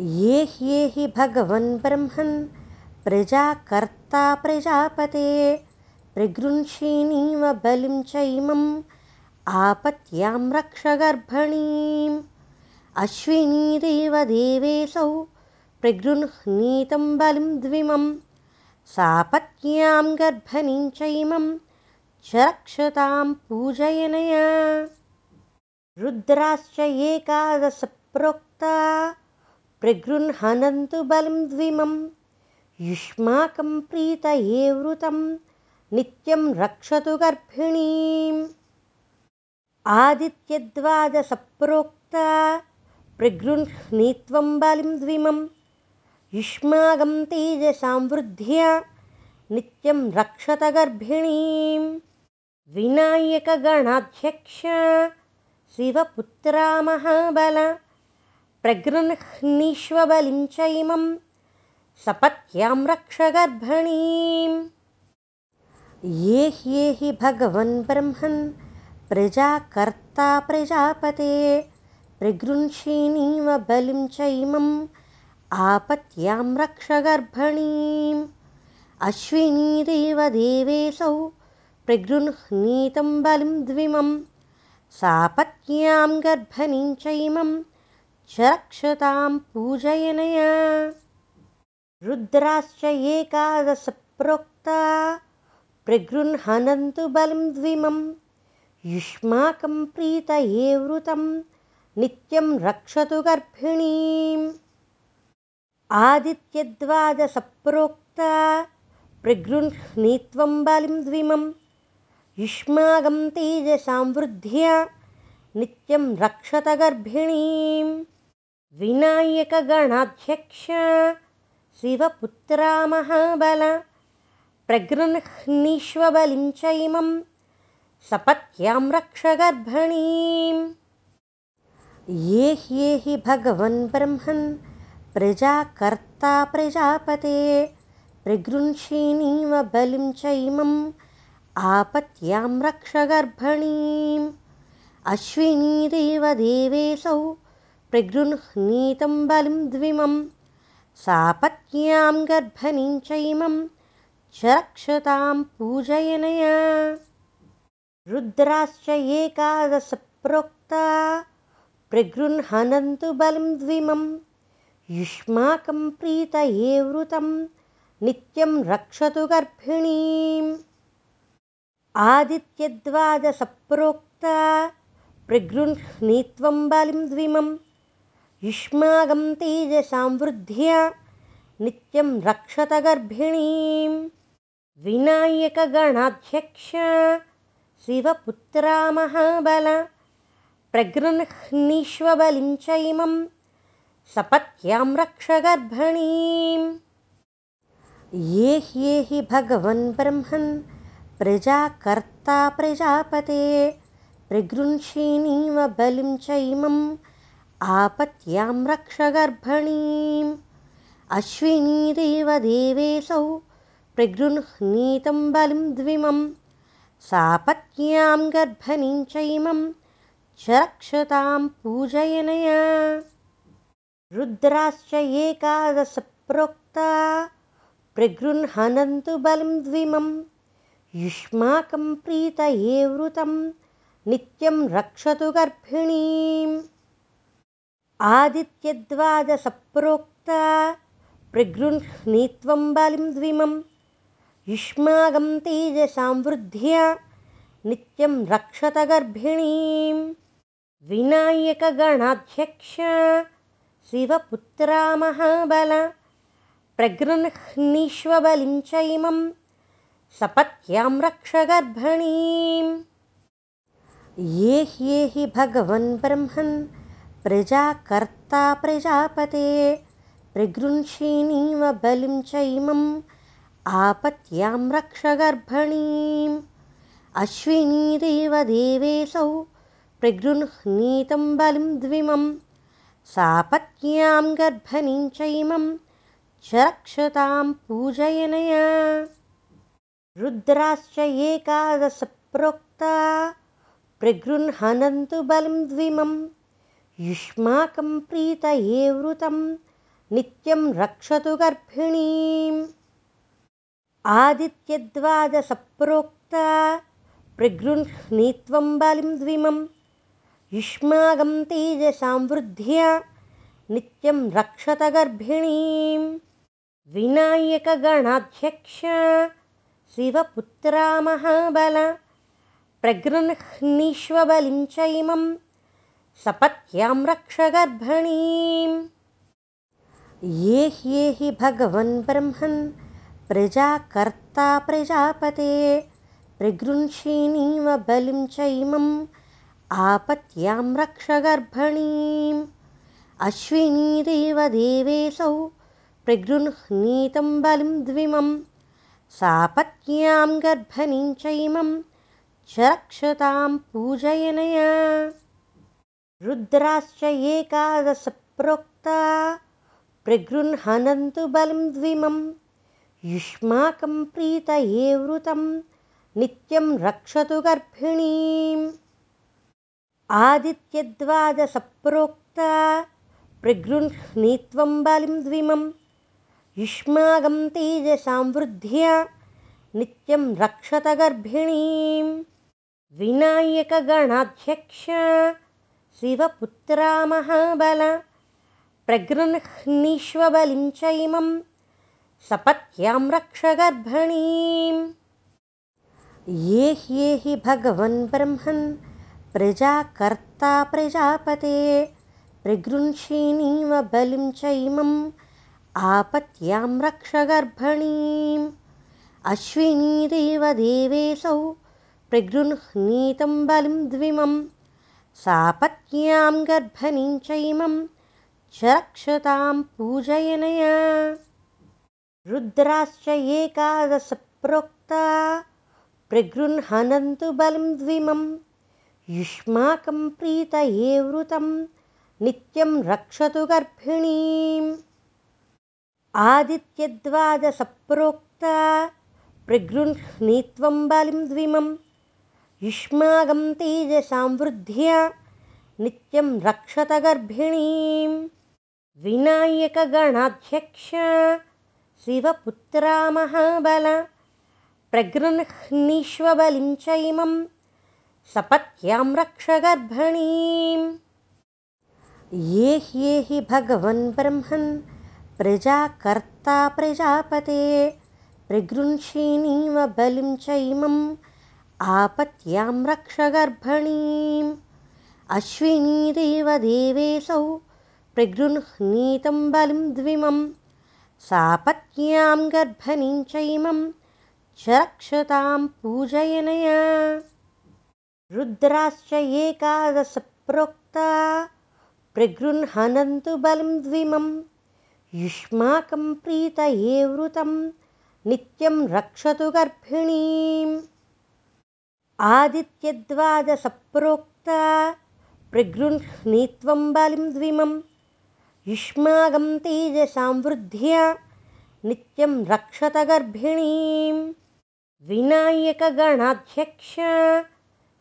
ये ह्येहि भगवन् ब्रह्मन् प्रजाकर्ता प्रजापते। प्रगृह्षीणीव बलिं चैमम् आपत्यां रक्ष गर्भणीम्। अश्विनीदेव देवेऽसौ प्रगृह्णीतं बलिं द्विमं सापत्न्यां गर्भणीं चैमं च रक्षतां पूजयनया। रुद्राश्च एकादश प्रोक्ता प्रगृह्णन्तु बलिं द्विमं। युष्माकं प्रीतये वृतं नित्यं रक्षतु गर्भिणीम्। आदित्यद्वादसप्रोक्ता प्रगृह्णीत्वं बलिं द्विमं। युष्माकं तेजसां वृद्ध्या नित्यं रक्षत गर्भिणीम्। विनायकगणाध्यक्ष शिवपुत्रा महाबल प्रगृह्णीष्वबलिं चैमं सपत्यां रक्ष गर्भणीम् ये ह्येहि भगवन् ब्रह्मन् प्रजाकर्ता प्रजापते प्रगृह्षीणीव बलिं चैमम् आपत्यां रक्ष गर्भणीम् अश्विनीदेव देवेऽसौ प्रगृह्णीतं बलिं द्विमं सापत्न्यां गर्भणीं च रक्षतां पूजयनया। रुद्राश्च एकादश प्रोक्ता प्रगृह्णन्तु बलिं द्विमं युष्माकं प्रीतये वृतं। नित्यं रक्षतु गर्भिणीम्। आदित्यद्वादसप्रोक्ता प्रगृह्णीत्वं बलिं द्विमं युष्माकं तेजसां वृद्ध्या। नित्यं रक्षत गर्भिणीम् विनायकगणाध्यक्ष शिवपुत्रा महाबल प्रगृह्णीष्वबलिं चैमं सपत्यां रक्ष गर्भणीम् ये ह्येहि भगवन् ब्रह्मन् प्रजाकर्ता प्रजापते प्रगृह्षीणीव बलिं चैमम् आपत्यां रक्ष गर्भणीम् अश्विनीदेव देवेऽसौ प्रगृह्णीतं बलिं द्विमं सापत्न्यां गर्भणीं चैमं च रक्षतां पूजयनया। रुद्राश्च एकादश प्रोक्ता प्रगृह्णन्तु बलिं द्विमं युष्माकं प्रीतये वृतं नित्यं रक्षतु गर्भिणीम्। आदित्यद्वादसप्रोक्ता प्रगृह्णीत्वं बलिं द्विमम् युष्माकं तेजसां वृद्ध्या नित्यं रक्षत गर्भिणीम् विनायकगणाध्यक्ष शिवपुत्रा महाबल प्रगृह्णीष्वबलिं चैमं सपत्यां रक्ष गर्भणीम् ये ह्येहि भगवन् ब्रह्मन् प्रजाकर्ता प्रजापते प्रगृह्षीणीव बलिं चैमम् आपत्यां रक्ष गर्भणीम्। अश्विनीदेव देवेऽसौ प्रगृह्णीतं बलिं द्विमं सापत्न्यां गर्भणीं चैमं च रक्षतां पूजयनया। रुद्राश्च एकादश प्रोक्ता प्रगृह्णन्तु बलिं द्विमं युष्माकं प्रीतये वृतं नित्यं रक्षतु गर्भिणीम् आदित्यद्वादसप्रोक्ता प्रगृह्णीत्वं बलिं द्विमं युष्माकं तेजसां वृद्ध्या नित्यं रक्षत गर्भिणीम् विनायकगणाध्यक्ष शिवपुत्रा महाबल प्रगृह्णीष्वबलिं चैमं सपत्यां रक्ष गर्भणीम् ये ह्येहि भगवन् ब्रह्मन् प्रजाकर्ता प्रजापते प्रगृह्षीणीव बलिं चैमम् आपत्यां रक्ष गर्भणीम्। अश्विनीदेव देवेऽसौ प्रगृह्णीतं बलिं द्विमं सापत्न्यां गर्भणीं चैमं च रक्षतां पूजयनया। रुद्राश्च एकादश प्रोक्ता प्रगृह्णन्तु बलिं द्विमम् युष्माकं प्रीतये वृतं नित्यं रक्षतु गर्भिणीम्। आदित्यद्वादसप्रोक्ता प्रगृह्णीत्वं बलिं द्विमं युष्मागं तेजसां वृद्ध्या नित्यं रक्षत गर्भिणीम्। विनायकगणाध्यक्ष शिवपुत्रा महाबल प्रगृह्णीष्वबलिं चैमं सपत्यां रक्ष गर्भिणीम् ये ह्येहि भगवन् ब्रह्मन् प्रजाकर्ता प्रजापते प्रगृह्षिणीव बलिं चैमम् आपत्यां रक्ष गर्भणीम् अश्विनीदेव देवेशौ प्रगृह्णीतं बलिं द्विमं सापत्न्यां गर्भणीं चैमं च रक्षतां पूजयनया रुद्राश्च एकादशप्रोक्ता प्रगृह्णन्तु बलिं द्विमं युष्माकं प्रीतये वृतं नित्यं रक्षतु गर्भिणीम्। आदित्यद्वादसप्रोक्ता प्रगृह्णीत्वं बलिं द्विमं युष्माकं तेजसां वृद्ध्या नित्यं रक्षत गर्भिणीम्। विनायकगणाध्यक्ष शिवपुत्रा महाबल प्रगृह्णीष्वबलिं चैमं सपत्यां रक्ष गर्भणीम्। ये ह्येहि भगवन् ब्रह्मन् प्रजाकर्ता प्रजापते प्रगृह्षिणीव बलिं चैमम् आपत्यां रक्ष गर्भणीम्। अश्विनीदेव देवेशौ प्रगृह्णीतं बलिं द्विमं सापत्न्यां गर्भणीं चैमं च रक्षतां पूजयनया। रुद्राश्च एकादशप्रोक्ता प्रगृह्णन्तु बलिं द्विमं। युष्माकं प्रीतये वृतं नित्यं रक्षतु गर्भिणीम्। आदित्यद्वादसप्रोक्ता प्रगृह्णीत्वं बलिं द्विमं युष्माकं तेजसां वृद्ध्या नित्यं रक्षत गर्भिणीम् विनायकगणाध्यक्ष शिवपुत्रा महाबल प्रगृह्णीष्वबलिं चैमं सपत्यां रक्ष गर्भणीम् ये ह्येहि भगवन् ब्रह्मन् प्रजाकर्ता प्रजापते प्रगृह्षिणीव बलिं चैमम् आपत्यां रक्ष गर्भणीम्। अश्विनीदेव देवेशौ प्रगृह्णीतं बलिं द्विमं सापत्न्यां गर्भणीं चैमं च रक्षतां पूजयनया। रुद्राश्च एकादशप्रोक्ता प्रगृह्णन्तु बलिं द्विमं युष्माकं प्रीतये वृतं नित्यं रक्षतु गर्भिणीम् आदित्यद्वादसप्रोक्ता प्रगृह्णीत्वं बलिं द्विमम् युष्माकं तेजसां वृद्ध्या नित्यं रक्षत गर्भिणीम् विनायकगणाध्यक्ष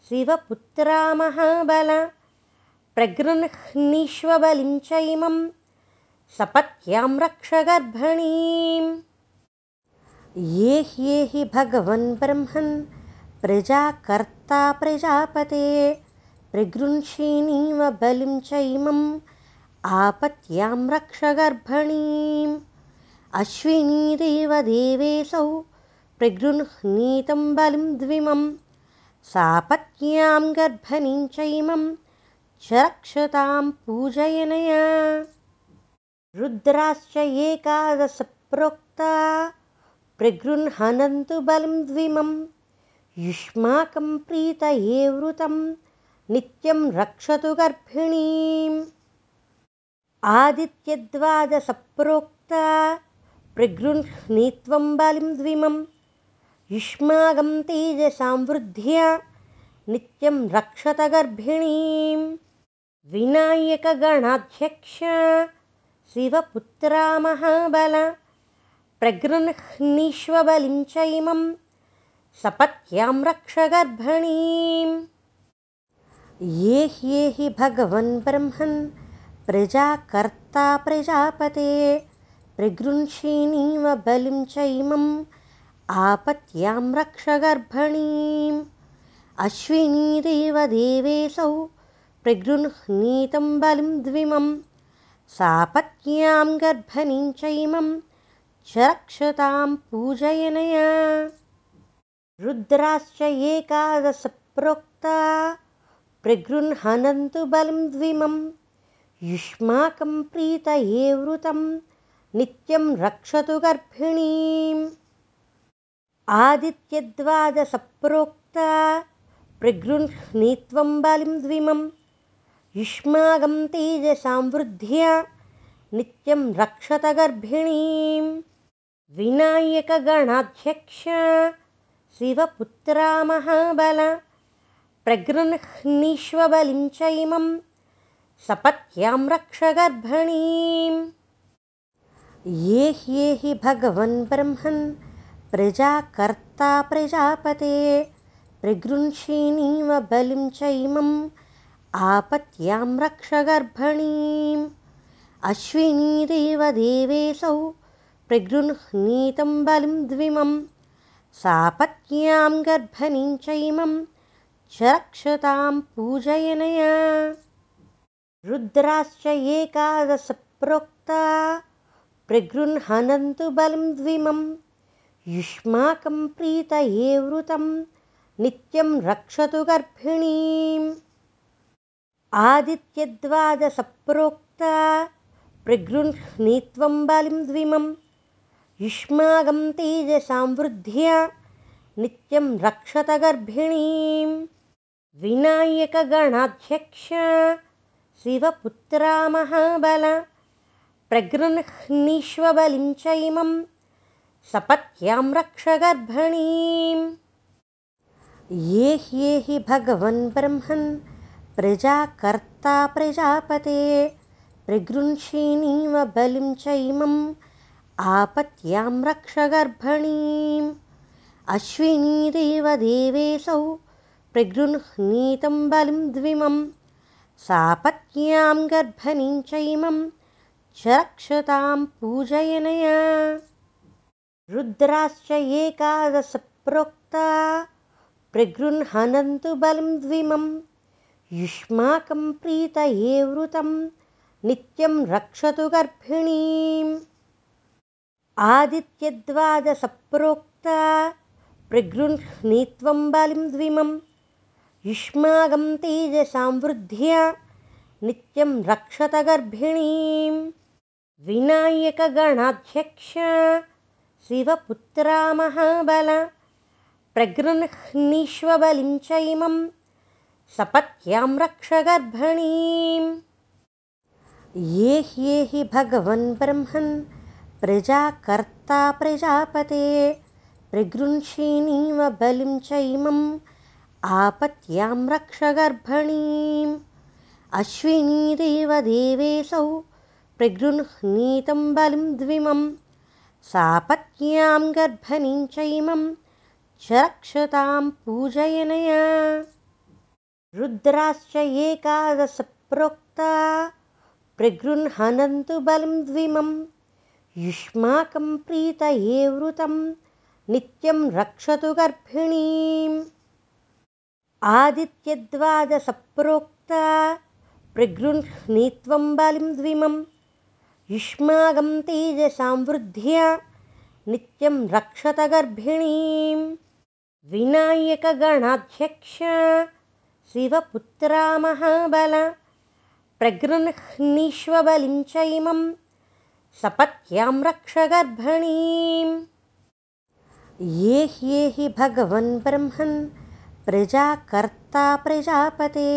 शिवपुत्रा महाबल प्रगृह्णीष्वबलिं चैमं सपत्यां रक्ष गर्भणीम् ये ह्येहि भगवन् ब्रह्मन् प्रजाकर्ता प्रजापते प्रगृह्षिणीव बलिं चैमम् आपत्यां रक्ष गर्भणीम्। अश्विनीदेव देवेशौ प्रगृह्णीतं बलिं द्विमं सापत्न्यां गर्भणीं चैमं च रक्षतां पूजयनया। रुद्राश्च एकादशप्रोक्ता बलिं द्विमं युष्माकं प्रीतये वृतं नित्यं रक्षतु गर्भिणीम् आदित्यद्वादसप्रोक्ता प्रगृह्णीत्वं बलिं द्विमं युष्माकं तेजसां वृद्ध्या नित्यं रक्षत गर्भिणीम् विनायकगणाध्यक्ष शिवपुत्रा महाबल प्रगृह्णीष्वबलिं चैमं सपत्यां रक्ष गर्भणीम् ये ह्येहि भगवन् ब्रह्मन् प्रजाकर्ता प्रजापते प्रगृह्षिणीव बलिं चैमम् आपत्यां रक्ष गर्भणीम् अश्विनीदेव देवेशौ प्रगृह्णीतं बलिं द्विमं सापत्न्यां गर्भणीं चैमं च रक्षतां पूजयनया रुद्राश्च एकादशप्रोक्ता प्रगृह्णन्तु बलिं द्विमं युष्माकं प्रीतये वृतं नित्यं रक्षतु गर्भिणीम्। आदित्यद्वादसप्रोक्ता प्रगृह्णीत्वं बलिं द्विमं युष्माकं तेजसां वृद्ध्या नित्यं रक्षत गर्भिणीं विनायकगणाध्यक्ष शिवपुत्रा महाबल प्रगृह्णीष्वबलिं चैमं सपत्यां रक्ष गर्भणीम् ये ह्येहि भगवन् ब्रह्मन् प्रजाकर्ता प्रजापते। प्रगृह्षिणीव बलिं चैमम् आपत्यां रक्ष गर्भणीम् अश्विनीदेव देवेशौ प्रगृह्णीतं बलिं द्विमं सापत्न्यां गर्भणीं चैमं च रक्षतां पूजयनया। रुद्राश्च एकादशप्रोक्ता प्रगृह्णन्तु बलिं द्विमं। युष्माकं प्रीतये वृतं नित्यं रक्षतु गर्भिणीम् आदित्यद्वादसप्रोक्ता प्रगृह्णीत्वं बलिं द्विमं युष्माकं तेजसां वृद्ध्या नित्यं रक्षत गर्भिणीं विनायकगणाध्यक्ष शिवपुत्रा महाबल प्रगृह्णीष्वबलिं चैमं सपत्यां रक्ष गर्भणीम् ये ह्येहि भगवन् ब्रह्मन् प्रजाकर्ता प्रजापते प्रगृह्षिणीव बलिं चैमम् आपत्यां रक्ष अश्विनीदेव देवेशौ प्रगृह्णीतं बलिं द्विमं सापत्न्यां गर्भणीं चैमं च रक्षतां पूजयनया। रुद्राश्च एकादशप्रोक्ता प्रगृह्णन्तु बलिं द्विमं युष्माकं प्रीतये वृतं नित्यं रक्षतु गर्भिणीम् आदित्यद्वादसप्रोक्ता प्रगृह्णीत्वं बलिं द्विमं युष्माकं तेजसां वृद्ध्या नित्यं रक्षत गर्भिणीम् विनायकगणाध्यक्ष शिवपुत्रा महाबल प्रगृह्णीष्वबलिं चैमं सपत्यां रक्ष गर्भणीम् ये ह्येहि भगवन् ब्रह्मन् प्रजाकर्ता प्रजापते प्रगृह्षिणीव बलिं चैमम् आपत्यां रक्ष गर्भणीम्। अश्विनीदेव देवेशौ प्रगृह्णीतं बलिं द्विमं सापत्न्यां गर्भणीं चैमं च रक्षतां पूजयनया। रुद्राश्च एकादशप्रोक्ता बलिं द्विमं युष्माकं प्रीतये वृतं नित्यं रक्षतु गर्भिणीम्। आदित्यद्वादसप्रोक्ता प्रगृह्णीत्वं बलिं द्विमं युष्माकं तेजसां वृद्ध्या नित्यं रक्षत गर्भिणीं विनायकगणाध्यक्ष शिवपुत्रा महाबल प्रगृह्णीष्वबलिं चैमं सपत्यां रक्ष गर्भणीम् ये ह्येहि भगवन् ब्रह्मन् प्रजाकर्ता प्रजापते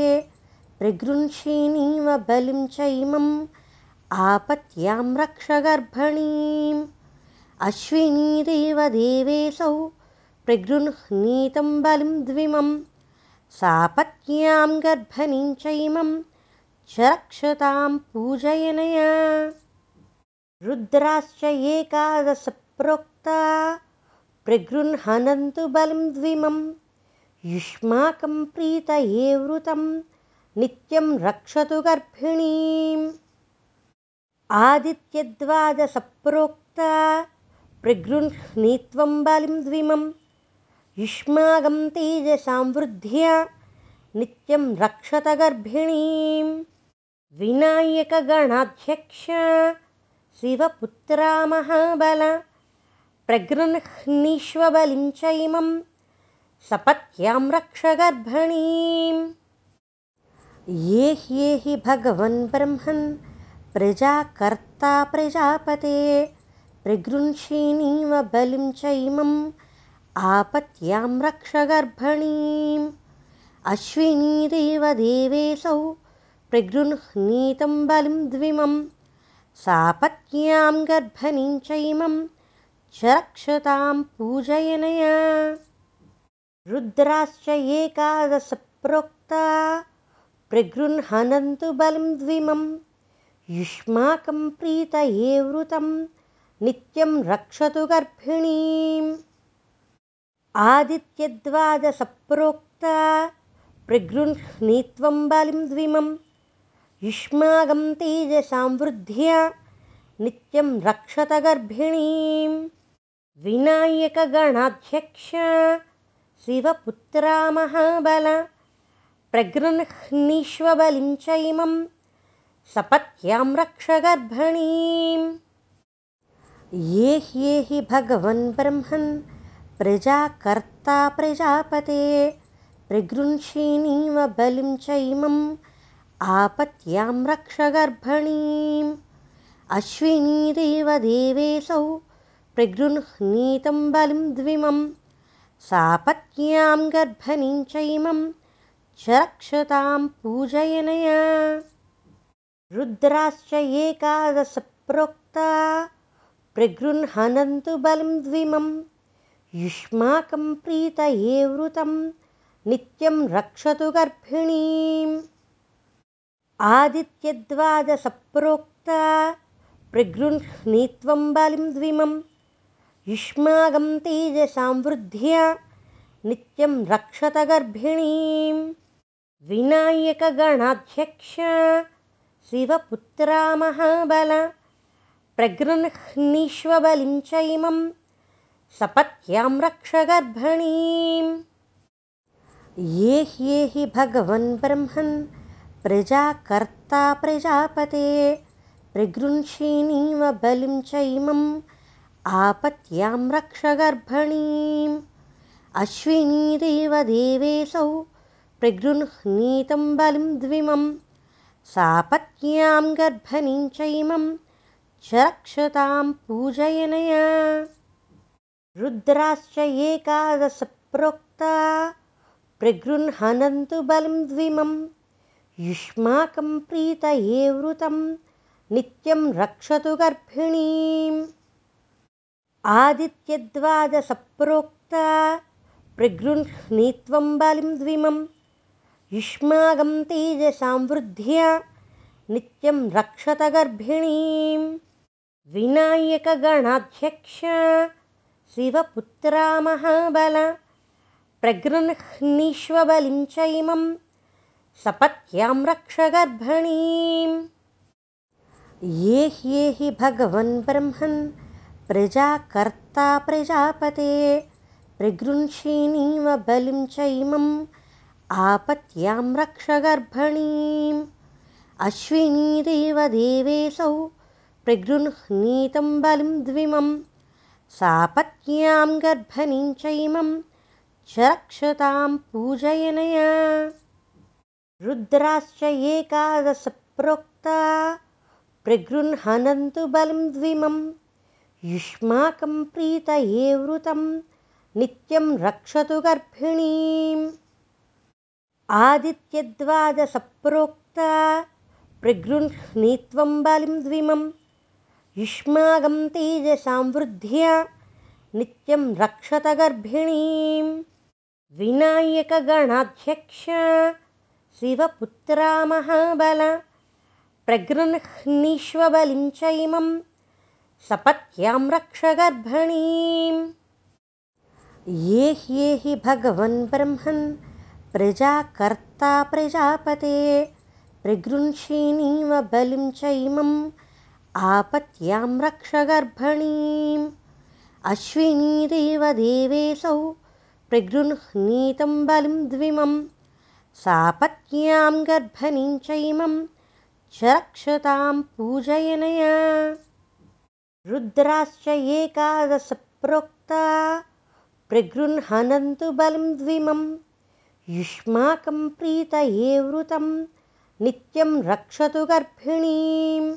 प्रगृह्षिणीव बलिं चैमम् आपत्यां रक्ष गर्भणीम् अश्विनीदेव देवेशौ प्रगृह्णीतं बलिं द्विमं सापत्न्यां गर्भणीं चैमं च रक्षतां पूजयनया रुद्राश्च एकादशप्रोक्ता प्रगृह्णन्तु बलिं द्विमं। युष्माकं प्रीतये वृतं नित्यं रक्षतु गर्भिणीम्। आदित्यद्वादसप्रोक्ता प्रगृह्णीत्वं बलिं द्विमं। युष्मागं तेजसां वृद्ध्या नित्यं रक्षत गर्भिणीं विनायकगणाध्यक्ष शिवपुत्रा महाबल प्रगृह्णीष्वबलिं च इमं सपत्यां रक्ष गर्भिणीम् ये ह्येहि भगवन् ब्रह्मन् प्रजाकर्ता प्रजापते। प्रगृंषीणीव बलिं चैमम् आपत्यां रक्ष गर्भणीम् अश्विनीदेव देवेऽसौ प्रगृह्णीतं बलिं द्विमं सापत्न्यां गर्भणीं चैमं च रक्षतां पूजयनया। रुद्राश्च एकादशप्रोक्ता प्रगृह्णन्तु बलिं द्विमम् युष्माकं प्रीतये वृतं नित्यं रक्षतु गर्भिणीम्। आदित्यद्वादसप्रोक्ता प्रगृह्णीत्वं बलिं द्विमं युष्माकं तेजसां वृद्ध्या नित्यं रक्षत गर्भिणीं विनायकगणाध्यक्ष शिवपुत्रा महाबल प्रगृह्णीष्वबलिं च इमं सपत्यां रक्ष गर्भणीम् ये ह्येहि भगवन् ब्रह्मन् प्रजाकर्ता प्रजापते प्रगृंषीणीव बलिं चैमम् आपत्यां रक्ष अश्विनीदेव देवेऽसौ प्रगृह्णीतं बलिं द्विमं सापत्न्यां गर्भणीं चैमं च रक्षतां पूजयनया। रुद्राश्च एकादशप्रोक्ता प्रगृह्णन्तु बलिं द्विमं युष्माकं प्रीतये वृतं नित्यं रक्षतु गर्भिणीम् आदित्यद्वादसप्रोक्ता प्रगृह्णीत्वं बलिं द्विमं युष्माकं तेजसां वृद्ध्या नित्यं रक्षत गर्भिणीं विनायकगणाध्यक्ष शिवपुत्रा महाबल प्रगृह्णीष्वबलिं च इमं सपत्यां रक्ष गर्भणीम् ये ह्येहि भगवन् ब्रह्मन् प्रजाकर्ता प्रजापते प्रगृंषीणीव बलिं च इमम् आपत्यां रक्ष गर्भणीम्। अश्विनीदेव देवेऽसौ प्रगृह्णीतं बलिं द्विमम् सापत्न्यां गर्भणीं चैमं च रक्षतां पूजयनया। रुद्राश्च एकादशप्रोक्ता बलिं द्विमं युष्माकं प्रीतये वृतं नित्यं रक्षतु गर्भिणीम्। आदित्यद्वादसप्रोक्ता प्रगृह्णीत्वं बलिं द्विमम् युष्माकं तेजसां वृद्ध्या नित्यं रक्षत गर्भिणीं विनायकगणाध्यक्ष शिवपुत्रा महाबल प्रगृह्णीष्वबलिं च इमं सपत्यां रक्ष गर्भणीम् ये ह्येहि भगवन् ब्रह्मन् प्रजाकर्ता प्रजापते प्रगृंषीणीव बलिं च इमम् आपत्यां रक्ष गर्भणीम् अश्विनीदेव देवेऽसौ प्रगृह्णीतं बलिं द्विमं सापत्न्यां गर्भणीं चैमं च रक्षतां पूजयनया रुद्राश्च एकादशप्रोक्ता प्रगृह्णन्तु बलिं द्विमं। युष्माकं प्रीतये वृतं नित्यं रक्षतु गर्भिणीम्। आदित्यद्वादसप्रोक्ता प्रगृह्णीत्वं बलिं द्विमं। युष्माकं तेजसां वृद्ध्या नित्यं रक्षत गर्भिणीं विनायकगणाध्यक्ष शिवपुत्रा महाबल प्रगृह्णीष्वबलिं च इमं सपत्यां रक्ष गर्भणीम्। ये ह्येहि भगवन् ब्रह्मन् प्रजाकर्ता प्रजापते प्रगृंषीणीव बलिं चैमम् आपत्यां रक्ष गर्भणीम्। अश्विनीदेवदेवेऽसौ प्रगृह्णीतं बलिं द्विमं सापत्न्यां गर्भणीं चैमं च रक्षतां पूजयनया। रुद्राश्च एकादशप्रोक्ता प्रगृह्णन्तु बलिं द्विमं युष्माकं प्रीतये वृतं नित्यं रक्षतु गर्भिणीम्।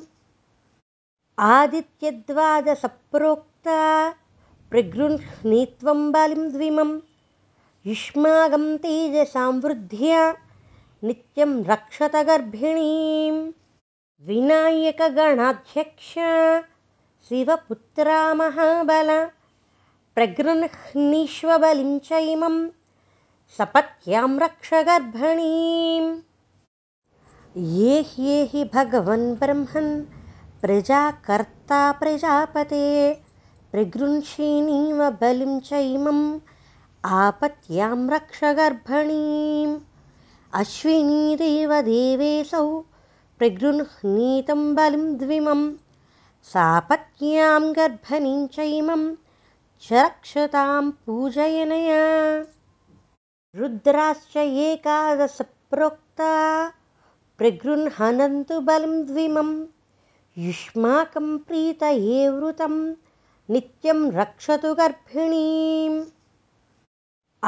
आदित्यद्वादसप्रोक्ता प्रगृह्णीत्वं बलिं द्विमं युष्माकं तेजसां वृद्ध्या नित्यं रक्षत गर्भिणीं विनायकगणाध्यक्ष शिवपुत्रा महाबल प्रगृह्णीष्वबलिं चैमं सपत्यां रक्ष गर्भणीम् ये ह्येहि भगवन् ब्रह्मन् प्रजाकर्ता प्रजापते प्रगृह्षिणीव बलिं चैमम् आपत्यां रक्ष गर्भणीम्। अश्विनीदेवदेवेऽसौ प्रगृह्णीतं बलिं द्विमं सापत्न्यां गर्भणीं चैमं च रक्षतां पूजयनया। रुद्राश्च एकादशप्रोक्ता प्रगृह्णन्तु बलिं द्विमं युष्माकं प्रीतये वृतं नित्यं रक्षतु गर्भिणीम्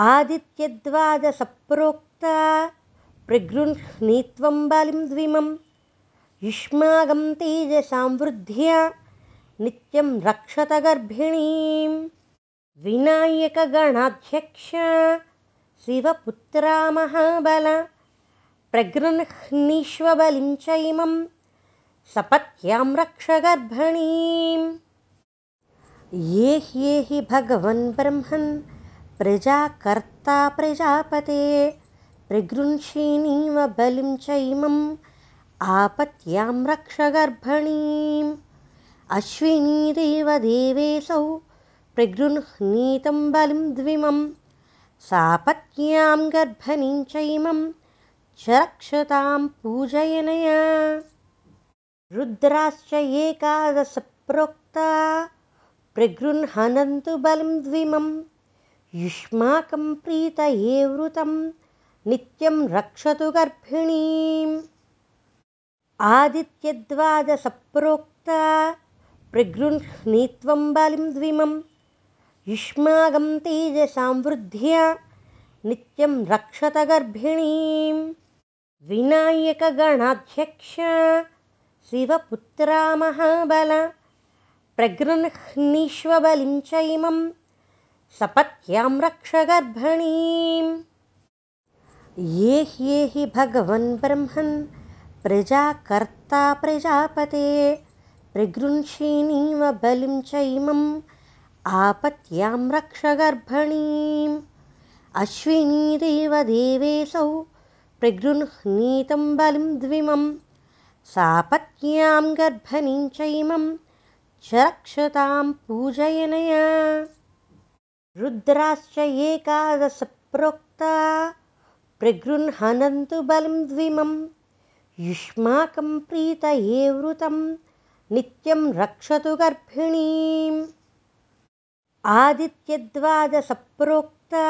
आदित्यद्वादसप्रोक्ता प्रगृह्णीत्वं बलिं द्विमं युष्माकं तेजसां वृद्ध्या नित्यं रक्षत गर्भिणीं विनायकगणाध्यक्ष शिवपुत्रा महाबल प्रगृह्णीष्वबलिं चैमं सपत्यां रक्ष गर्भणीम् ये ह्येहि भगवन् ब्रह्मन् प्रजाकर्ता प्रजापते प्रगृह्षिणीव बलिं चैमम् आपत्यां रक्ष गर्भणीम्। अश्विनीदेवदेवेऽसौ प्रगृह्णीतं बलिं द्विमं सापत्न्यां गर्भणीं चैमं च रक्षतां पूजयनया। रुद्राश्च एकादशप्रोक्ता बलिं द्विमं युष्माकं प्रीतये वृतं नित्यं रक्षतु गर्भिणीम्। आदित्यद्वादसप्रोक्ता प्रगृह्णीत्वं बलिं द्विमं युष्माकं तेजसां वृद्ध्या नित्यं रक्षत गर्भिणीं विनायकगणाध्यक्ष शिवपुत्रा महाबल प्रगृह्णीष्वबलिं चैमं सपत्यां रक्ष गर्भणीम्। ये ह्येहि भगवन् ब्रह्मन् प्रजाकर्ता प्रजापते प्रगृह्षिणीव बलिं चैमम् आपत्यां रक्ष गर्भणीम्। अश्विनीदेवदेवेऽसौ प्रगृह्णीतं बलिं द्विमं सापत्न्यां गर्भणीं चैमं च रक्षतां पूजयनया रुद्राश्च एकादशप्रोक्ता प्रगृह्णन्तु बलिं द्विमं युष्माकं प्रीतये वृतं नित्यं रक्षतु गर्भिणीम्। आदित्यद्वादसप्रोक्ता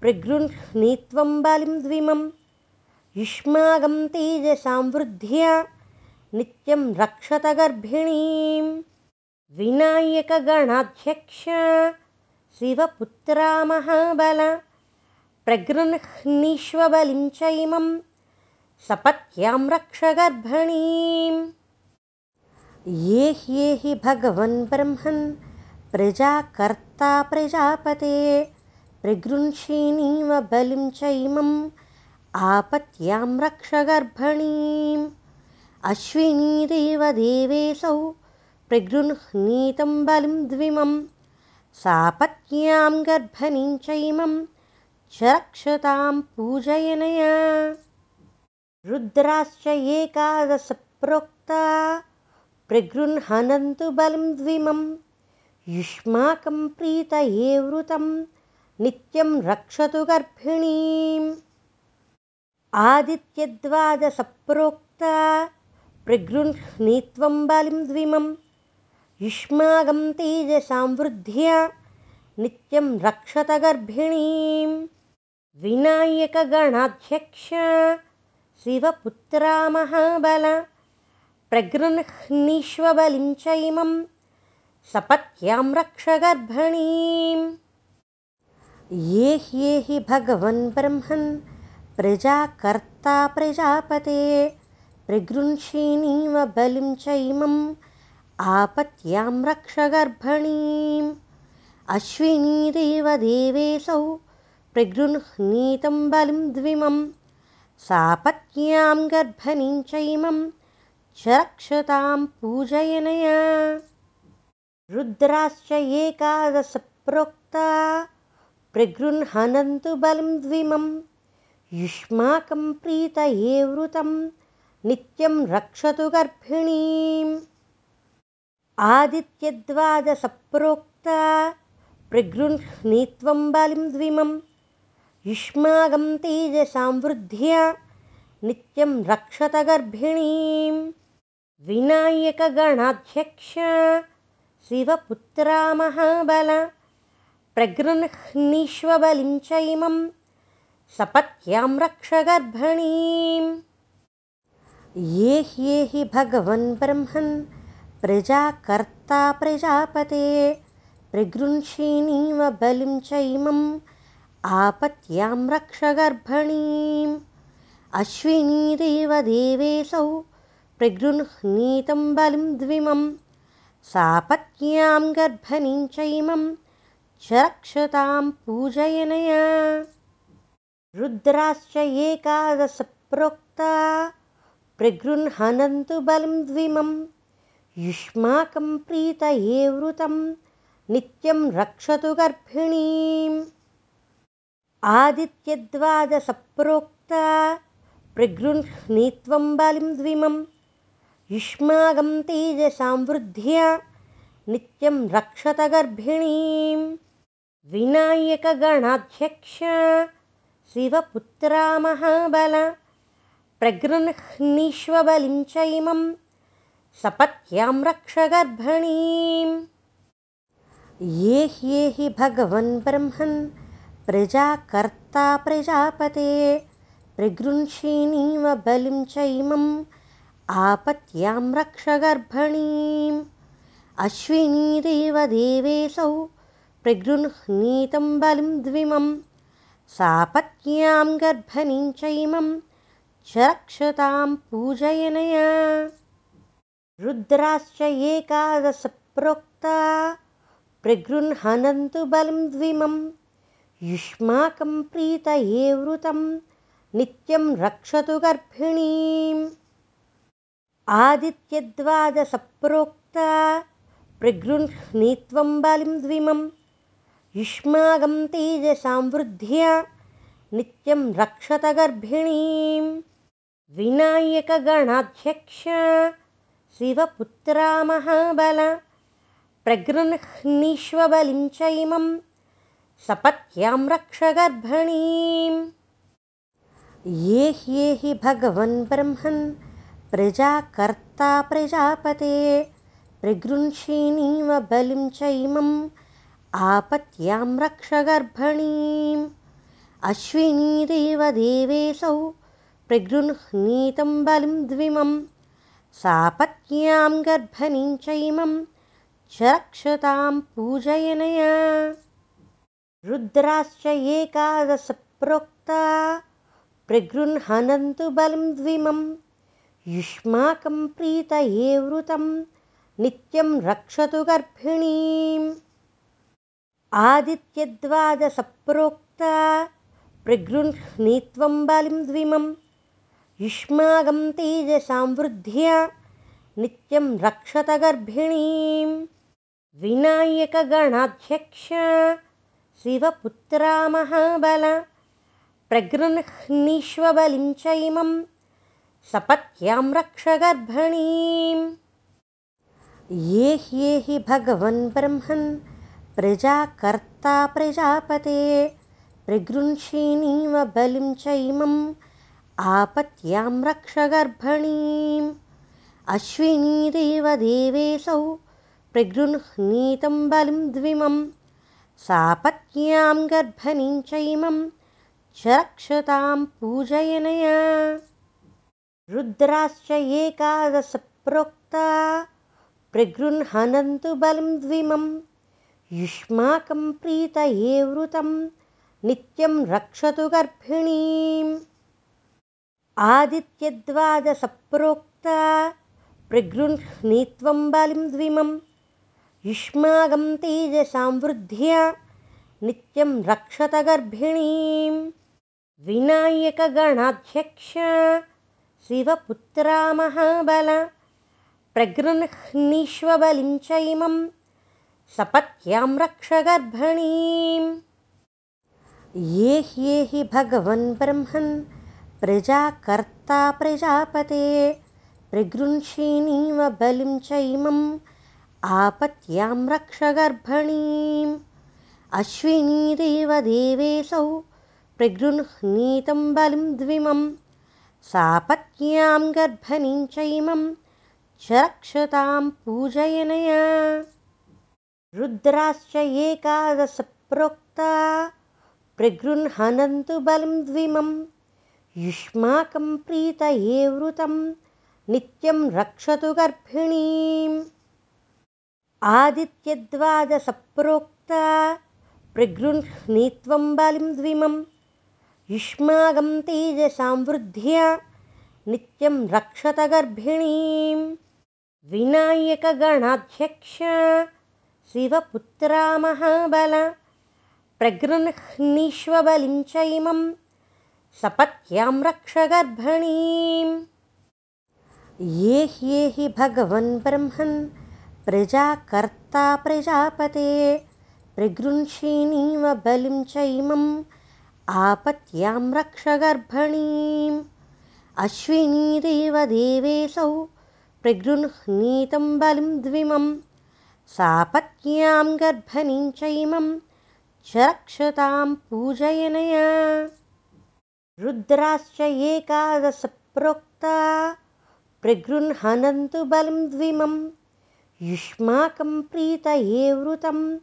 प्रगृह्णीत्वं बलिं द्विमं युष्माकं तेजसां वृद्ध्या नित्यं रक्षत गर्भिणीं विनायकगणाध्यक्ष शिवपुत्रा महाबल प्रगृह्णीष्वबलिं चैमं सपत्यां रक्ष गर्भणीम्। ये ह्येहि भगवन् ब्रह्मन् प्रजाकर्ता प्रजापते प्रगृह्षिणीव बलिं चैमम् आपत्यां रक्ष गर्भणीम्। अश्विनीदेवदेवेऽसौ प्रगृह्णीतं बलिं द्विमं सापत्न्यां गर्भणीं चैमं च रक्षतां पूजयनया। रुद्राश्च एकादशप्रोक्ता प्रगृह्णन्तु बलिं द्विमं। युष्माकं प्रीतये वृतं नित्यं रक्षतु गर्भिणीम्। आदित्यद्वादसप्रोक्ता प्रगृह्णीत्वं बलिं द्विमं युष्माकं तेजसां वृद्ध्या नित्यं रक्षत गर्भिणीं विनायकगणाध्यक्ष शिवपुत्रा महाबल प्रगृह्णीष्वबलिं च इमं सपत्यां रक्ष गर्भणीम् ये ह्येहि भगवन् ब्रह्मन् प्रजाकर्ता प्रजापते प्रगृंषीणीव बलिं चैमम् आपत्यां रक्ष गर्भणीम्। अश्विनीदेव देवेशौ प्रगृह्णीतं बलिं द्विमं। सापत्यां गर्भणीं चैमं च रक्षतां पूजयनया। रुद्राश्च एकादशप्रोक्ता प्रगृह्णन्तु बलं द्विमं। युष्माकं प्रीतये वृतं नित्यं रक्षतु गर्भिणीम् आदित्यद्वादसप्रोक्ता प्रगृह्णीत्वं बलिं द्विमं युष्माकं तेजसां वृद्ध्या नित्यं रक्षत गर्भिणीं विनायकगणाध्यक्ष शिवपुत्रा महाबल प्रगृह्णीष्वबलिं च इमं सपत्यां रक्ष गर्भणीम् ये ह्येहि भगवन् ब्रह्मन् प्रजाकर्ता प्रजापते प्रगृंषीणीव बलिं च इमम् आपत्यां रक्ष गर्भणीम्। अश्विनीदेव देवेशौ प्रगृह्णीतं बलिं द्विमं सापत्यां गर्भणीं च इमं च रक्षतां पूजयनया। रुद्राश्च एकादशप्रोक्ता प्रगृह्णन्तु बलं द्विमं युष्माकं प्रीतये वृतं नित्यं रक्षतु गर्भिणीम् आदित्यद्वादसप्रोक्ता प्रगृह्णीत्वं बलिं द्विमं युष्माकं तेजसां वृद्ध्या नित्यं रक्षत गर्भिणीम् विनायकगणाध्यक्ष शिवपुत्रा महाबल प्रगृह्णीष्वबलिं च इमं सपत्यां रक्ष गर्भणीम् ये ह्येहि भगवन् ब्रह्मन् प्रजाकर्ता प्रजापते प्रगृंषीणीव बलिं च इमम् आपत्यां रक्ष गर्भणीम् अश्विनीदेव देवेशौ प्रगृह्णीतं बलिं द्विमं सापत्न्यां गर्भणीं चैमं च रक्षतां पूजयनया रुद्राश्च एकादशप्रोक्ता प्रगृह्णन्तु बलिं द्विमं युष्माकं प्रीतये वृतं नित्यं रक्षतु गर्भिणीम्। आदित्यद्वादसप्रोक्ता प्रगृह्णीत्वं बलिं द्विमं युष्माकं तेजसां वृद्ध्या नित्यं रक्षत गर्भिणीं विनायकगणाध्यक्ष शिवपुत्रा महाबल च इमं सपत्यां रक्ष गर्भणीम् ये ह्येहि भगवन् ब्रह्मन् प्रजाकर्ता प्रजापते प्रगृंषीणीव बलिं च इमम् आपत्यां रक्ष गर्भणीम् अश्विनीदेव देवेशौ प्रगृह्णीतं बलिं द्विमं सापत्न्यां गर्भणीं च इमं च रक्षतां पूजयनया। रुद्राश्च एकादशप्रोक्ता प्रगृह्णन्तु बलिं द्विमं। युष्माकं प्रीतये वृतं नित्यं रक्षतु गर्भिणीम्। आदित्यद्वादसप्रोक्ता प्रगृह्णीत्वं बलिं द्विमं युष्माकं तेजसां वृद्ध्या नित्यं रक्षत गर्भिणीं विनायकगणाध्यक्ष शिवपुत्रा महाबल प्रगृह्णीष्वबलिं च इमं सपत्यां रक्ष गर्भणीम् ये ह्येहि भगवन् ब्रह्मन् प्रजाकर्ता प्रजापते प्रगृंषीणीव बलिं च इमम् आपत्यां रक्ष गर्भणीम्। अश्विनीदेवदेवेऽसौ प्रगृह्णीतं बलिं द्विमं। सापत्न्यां गर्भणीं चैमं च रक्षतां पूजयनया। रुद्राश्च एकादशप्रोक्ता प्रगृह्णन्तु बलिं द्विमं। युष्माकं प्रीतये वृतं नित्यं रक्षतु गर्भिणीम् आदित्यद्वादसप्रोक्ता प्रगृह्णीत्वं बलिं द्विमं युष्माकं तेजसां वृद्ध्या नित्यं रक्षत गर्भिणीम् विनायकगणाध्यक्ष शिवपुत्रा महाबल प्रगृह्णीष्वबलिं चैमं सपत्यां रक्ष गर्भणीम् ये ह्येहि भगवन् ब्रह्मन् प्रजाकर्ता प्रजापते प्रगृह्षिणीव बलिं चैमम् आपत्यां रक्ष गर्भणीम्। अश्विनीदेवदेवेऽसौ प्रगृह्णीतं बलिं द्विमं सापत्न्यां गर्भणीं चैमं च रक्षतां पूजयनया। रुद्राश्च एकादशप्रोक्ता बलिं द्विमं युष्माकं प्रीतये वृतं नित्यं रक्षतु गर्भिणीम्। आदित्यद्वादसप्रोक्ता प्रगृह्णीत्वं बलिं द्विमं युष्माकं तेजसां वृद्ध्या नित्यं रक्षत गर्भिणीम्। विनायकगणाध्यक्ष शिवपुत्रा महाबल प्रगृह्णीष्वबलिं चैमं सपत्यां रक्ष गर्भणीम् ये ह्येहि भगवन् ब्रह्मन् प्रजाकर्ता प्रजापते प्रगृह्षिणीव बलिं चैमम् आपत्यां रक्ष गर्भणीम् अश्विनीदेवदेवेऽसौ प्रगृह्णीतं बलिं द्विमं सापत्न्यां गर्भणीं चैमं च रक्षतां पूजयनया रुद्राश्च एकादशप्रोक्ता प्रगृह्णन्तु बलिं द्विमं युष्माकं प्रीतये वृतं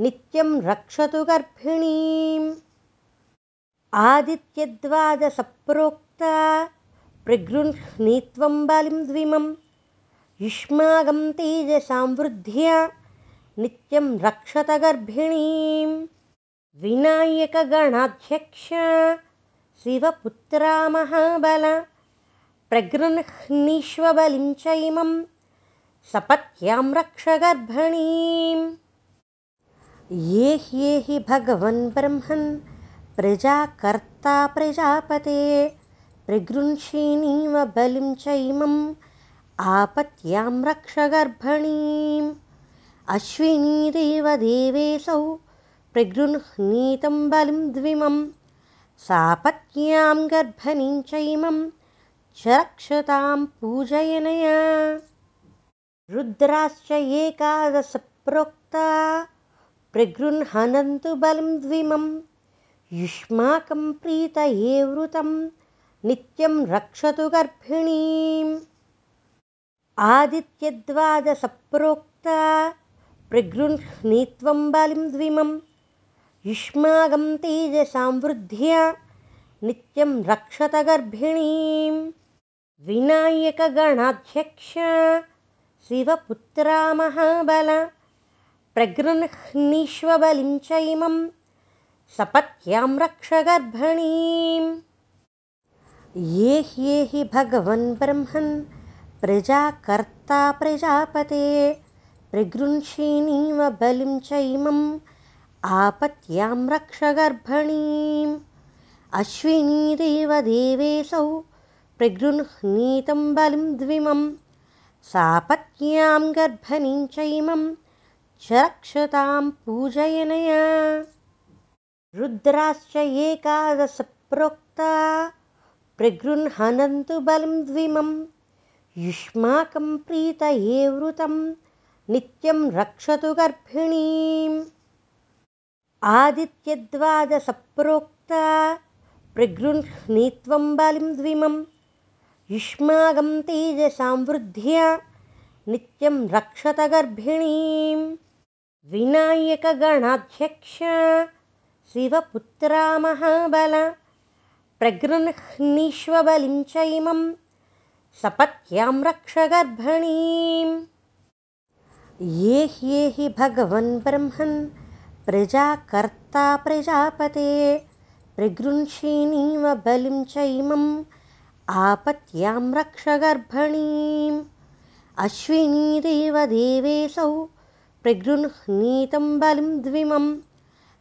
नित्यं रक्षतु गर्भिणीम्। आदित्यद्वादसप्रोक्ता प्रगृह्णीत्वं बलिं द्विमं युष्माकं तेजसां वृद्ध्या नित्यं रक्षत गर्भिणीम्। विनायकगणाध्यक्ष शिवपुत्रा महाबल प्रगृह्णीष्वबलिं चैमं सपत्यां रक्ष गर्भणीम् ये ह्येहि भगवन् ब्रह्मन् प्रजाकर्ता प्रजापते प्रगृह्षिणीव बलिं चैमम् आपत्यां रक्ष गर्भणीम् अश्विनीदेवदेवेऽसौ प्रगृह्णीतं बलिं सापत्न्यां गर्भणीं चैमं च रक्षतां पूजयनया। रुद्राश्च एकादशप्रोक्ता प्रगृह्णन्तु बलिं द्विमं। युष्माकं प्रीतये वृतं नित्यं रक्षतु गर्भिणीम्। आदित्यद्वादसप्रोक्ता प्रगृह्णीत्वं बलिं द्विमं युष्माकं तेजसां वृद्ध्या नित्यं रक्षत गर्भिणीम् विनायकगणाध्यक्ष शिवपुत्रा महाबल प्रगृह्णीष्वबलिं चैमं सपत्यां रक्ष गर्भणीम् ये ह्येहि भगवन् ब्रह्मन् प्रजाकर्ता प्रजापते प्रगृह्षिणीव बलिं चैमम् आपत्यां रक्ष गर्भणीम्। अश्विनीदेवदेवेऽसौ प्रगृह्णीतं बलिं द्विमं। सापत्न्यां गर्भणीं चैमं च रक्षतां पूजयनया। रुद्राश्च एकादशप्रोक्ता प्रगृह्णन्तु बलिं द्विमं। युष्माकं प्रीतये वृतं नित्यं रक्षतु गर्भिणीम् आदित्यद्वादसप्रोक्ता प्रगृह्णीत्वं बलिं द्विमं युष्माकं तेजसां वृद्ध्या नित्यं रक्षत गर्भिणीं विनायकगणाध्यक्ष शिवपुत्रा महाबल प्रगृह्णीष्वबलिं च इमं सपत्यां रक्ष गर्भिणीम् ये ह्येहि भगवन् ब्रह्मन् प्रजाकर्ता प्रजापते प्रगृह्षिणीव बलिं चैमम् आपत्यां रक्ष गर्भणीम्। अश्विनीदेव देवेशौ प्रगृह्णीतं बलिं द्विमं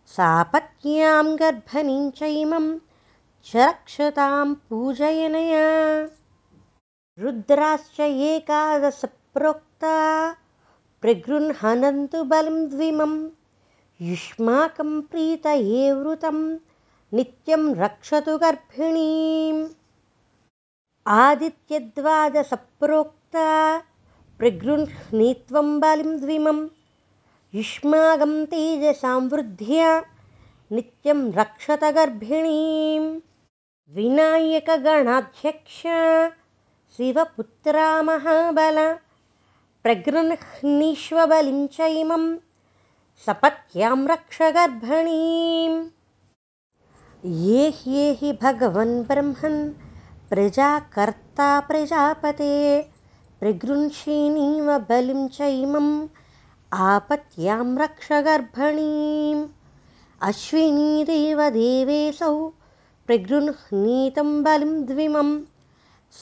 सापत्न्यां गर्भणीं चैमं च रक्षतां पूजयनया। रुद्राश्च एकादशप्रोक्ता बलिं द्विमं युष्माकं प्रीतये वृतं नित्यं रक्षतु गर्भिणीम्। आदित्यद्वादसप्रोक्ता प्रगृह्णीत्वं बलिं द्विमं युष्माकं तेजसां वृद्ध्या नित्यं रक्षत गर्भिणीं विनायकगणाध्यक्ष शिवपुत्रा महाबल प्रगृह्णीष्वबलिं च इमं सपत्यां रक्ष गर्भणीम् ये ह्येहि भगवन् ब्रह्मन् प्रजाकर्ता प्रजापते प्रगृह्षिणीव बलिं च इमम् आपत्यां रक्ष गर्भणीम् अश्विनीदेव देवेशौ प्रगृह्णीतं बलिं द्विमं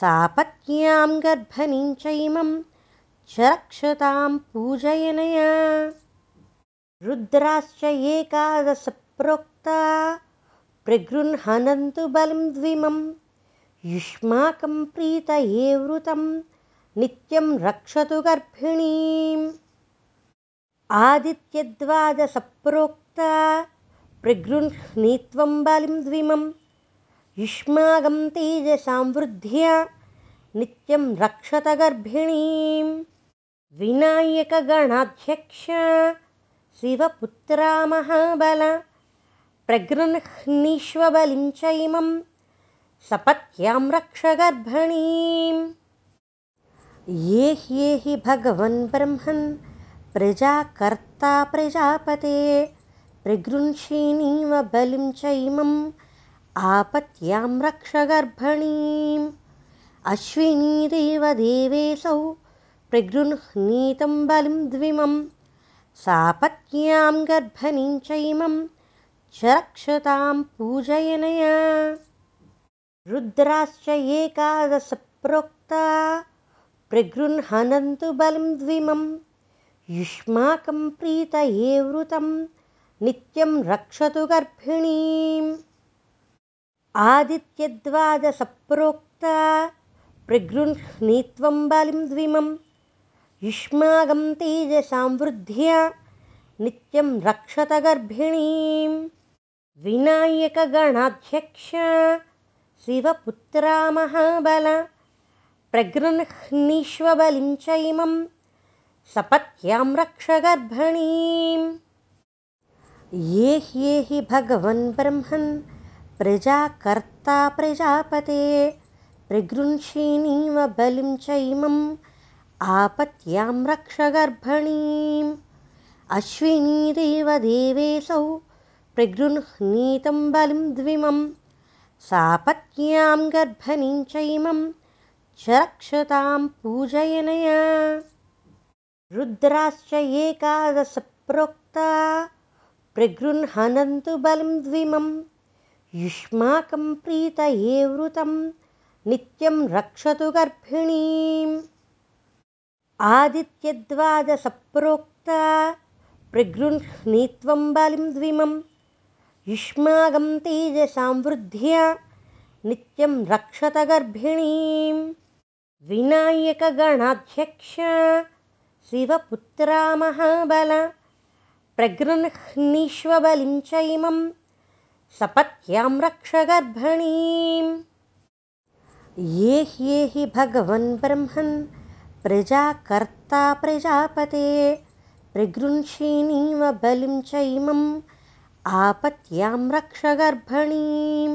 सापत्न्यां गर्भणीं च इमं च रक्षतां पूजयनया रुद्राश्च एकादशप्रोक्ता प्रगृह्णन्तु बलिं द्विमं युष्माकं प्रीतये वृतं नित्यं रक्षतु गर्भिणीम्। आदित्यद्वादसप्रोक्ता प्रगृह्णीत्वं बलिं द्विमं युष्माकं तेजसां वृद्ध्या नित्यं रक्षत गर्भिणीम्। विनायकगणाध्यक्ष शिवपुत्रा महाबल प्रगृह्णीष्वबलिं च इमं सपत्यां रक्ष गर्भणीम्। ये ह्येहि भगवन् ब्रह्मन् प्रजाकर्ता प्रजापते प्रगृह्षिणीव बलिं च इमम् आपत्यां रक्ष गर्भणीम्। अश्विनीदेव देवेशौ प्रगृह्णीतं बलिं सापत्न्यां गर्भणीं चैमं च रक्षतां पूजयनया। रुद्राश्च एकादशप्रोक्ता प्रगृह्णन्तु बलिं द्विमं युष्माकं प्रीतये वृतं नित्यं रक्षतु गर्भिणीम्। आदित्यद्वादसप्रोक्ता प्रगृह्णीत्वं बलिं द्विमम् युष्माकं तेजसां वृद्ध्या नित्यं रक्षत गर्भिणीं विनायकगणाध्यक्ष शिवपुत्रा महाबल प्रगृह्णीष्वबलिं च इमं सपत्यां रक्ष गर्भणीम् ये ह्येहि भगवन् ब्रह्मन् प्रजाकर्ता प्रजापते प्रगृह्षिणीव बलिं च इमम् आपत्यां रक्ष गर्भणीम्। अश्विनीदेव देवेशौ प्रगृह्णीतं बलिं द्विमं। सापत्न्यां गर्भणीं च इमं च रक्षतां पूजयनया। रुद्राश्च एकादशप्रोक्ता प्रगृह्णन्तु बलिं द्विमं। युष्माकं प्रीतये वृतं नित्यं रक्षतु गर्भिणीम् आदित्यद्वादसप्रोक्ता प्रगृह्णीत्वं बलिं द्विमं युष्माकं तेजसां वृद्ध्या नित्यं रक्षत गर्भिणीं विनायकगणाध्यक्ष शिवपुत्रा महाबल प्रगृह्णीष्वबलिं च इमं सपत्यां रक्ष गर्भणीम् ये ह्येहि भगवन् ब्रह्मन् प्रजाकर्ता प्रजापते प्रगृह्षिणीव बलिं च इमम् आपत्यां रक्ष गर्भणीम्।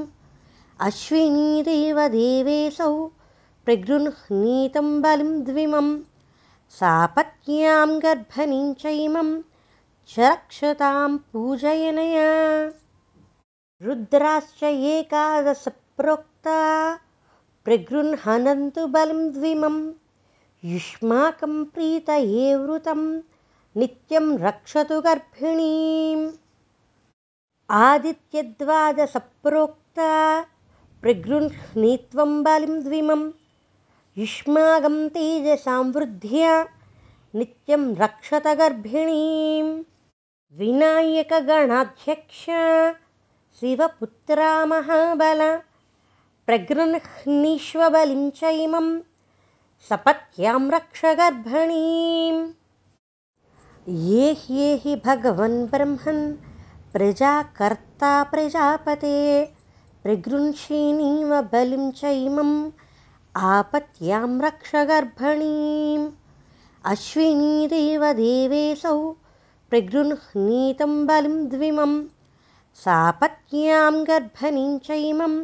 अश्विनीदेव देवेशौ प्रगृह्णीतं बलिं द्विमं सापत्न्यां गर्भणीं चैमं च रक्षतां पूजयनया। रुद्राश्च एकादशप्रोक्ता बलिं द्विमं युष्माकं प्रीतये वृतं नित्यं रक्षतु गर्भिणीम्। आदित्यद्वादसप्रोक्ता प्रगृह्णीत्वं बलिं द्विमं युष्मागं तेजसां वृद्ध्या नित्यं रक्षत गर्भिणीं विनायकगणाध्यक्ष शिवपुत्रा महाबल प्रगृह्णीष्वबलिं च इमं सपत्यां रक्ष गर्भिणीम् ये ह्येहि भगवन् ब्रह्मन् प्रजाकर्ता प्रजापते प्रगृंषीणीव बलिं चैमम् आपत्यां रक्ष गर्भणीम् अश्विनीदेवदेवेऽसौ प्रगृह्णीतं बलिं द्विमं सापत्न्यां गर्भणीं चैमं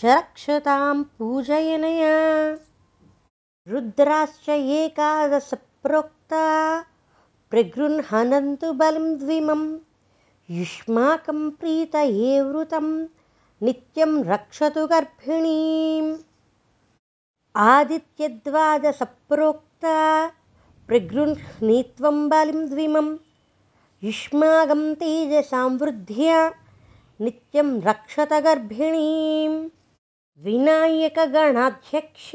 च रक्षतां पूजयनया रुद्राश्च एकादशप्रोक्ता प्रगृह्णन्तु बलिं द्विमम् युष्माकं प्रीतये वृतं नित्यं रक्षतु गर्भिणीम्। आदित्यद्वादसप्रोक्ता प्रगृह्णीत्वं बलिं द्विमं युष्माकं तेजसां वृद्ध्या नित्यं रक्षत गर्भिणीं विनायकगणाध्यक्ष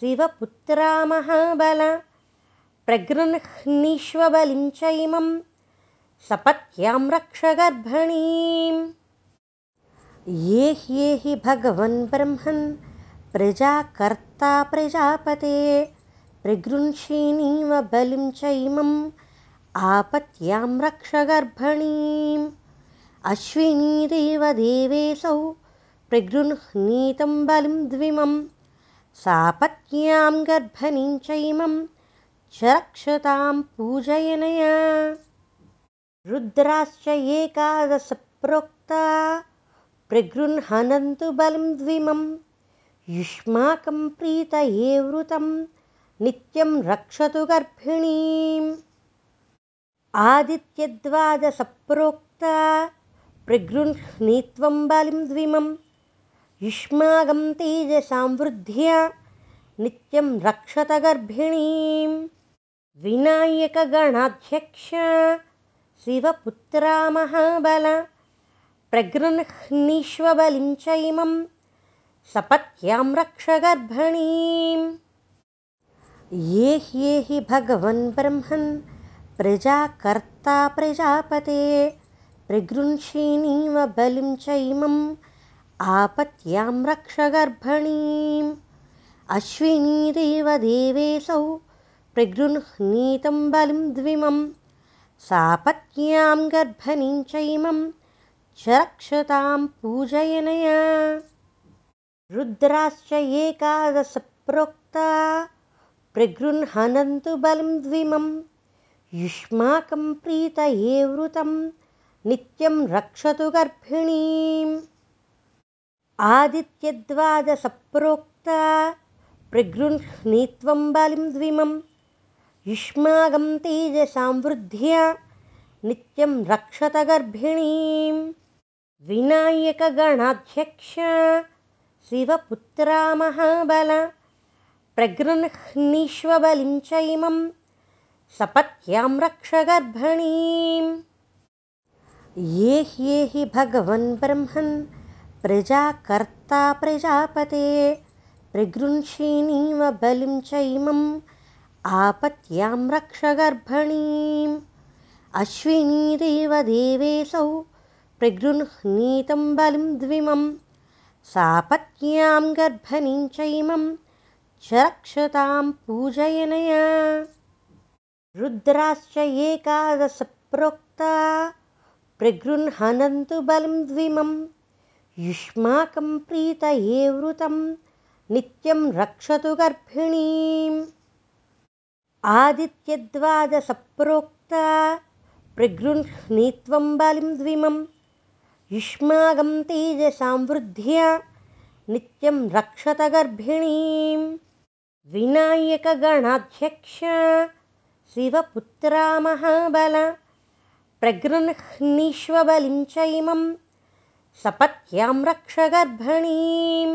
शिवपुत्रा महाबल प्रगृह्णीष्वबलिं च इमम् सपत्यां रक्ष गर्भणीम् ये ह्येहि भगवन् ब्रह्मन् प्रजाकर्ता प्रजापते प्रगृंषीणीव बलिं चैमम् आपत्यां रक्ष गर्भणीम् अश्विनीदेवदेवेऽसौ प्रगृह्णीतं बलिं द्विमं सापत्न्यां गर्भणीं चैमं च रक्षतां पूजयनया। रुद्राश्च एकादशप्रोक्ता बलिं द्विमं युष्माकं प्रीतये वृतं नित्यं रक्षतु गर्भिणीम्। आदित्यद्वादसप्रोक्ता प्रगृह्णीत्वं बलिं द्विमं युष्माकं तेजसां वृद्ध्या नित्यं रक्षत गर्भिणीं विनायकगणाध्यक्ष शिवपुत्रा महाबल प्रगृह्णीष्वबलिं च इमं सपत्यां रक्ष गर्भणीम् ये ह्येहि भगवन् ब्रह्मन् प्रजाकर्ता प्रजापते प्रगृंषीणीव बलिं च इमम् आपत्यां रक्ष गर्भणीम्। अश्विनीदेवदेवेऽसौ प्रगृह्णीतं बलिं द्विमम् सापत्न्यां गर्भणीं चैमं च रक्षतां पूजयनया। रुद्राश्च एकादशप्रोक्ता प्रगृह्णन्तु बलिं द्विमं। युष्माकं प्रीतये वृतं नित्यं रक्षतु गर्भिणीम् आदित्यद्वादसप्रोक्ता प्रगृह्णीत्वं बलिं द्विमम् युष्मागं तेजसां वृद्ध्या नित्यं रक्षत गर्भिणीं विनायकगणाध्यक्ष शिवपुत्रा महाबल प्रगृह्णीष्वबलिं च इमं सपत्यां रक्ष गर्भणीम् ये ह्येहि भगवन् ब्रह्मन् प्रजाकर्ता प्रजापते प्रगृंषीणीव बलिं च इमम् आपत्यां रक्ष गर्भणीम् अश्विनीदेवदेवेऽसौ प्रगृह्णीतं बलिं द्विमं सापत्न्यां गर्भणीं चैमं च रक्षतां पूजयनया। रुद्राश्च एकादशप्रोक्ता बलिं द्विमं युष्माकं प्रीतये वृतं नित्यं रक्षतु गर्भिणीम् आदित्यद्वादसप्रोक्ता प्रगृह्णीत्वं बलिं द्विमं युष्माकं तेजसां वृद्ध्या नित्यं रक्षत गर्भिणीं विनायकगणाध्यक्ष शिवपुत्रा महाबल प्रगृह्णीष्वबलिं च इमं सपत्यां रक्ष गर्भिणीम्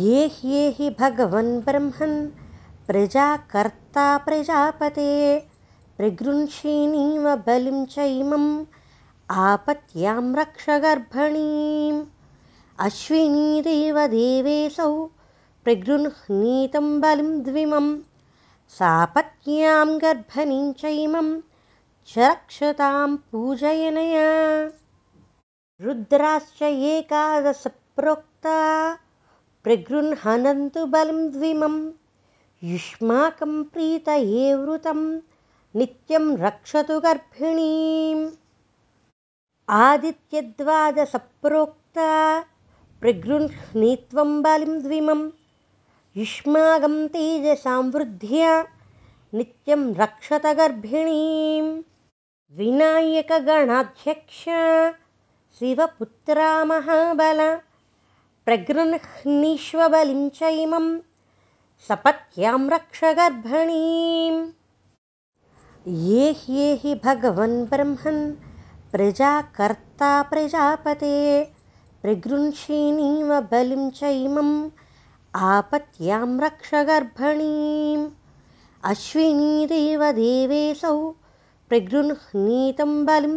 ये ह्येहि भगवन् ब्रह्मन् प्रजाकर्ता प्रजापते प्रगृंषीणीव बलिं चैमम् आपत्यां रक्ष गर्भणीम् अश्विनीदेव देवेशौ प्रगृह्णीतं बलिं द्विमं सापत्न्यां गर्भणीं चैमं च रक्षतां पूजयनया रुद्राश्च एकादशप्रोक्ता प्रगृह्णन्तु बलिं द्विमम् युष्माकं प्रीतये वृतं नित्यं रक्षतु गर्भिणीम्। आदित्यद्वादसप्रोक्ता प्रगृह्णीत्वं बलिं द्विमं। युष्माकं तेजसां वृद्ध्या नित्यं रक्षत गर्भिणीं विनायकगणाध्यक्ष शिवपुत्रा महाबल प्रगृह्णीष्वबलिं च इमम् सपत्यां रक्ष गर्भणीं ये ह्येहि भगवन् ब्रह्मन् प्रजाकर्ता प्रजापते प्रगृंषीणीव बलिं चैमम् आपत्यां रक्ष गर्भणीम् अश्विनीदेव देवेशौ प्रगृह्णीतं बलिं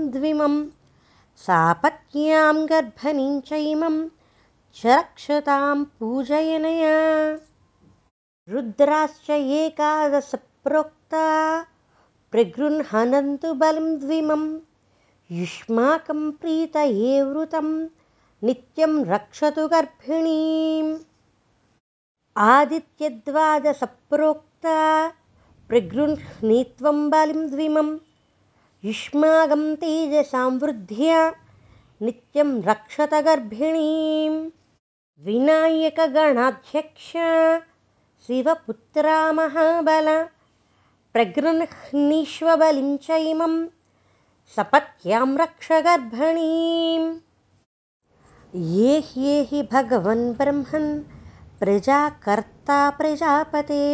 सापत्न्यां गर्भणीं चैमं च रक्षतां पूजयनया। रुद्राश्च एकादशप्रोक्ता प्रगृह्णन्तु बलिं द्विमं युष्माकं प्रीतये वृतं नित्यं रक्षतु गर्भिणीम्। आदित्यद्वादसप्रोक्ता प्रगृह्णीत्वं बलिं द्विमं युष्माकं तेजसां वृद्ध्या नित्यं रक्षत गर्भिणीं विनायकगणाध्यक्ष शिवपुत्रा महाबल प्रगृह्णीष्वबलिं च इमं सपत्यां रक्ष गर्भणीम् ये ह्येहि भगवन् ब्रह्मन् प्रजाकर्ता प्रजापते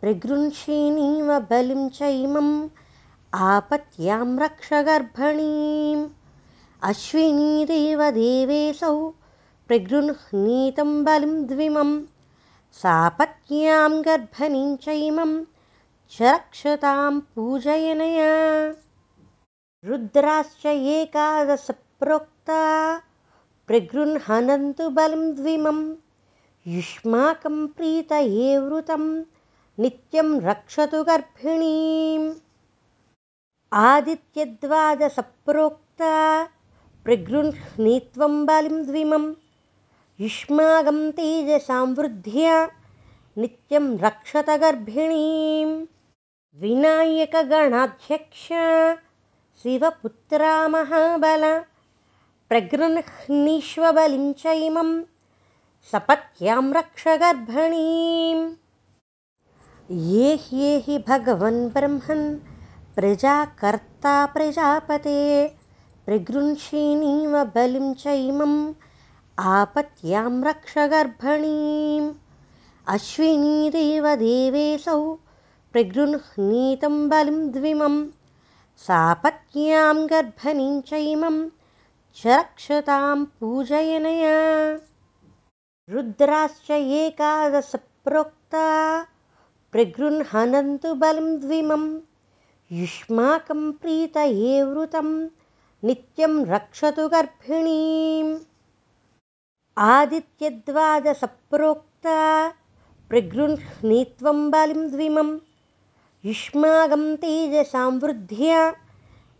प्रगृंषीणीव बलिं च इमम् आपत्यां रक्ष गर्भणीम्। अश्विनीदेव प्रगृह्णीतं बलिं द्विमम्। सापत्न्यां गर्भणीं चैमं च रक्षतां पूजयनया। रुद्राश्च एकादशप्रोक्ता प्रगृह्णन्तु बलिं द्विमं युष्माकं प्रीतये वृतं नित्यं रक्षतु गर्भिणीम् आदित्यद्वादसप्रोक्ता प्रगृह्णीत्वं बलिं द्विमम् युष्माकं तेजसां वृद्ध्या नित्यं रक्षत गर्भिणीं विनायकगणाध्यक्ष शिवपुत्रा महाबल प्रगृह्णीष्वबलिं च इमं सपत्यां रक्ष गर्भणीं ये ह्येहि भगवन् ब्रह्मन् प्रजाकर्ता प्रजापते प्रगृंषीणीव बलिं च इमम् आपत्यां रक्ष गर्भणीम् अश्विनीदेव देवेशौ प्रगृह्णीतं बलिं द्विमं सापत्न्यां गर्भणीं चैमं च रक्षतां पूजयनया। रुद्राश्च एकादशप्रोक्ता बलिं द्विमं युष्माकं प्रीतये वृतं नित्यं रक्षतु गर्भिणीम्। आदित्यद्वादसप्रोक्ता प्रगृह्णीत्वं बलिं द्विमं युष्माकं तेजसां वृद्ध्या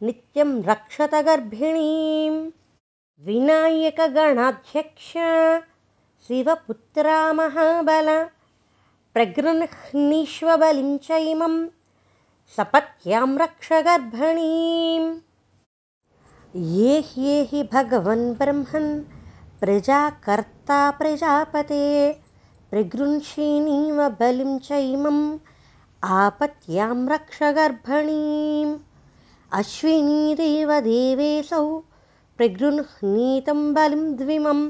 नित्यं रक्षत गर्भिणीं विनायकगणाध्यक्ष शिवपुत्रा महाबल प्रगृह्णीष्वबलिं च इमं सपत्यां रक्ष गर्भणीं ये ह्येहि भगवन् ब्रह्मन् प्रजाकर्ता प्रजापते प्रगृंषीणीव बलिं चैमम् आपत्यां रक्ष गर्भणीम् अश्विनीदेव देवेशौ प्रगृह्णीतं बलिं द्विमं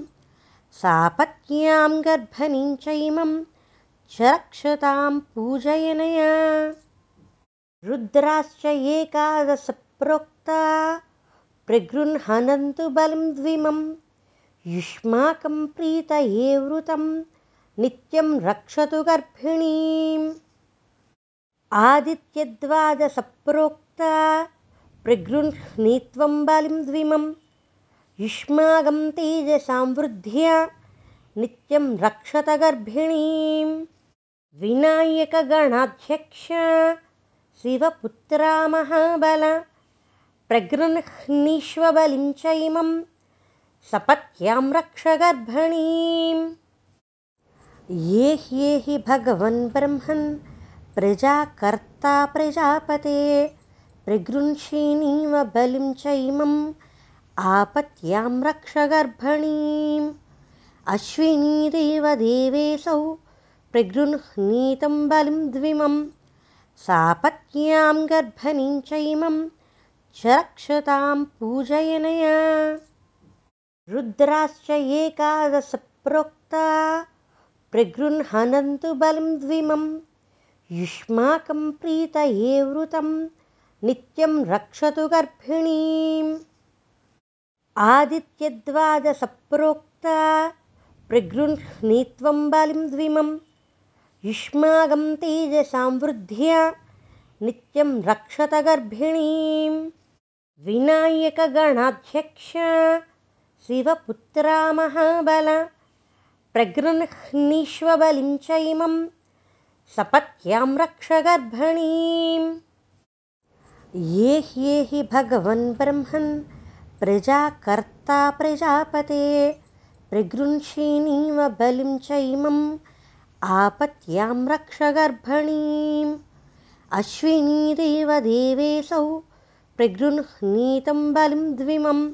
सापत्न्यां गर्भणीं चैमं च रक्षतां पूजयनया रुद्राश्च एकादशप्रोक्ता प्रगृह्णन्तु बलं द्विमं युष्माकं प्रीतये वृतं नित्यं रक्षतु गर्भिणीम्। आदित्यद्वादसप्रोक्ता प्रगृह्णीत्वं बलिं द्विमं युष्माकं तेजसां वृद्ध्या नित्यं रक्षत गर्भिणीं विनायकगणाध्यक्ष शिवपुत्रा महाबल प्रगृह्णीष्वबलिं चैमं सपत्यां रक्ष गर्भिणीम्। ये ह्येहि भगवन् ब्रह्मन् प्रजाकर्ता प्रजापते प्रगृह्षिणीव बलिं चैमम् आपत्यां रक्ष गर्भणीम्। अश्विनीदेव देवेशौ प्रगृह्णीतं बलिं सापत्न्यां गर्भणीं चैमं च रक्षतां पूजयनया। रुद्राश्च एकादशप्रोक्ता प्रगृह्णन्तु बलं द्विमं युष्माकं प्रीतये वृतं नित्यं रक्षतु गर्भिणीम्। आदित्यद्वादसप्रोक्ता प्रगृह्णीत्वं बलिं द्विमं युष्माकं तेजसां वृद्ध्या नित्यं रक्षत गर्भिणीं विनायकगणाध्यक्ष शिवपुत्रा महाबल प्रगृह्णीष्वबलिं चैमं सपत्यां रक्ष गर्भणीम् ये ह्येहि भगवन् ब्रह्मन् प्रजाकर्ता प्रजापते प्रगृह्षिणीव बलिं चैमम् आपत्यां रक्ष गर्भणीम्। अश्विनीदेव देवेशौ प्रगृह्णीतं बलिं द्विमं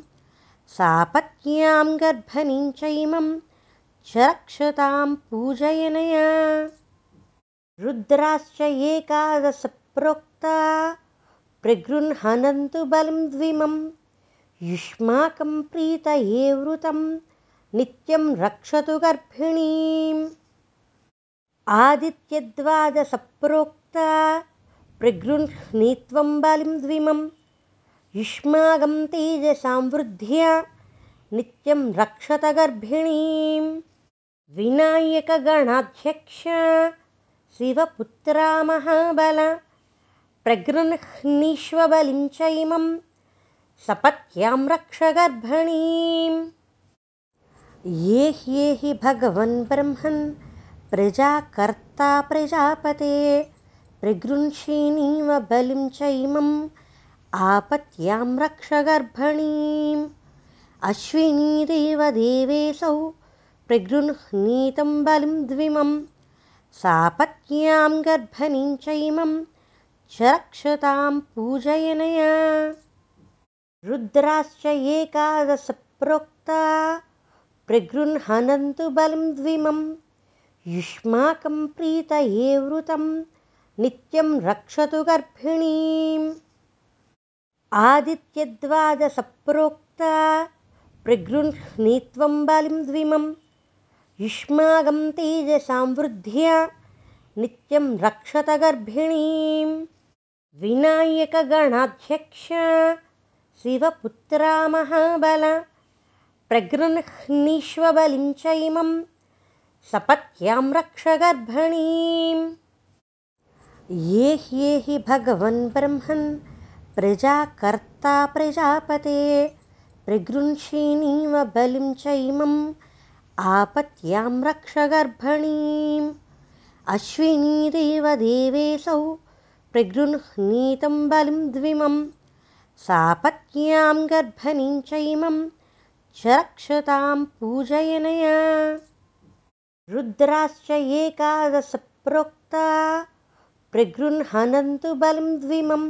सापत्न्यां गर्भणीं चैमं च रक्षतां पूजयनया। रुद्राश्च एकादशप्रोक्ता बलं द्विमं युष्माकं प्रीतये वृतं नित्यं रक्षतु गर्भिणीम् आदित्यद्वादसप्रोक्ता प्रगृह्णीत्वं बलिं द्विमं युष्माकं तेजसां वृद्ध्या नित्यं रक्षत गर्भिणीम् विनायकगणाध्यक्ष शिवपुत्रा महाबल प्रगृह्णीष्वबलिं चैमं सपत्यां रक्ष गर्भणीम् ये ह्येहि भगवन् ब्रह्मन् प्रजाकर्ता प्रजापते। प्रगृह्षिणीव बलिं चैमम् आपत्यां रक्ष गर्भणीम्। अश्विनीदेव देवेशौ प्रगृह्णीतं बलिं द्विमं। सापत्न्यां गर्भणीं चैमं च रक्षतां पूजयनया। रुद्राश्च एकादशप्रोक्ता। प्रगृह्णन्तु बलं द्विमं युष्माकं प्रीतये वृतं नित्यं रक्षतु गर्भिणीम्। आदित्यद्वादसप्रोक्ता प्रगृह्णीत्वं बलिं द्विमं युष्माकं तेजसां वृद्ध्या नित्यं रक्षत गर्भिणीं विनायकगणाध्यक्ष शिवपुत्रा महाबल प्रगृह्णीष्वबलिं चैमं सपत्यां रक्ष गर्भणीम् ये ह्येहि भगवन् ब्रह्मन् प्रजाकर्ता प्रजापते प्रगृह्षिणीव बलिं चैमम् आपत्यां रक्ष गर्भणीम् अश्विनीदेव देवेशौ प्रगृह्णीतं बलिं द्विमं सापत्न्यां गर्भणीं चैमं च रक्षतां पूजयनया रुद्राश्च एकादशप्रोक्ता प्रगृह्णन्तु बलं द्विमं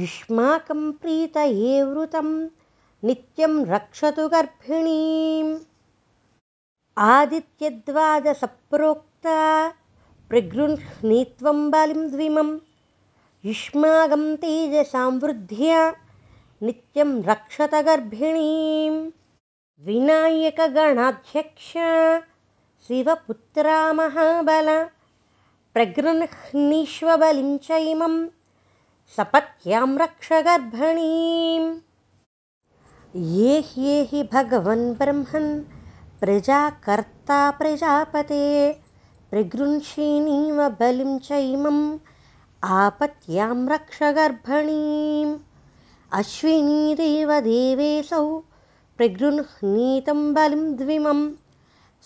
युष्माकं प्रीतये वृतं नित्यं रक्षतु गर्भिणीम्। आदित्यद्वादसप्रोक्ता प्रगृह्णीत्वं बलिं द्विमं युष्माकं तेजसां वृद्ध्या नित्यं रक्षत गर्भिणीं विनायकगणाध्यक्ष शिवपुत्रा महाबल प्रगृह्णीष्वबलिं च इमं सपत्यां रक्ष गर्भणीम् ये ह्येहि भगवन् ब्रह्मन् प्रजाकर्ता प्रजापते प्रगृंषीणीव बलिं च इमम् आपत्यां रक्ष गर्भणीम् अश्विनीदेव देवेऽसौ प्रगृह्णीतं बलिं द्विमं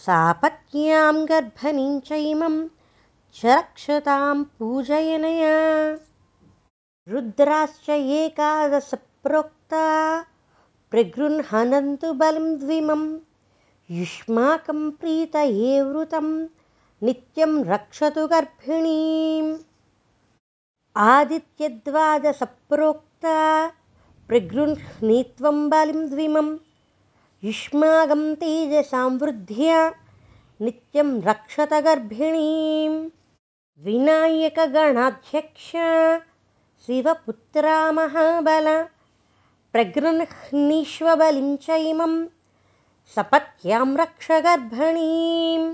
सापत्न्यां गर्भणीं च इमं च रक्षतां पूजयनया। रुद्राश्च एकादशप्रोक्ता प्रगृह्णन्तु बलिं द्विमं युष्माकं प्रीतये वृतं नित्यं रक्षतु गर्भिणीम्। आदित्यद्वादसप्रोक्ता प्रगृह्णीत्वं बलिं द्विमं युष्माकं तेजसां वृद्ध्या नित्यं रक्षत गर्भिणीम् विनायकगणाध्यक्ष शिवपुत्रा महाबल प्रगृह्णीष्वबलिं च इमं सपत्यां रक्ष गर्भणीम्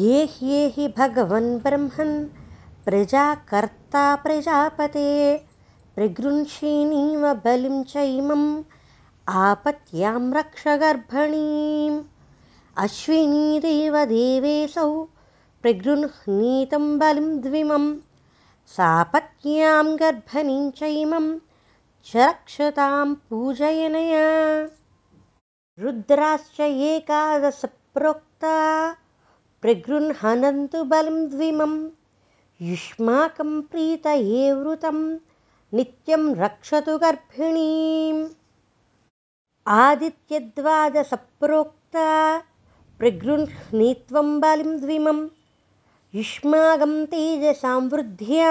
ये ह्येहि भगवन् ब्रह्मन् प्रजाकर्ता प्रजापते प्रगृंषीणीव बलिं च इमम् आपत्यां रक्ष गर्भणीम्। अश्विनीदेव देवेऽसौ प्रगृह्णीतं बलिं द्विमं सापत्न्यां गर्भणीं च इमं च रक्षतां पूजयनया। रुद्राश्च एकादशप्रोक्ता प्रगृह्णन्तु बलिं द्विमं युष्माकं प्रीतये वृतं नित्यं रक्षतु गर्भिणीम् आदित्यद्वादसप्रोक्ता प्रगृह्णीत्वं बलिं द्विमं युष्माकं तेजसां वृद्ध्या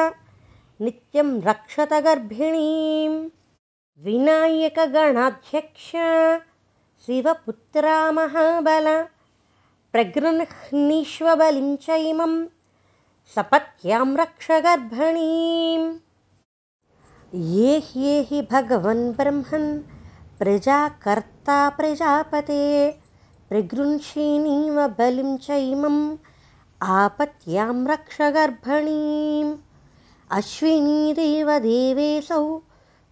नित्यं रक्षत गर्भिणीम् विनायकगणाध्यक्ष शिवपुत्रा महाबल प्रगृह्णीष्वबलिं च इमं सपत्यां रक्ष गर्भणीम् ये ह्येहि भगवन् ब्रह्मन् प्रजाकर्ता प्रजापते प्रगृंषीणीव बलिं च इमम् आपत्यां रक्ष गर्भणीम्। अश्विनीदेव देवेऽसौ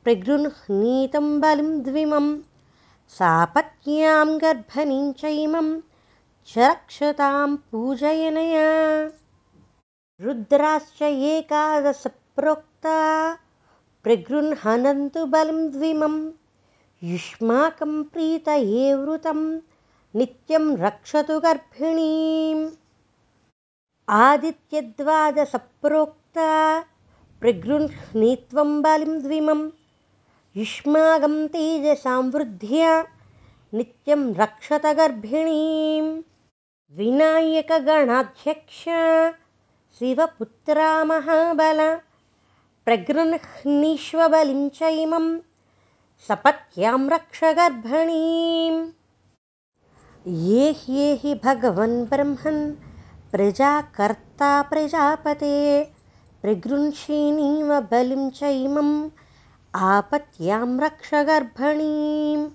प्रगृह्णीतं बलिं द्विमं सापत्न्यां गर्भणीं च इमं च रक्षतां पूजयनया। रुद्राश्च एकादशप्रोक्ता प्रगृह्णन्तु बलिं द्विमं युष्माकं प्रीतये वृतं नित्यं रक्षतु गर्भिणीम् आदित्यद्वादसप्रोक्ता प्रगृह्णीत्वं बलिं द्विमं युष्माकं तेजसां वृद्ध्या नित्यं रक्षत गर्भिणीम् विनायकगणाध्यक्ष शिवपुत्रा महाबल प्रगृह्णीष्वबलिं च इमं सपत्यां रक्ष गर्भणीम् ये ह्येहि भगवन् ब्रह्मन् प्रजाकर्ता प्रजापते प्रगृंषीणीव बलिं च इमम् आपत्यां रक्ष गर्भणीम्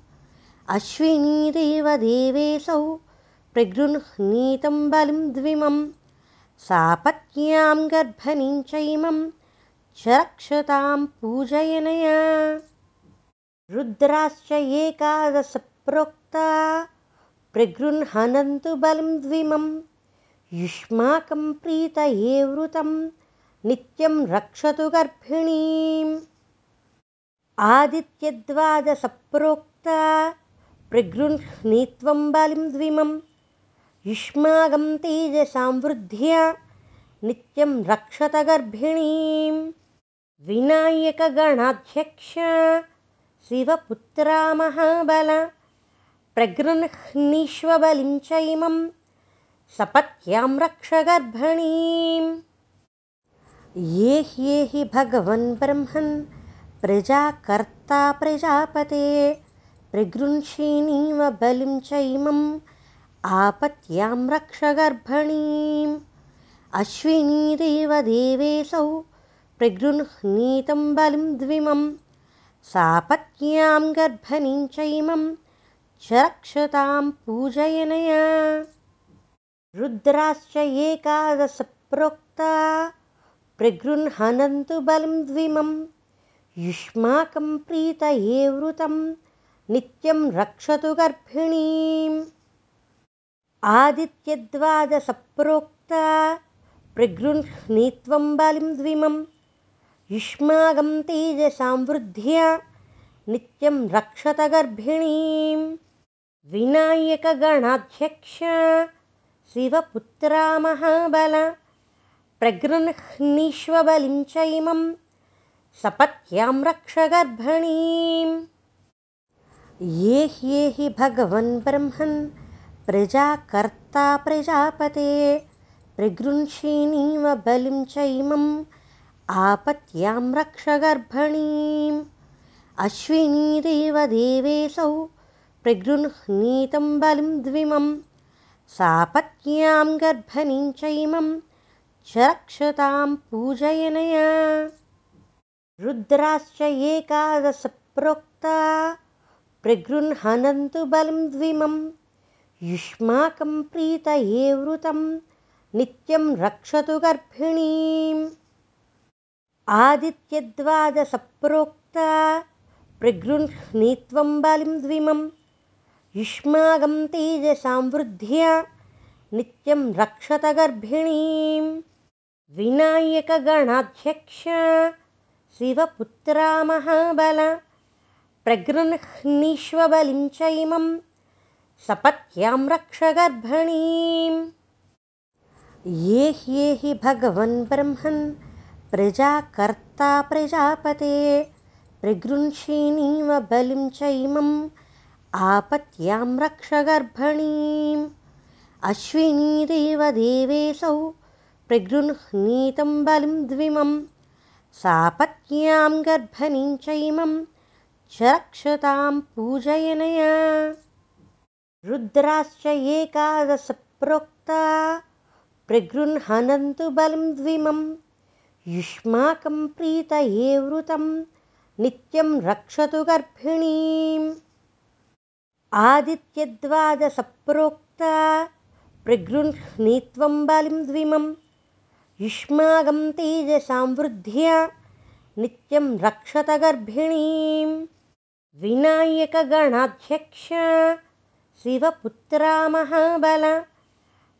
अश्विनीदेव देवेऽसौ प्रगृह्णीतं बलिं द्विमं सापत्न्यां गर्भणीं च इमं च रक्षतां पूजयनया रुद्राश्च एकादशप्रोक्ता प्रगृह्णन्तु बलिं द्विमं युष्माकं प्रीतये वृतं नित्यं रक्षतु गर्भिणीम्। आदित्यद्वादसप्रोक्ता प्रगृह्णीत्वं बलिं द्विमं युष्माकं तेजसां वृद्ध्या नित्यं रक्षत गर्भिणीम्। विनायकगणाध्यक्ष शिवपुत्रा महाबल प्रगृह्णीष्वबलिं च इमं सपत्यां रक्ष गर्भणीम् ये ह्येहि भगवन् ब्रह्मन् प्रजाकर्ता प्रजापते प्रगृंषीणीव बलिं च इमम् आपत्यां रक्ष गर्भणीम् अश्विनीदेव देवेऽसौ प्रगृह्णीतं बलिं द्विमं सापत्न्यां गर्भणीं च इमं च रक्षतां पूजयनया। रुद्राश्च एकादशप्रोक्ता प्रगृह्णन्तु बलं द्विमं। युष्माकं प्रीतये वृतं नित्यं रक्षतु गर्भिणीम्। आदित्यद्वादसप्रोक्ता प्रगृह्णीत्वं बलिं द्विमं युष्माकं तेजसां वृद्ध्या नित्यं रक्षत गर्भिणीम् विनायकगणाध्यक्ष शिवपुत्रा महाबल प्रगृह्णीष्वबलिं चैमं सपत्यां रक्ष गर्भिणीम् ये ह्येहि भगवन् ब्रह्मन् प्रजाकर्ता प्रजापते प्रगृह्षिणीव बलिं चैमम् आपत्यां रक्ष गर्भिणीम्। अश्विनी देवेशौ प्रगृह्णीतं बलिं द्विमं सापत्न्यां गर्भनीं चैमं च रक्षतां पूजयनया। रुद्राश्च एकादशप्रोक्ता प्रगृह्णन्तु बलं द्विमं युष्माकं प्रीतये वृतं नित्यं रक्षतु गर्भिणीम् आदित्यद्वादसप्रोक्ता प्रगृह्णीत्वं बलिं द्विमं युष्माकं तेजसां वृद्ध्या नित्यं रक्षत गर्भिणीं विनायकगणाध्यक्ष शिवपुत्रा महाबल प्रगृह्णीष्वबलिं चैमं सपत्यां रक्ष गर्भिणीम् ये ह्येहि भगवन् ब्रह्मन् प्रजाकर्ता प्रजापते प्रगृह्षिणीव बलिं चैमम् आपत्यां रक्ष गर्भणीम्। अश्विनी देवेशौ प्रगृह्णीतं बलिं द्विमं सापत्न्यां गर्भनीं चैमं च रक्षतां पूजयनया। रुद्राश्च एकादशप्रोक्ता प्रगृह्णन्तु बलिं द्विमम् युष्माकं प्रीतये वृतं नित्यं रक्षतु गर्भिणीम्। आदित्यद्वादसप्रोक्ता प्रगृह्णीत्वं बलिं द्विमं युष्माकं तेजसां वृद्ध्या नित्यं रक्षत गर्भिणीम्। विनायकगणाध्यक्ष शिवपुत्रा महाबल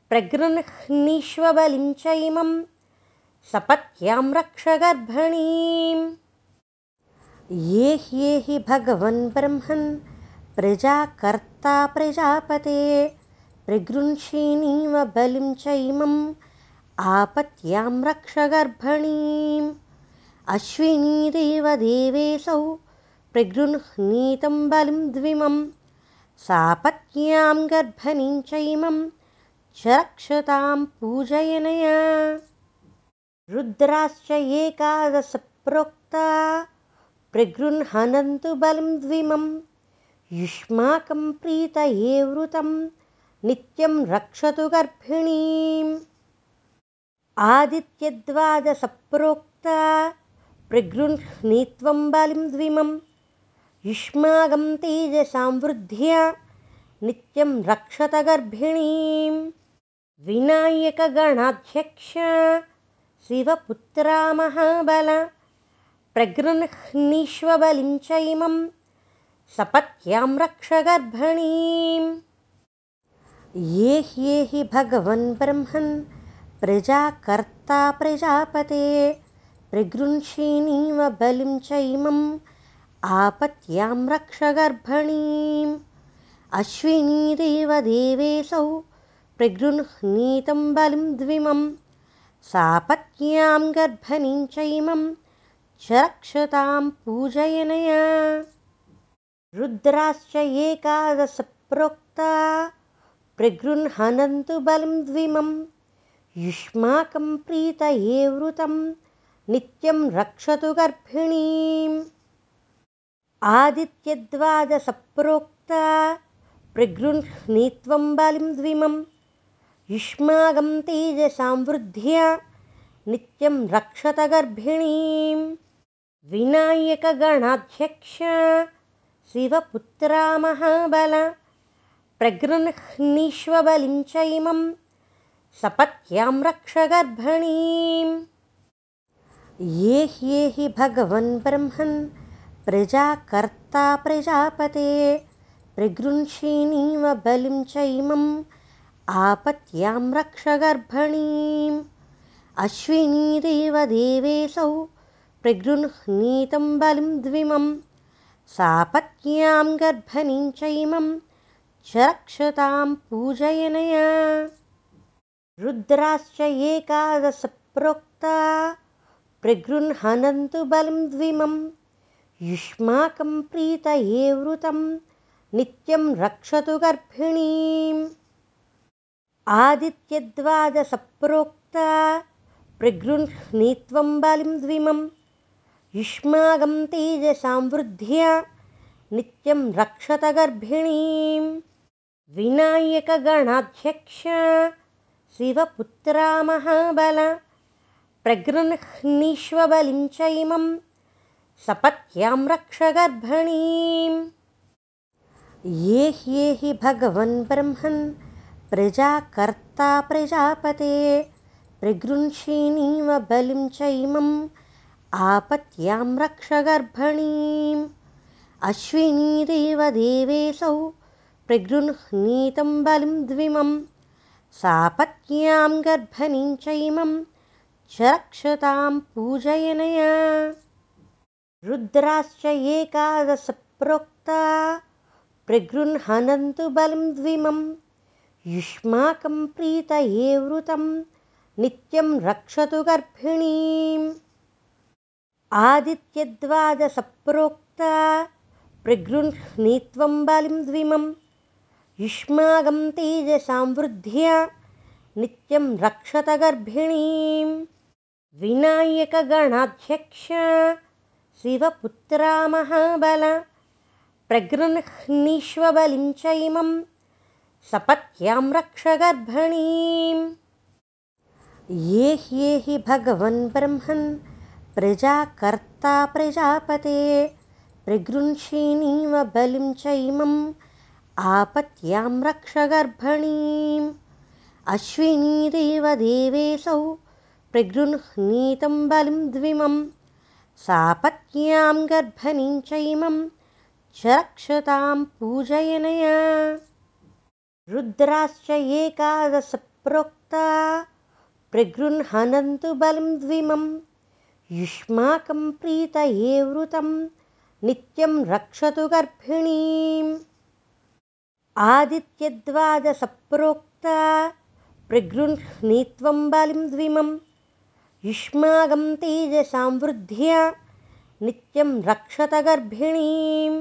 प्रगृह्णीष्वबलिं चैमम् सपत्यां रक्ष गर्भणीम् ये ह्येहि भगवन् ब्रह्मन् प्रजाकर्ता प्रजापते प्रगृह्षिणीव बलिं चैमम् आपत्यां रक्ष गर्भणीम् अश्विनी देवेशौ प्रगृह्णीतं बलिं द्विमं सापत्न्यां गर्भनीं चैमं च रक्षतां पूजयनया रुद्राश्च एकादशप्रोक्ता प्रगृह्णन्तु बलं द्विमं युष्माकं प्रीतये वृतं नित्यं रक्षतु गर्भिणीम्। आदित्यद्वादसप्रोक्ता प्रगृह्णीत्वं बलिं द्विमं युष्माकं तेजसां वृद्ध्या नित्यं रक्षत गर्भिणीम्। विनायकगणाध्यक्ष शिवपुत्रा महाबल प्रगृह्णीष्वबलिं चैमं सपत्यां रक्ष गर्भणीम् ये ह्येहि भगवन् ब्रह्मन् प्रजाकर्ता प्रजापते प्रगृह्षिणीव बलिं चैमम् आपत्यां रक्ष गर्भणीम् अश्विनी देवेशौ प्रगृह्णीतं बलिं द्विमम् सापत्न्यां गर्भनीं चैमं च रक्षतां पूजयनया। रुद्राश्च एकादशप्रोक्ता प्रगृह्णन्तु बलं द्विमं। युष्माकं प्रीतये वृतं नित्यं रक्षतु गर्भिणीम्। आदित्यद्वादसप्रोक्ता प्रगृह्णीत्वं बलिं द्विमम् युष्माकं तेजसां वृद्ध्या नित्यं रक्षत गर्भिणीम् विनायकगणाध्यक्ष शिवपुत्रा महाबल प्रगृह्णीष्वबलिं च इमं सपत्यां रक्ष गर्भणीम् ये ह्येहि भगवन् ब्रह्मन् प्रजाकर्ता प्रजापते प्रगृह्षिणीव बलिं च इमम् आपत्यां रक्ष गर्भणीम्। अश्विनीदेव देवेशौ प्रगृह्णीतं बलिं द्विमं सापत्न्यां गर्भणीं च च रक्षतां पूजयनया। रुद्राश्च एकादशप्रोक्ता प्रगृह्णन्तु बलिं द्विमं युष्माकं प्रीतये वृतं नित्यं रक्षतु गर्भिणीम् आदित्यद्वादसप्रोक्ता प्रगृह्णीत्वं युष्मागं तेजसां वृद्ध्या नित्यं रक्षत गर्भिणीं विनायकगणाध्यक्ष शिवपुत्रा महाबल प्रगृह्णीष्वबलिं च इमं सपत्यां रक्ष गर्भणीम् ये ह्येहि भगवन् ब्रह्मन् प्रजाकर्ता प्रजापते प्रगृह्षिणीव बलिं च इमम् आपत्यां रक्ष गर्भणीम्। अश्विनीदेव देवेशौ प्रगृह्णीतं बलिं द्विमं सापत्न्यां गर्भणीं च इमं च रक्षतां पूजयनया। रुद्राश्च एकादशप्रोक्ता बलिं द्विमम् युष्माकं प्रीतये वृतं नित्यं रक्षतु गर्भिणीम्। आदित्यद्वादसप्रोक्ता प्रगृह्णीत्वं बलिं द्विमं युष्माकं तेजसां वृद्ध्या नित्यं रक्षत गर्भिणीं विनायकगणाध्यक्ष शिवपुत्रा महाबल प्रगृह्णीष्वबलिं च इमम् सपत्यां रक्ष गर्भणीम् ये ह्येहि भगवन् ब्रह्मन् प्रजाकर्ता प्रजापते प्रगृह्षिणीव बलिं च इमम् आपत्यां रक्ष गर्भणीम् अश्विनीदेव देवेशौ प्रगृह्णीतं बलिं द्विमं सापत्न्यां गर्भणीं च इमं च रक्षतां पूजयनया रुद्राश्च एकादशप्रोक्ता प्रगृह्णन्तु बलिं द्विमं युष्माकं प्रीतये वृतं नित्यं रक्षतु गर्भिणीम्। आदित्यद्वादसप्रोक्ता प्रगृह्णीत्वं बलिं द्विमं युष्माकं तेजसां वृद्ध्या नित्यं रक्षत गर्भिणीं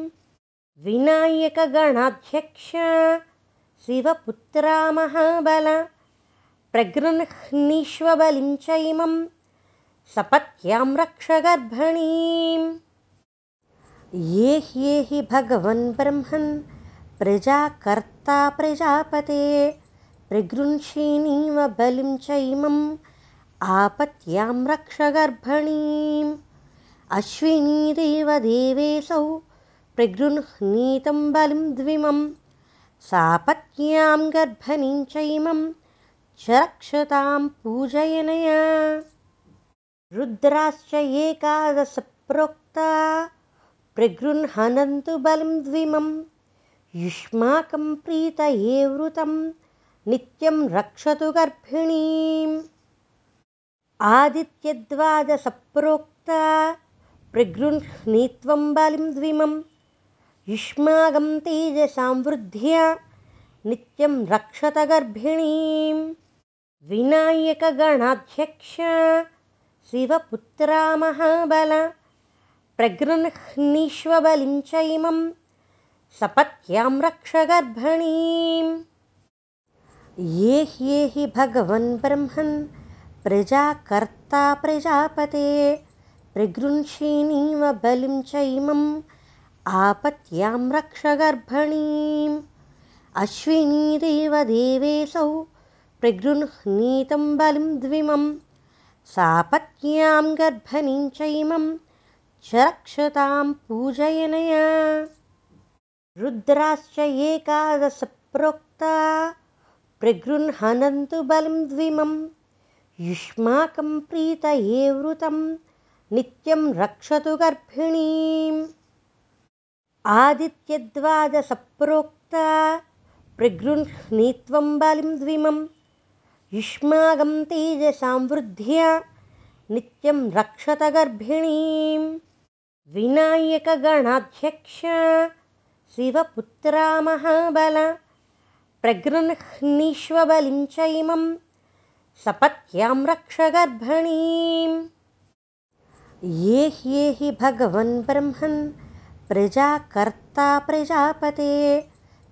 विनायकगणाध्यक्ष शिवपुत्रा महाबल प्रगृह्णीष्वबलिं च इमं सपत्यां रक्ष गर्भणीम् ये ह्येहि भगवन् ब्रह्मन् प्रजाकर्ता प्रजापते। प्रगृह्षिणीव बलिं च इमम् आपत्यां रक्ष गर्भणीम् अश्विनीदेव देवेशौ प्रगृह्णीतं बलिं द्विमम् सापत्न्यां गर्भणीं च इमं च रक्षतां पूजयनया। रुद्राश्च एकादशप्रोक्ता प्रगृह्णन्तु बलिं द्विमं। युष्माकं प्रीतये वृतं नित्यं रक्षतु गर्भिणीम् आदित्यद्वादसप्रोक्ता प्रगृह्णीत्वं बलिं द्विमम् युष्मागं तेजसां वृद्ध्या नित्यं रक्षत गर्भिणीं विनायकगणाध्यक्ष शिवपुत्रा महाबल प्रगृह्णीष्वबलिं च इमं सपत्यां रक्ष गर्भणीम् ये ह्येहि भगवन् ब्रह्मन् प्रजाकर्ता प्रजापते प्रगृह्षिणीव बलिं च इमम् आपत्यां रक्ष अश्विनीदेव देवेशौ प्रगृह्णीतं बलिं द्विमं सापत्न्यां गर्भणीं च इमं च रक्षतां पूजयनया। रुद्राश्च एकादश सप्रोक्ता प्रगृह्णन्तु बलिं द्विमं युष्माकं प्रीतये वृतं नित्यं रक्षतु गर्भिणीम् आदित्यद्वादसप्रोक्ता प्रगृह्णीत्वं बलिं द्विमं युष्माकं तेजसांवृद्ध्या नित्यं रक्षत गर्भिणीम् विनायकगणाध्यक्ष शिवपुत्रा महाबल प्रगृह्णीष्वबलिं च इमं सपत्यां रक्ष गर्भणीम् ये ह्येहि भगवन् ब्रह्मन् प्रजाकर्ता प्रजापते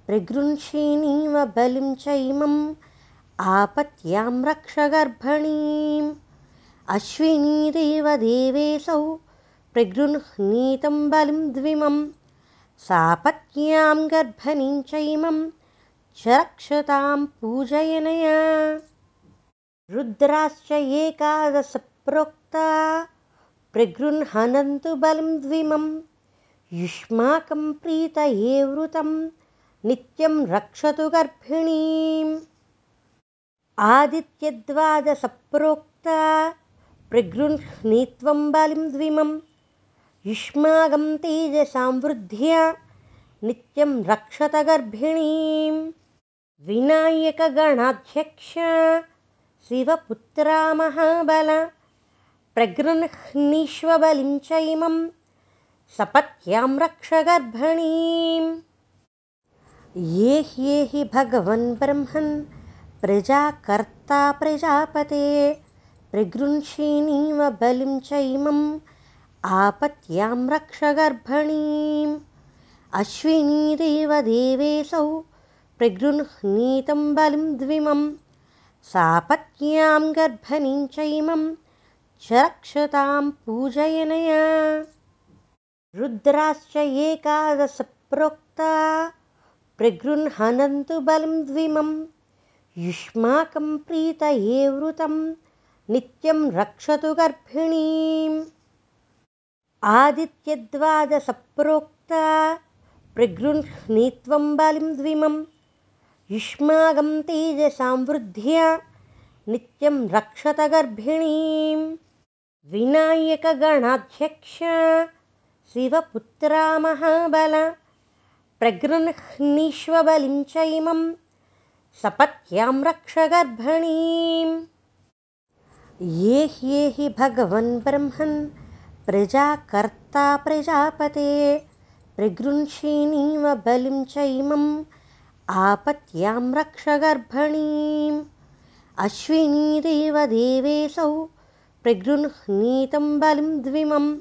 प्रगृह्षिणीव बलिं च इमम् आपत्यां रक्ष गर्भणीम्। अश्विनीदेव देवेशौ प्रगृह्णीतं बलिं द्विमं सापत्न्यां गर्भनीं चैमं च रक्षतां पूजयनया। रुद्राश्च एकादशप्रोक्ता बलिं द्विमं युष्माकं प्रीतये वृतं नित्यं रक्षतु गर्भिणीम्। आदित्यद्वादसप्रोक्ता प्रगृह्णीत्वं बलिं द्विमम् युष्माकं तेजसांवृद्ध्या नित्यं रक्षत गर्भिणीं विनायकगणाध्यक्ष शिवपुत्रा महाबल प्रगृह्णीष्वबलिं च इमं सपत्यां रक्ष गर्भणीम् ये ह्येहि भगवन् ब्रह्मन् प्रजाकर्ता प्रजापते प्रगृह्षिणीव बलिं च इमम् आपत्यां रक्ष गर्भणीम् अश्विनीदेव देवेशौ प्रगृह्णीतं बलिं द्विमं सापत्न्यां गर्भनीं चैमं च रक्षतां पूजयनया रुद्राश्च एकादशप्रोक्ता प्रगृह्णन्तु बलिं द्विमं। युष्माकं प्रीतये वृतं नित्यं रक्षतु गर्भिणीम्। आदित्यद्वादसप्रोक्ता प्रगृह्णीत्वं बलिं द्विमं। युष्माकं तेजसांवृद्ध्या नित्यं रक्षत गर्भिणीं विनायकगणाध्यक्ष शिवपुत्रा महाबल प्रगृह्णीष्वबलिं च इमं सपत्यां रक्ष गर्भणीम् ये ह्येहि भगवन् ब्रह्मन् प्रजाकर्ता प्रजापते। प्रगृह्षिणीव बलिं च इमम् आपत्यां रक्ष गर्भणीम् अश्विनीदेव देवेशौ प्रगृह्णीतं बलिं द्विमं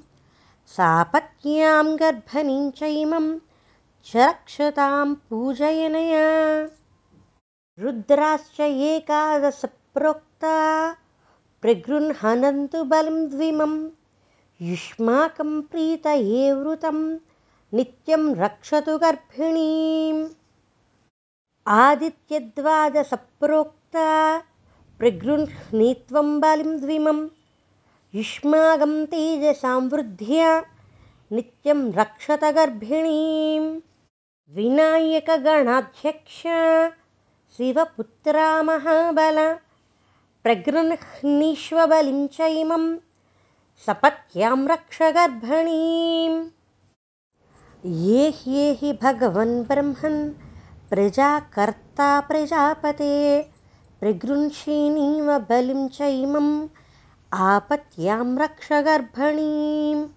सापत्न्यां गर्भनीं च इमं च रक्षतां पूजयनया। रुद्राश्च एकादशप्रोक्ता प्रगृह्णन्तु बलिं द्विमम् युष्माकं प्रीतये वृतं नित्यं रक्षतु गर्भिणीम्। आदित्यद्वादसप्रोक्ता प्रगृह्णीत्वं बलिं द्विमं युष्माकं तेजसांवृद्ध्या नित्यं रक्षत गर्भिणीं विनायकगणाध्यक्ष शिवपुत्रा महाबल प्रगृह्णीष्वबलिं च इमम् सपत्यां रक्ष गर्भणीम् ये ह्येहि भगवन् ब्रह्मन् प्रजाकर्ता प्रजापते प्रगृह्षिणीव बलिं च इमम् आपत्यां रक्ष गर्भणीम्।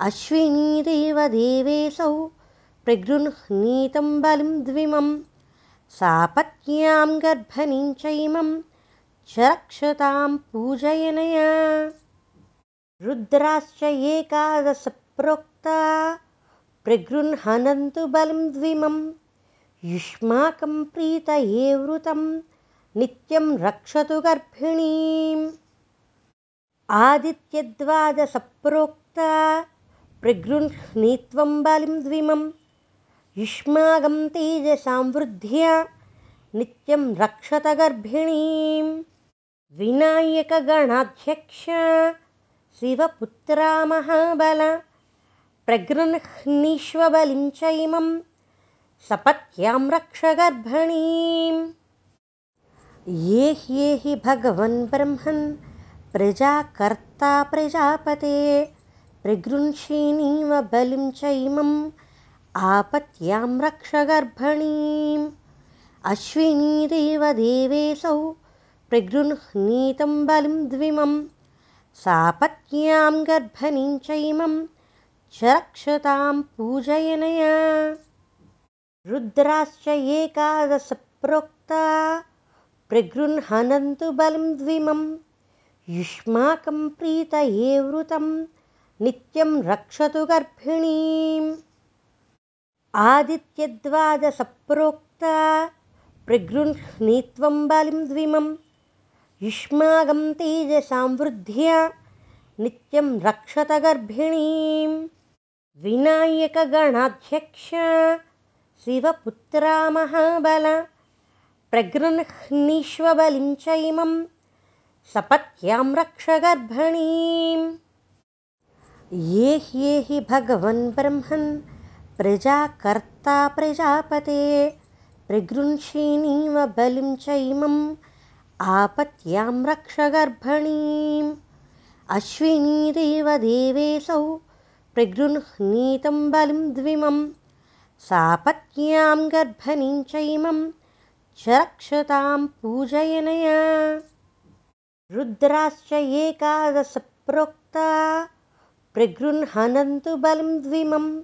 अश्विनीदेव देवेशौ प्रगृह्णीतं बलिं द्विमं सापत्न्यां गर्भनीं च इमं च रक्षतां पूजयनया। रुद्राश्च एकादशप्रोक्ता प्रगृह्णन्तु बलिं द्विमं युष्माकं प्रीतये वृतं नित्यं रक्षतु गर्भिणीम् आदित्यद्वादसप्रोक्ता प्रगृह्णीत्वं बलिं द्विमं युष्माकं तेजसांवृद्ध्या नित्यं रक्षत गर्भिणीं विनायकगणाध्यक्ष शिवपुत्रा महाबल प्रगृह्णीष्वबलिं च इमं सपत्यां रक्ष गर्भणीम् ये ह्येहि भगवन् ब्रह्मन् प्रजाकर्ता प्रजापते प्रगृह्षिणीव बलिं चैमम् आपत्यां रक्ष गर्भणीम्। अश्विनीदेव देवेशौ प्रगृह्णीतं बलिं द्विमं सापत्न्यां गर्भणीं चैमं च रक्षतां पूजयनया। रुद्राश्च एकादशप्रोक्ता बलिं द्विमं युष्माकं प्रीतये वृतं नित्यं रक्षतु गर्भिणीम्। आदित्यद्वादसप्रोक्ता प्रगृह्णीत्वं बलिं द्विमं। युष्माकं तेजसां वृद्ध्या नित्यं रक्षत गर्भिणीं विनायकगणाध्यक्ष शिवपुत्रा महाबल प्रगृह्णीष्वबलिं चैमं सपत्यां रक्ष गर्भणीम् ये ह्येहि भगवन् ब्रह्मन् प्रजाकर्ता प्रजापते प्रगृह्षिणीव बलिं चैमम् आपत्यां रक्ष गर्भणीम् अश्विनीदेव देवेशौ प्रगृह्णीतं बलिं द्विमं सापत्न्यां गर्भणीं चैमं च रक्षतां पूजयनया रुद्राश्च एकादशप्रोक्ता प्रगृह्णन्तु बलिं द्विमं।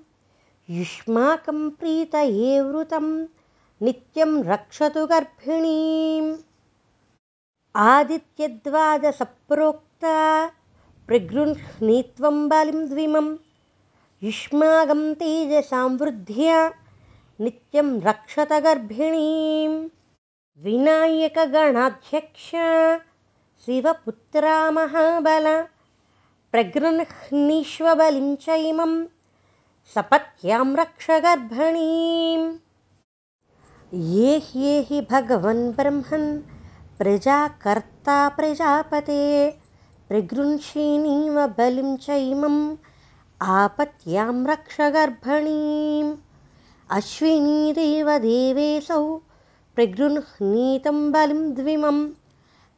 युष्माकं प्रीतये वृतं नित्यं रक्षतु गर्भिणीम्। आदित्यद्वादसप्रोक्ता प्रगृह्णीत्वं बलिं द्विमं। युष्माकं तेजसां वृद्ध्या नित्यं रक्षत गर्भिणीं विनायकगणाध्यक्ष शिवपुत्रा महाबल प्रगृह्णीष्वबलिं चैमं सपत्यां रक्ष गर्भणीम्। ये ह्येहि भगवन् ब्रह्मन् प्रजाकर्ता प्रजापते प्रगृह्षिणीव बलिं चैमम् आपत्यां रक्ष गर्भणीम्। अश्विनीदेव देवेशौ प्रगृह्णीतं बलिं द्विमं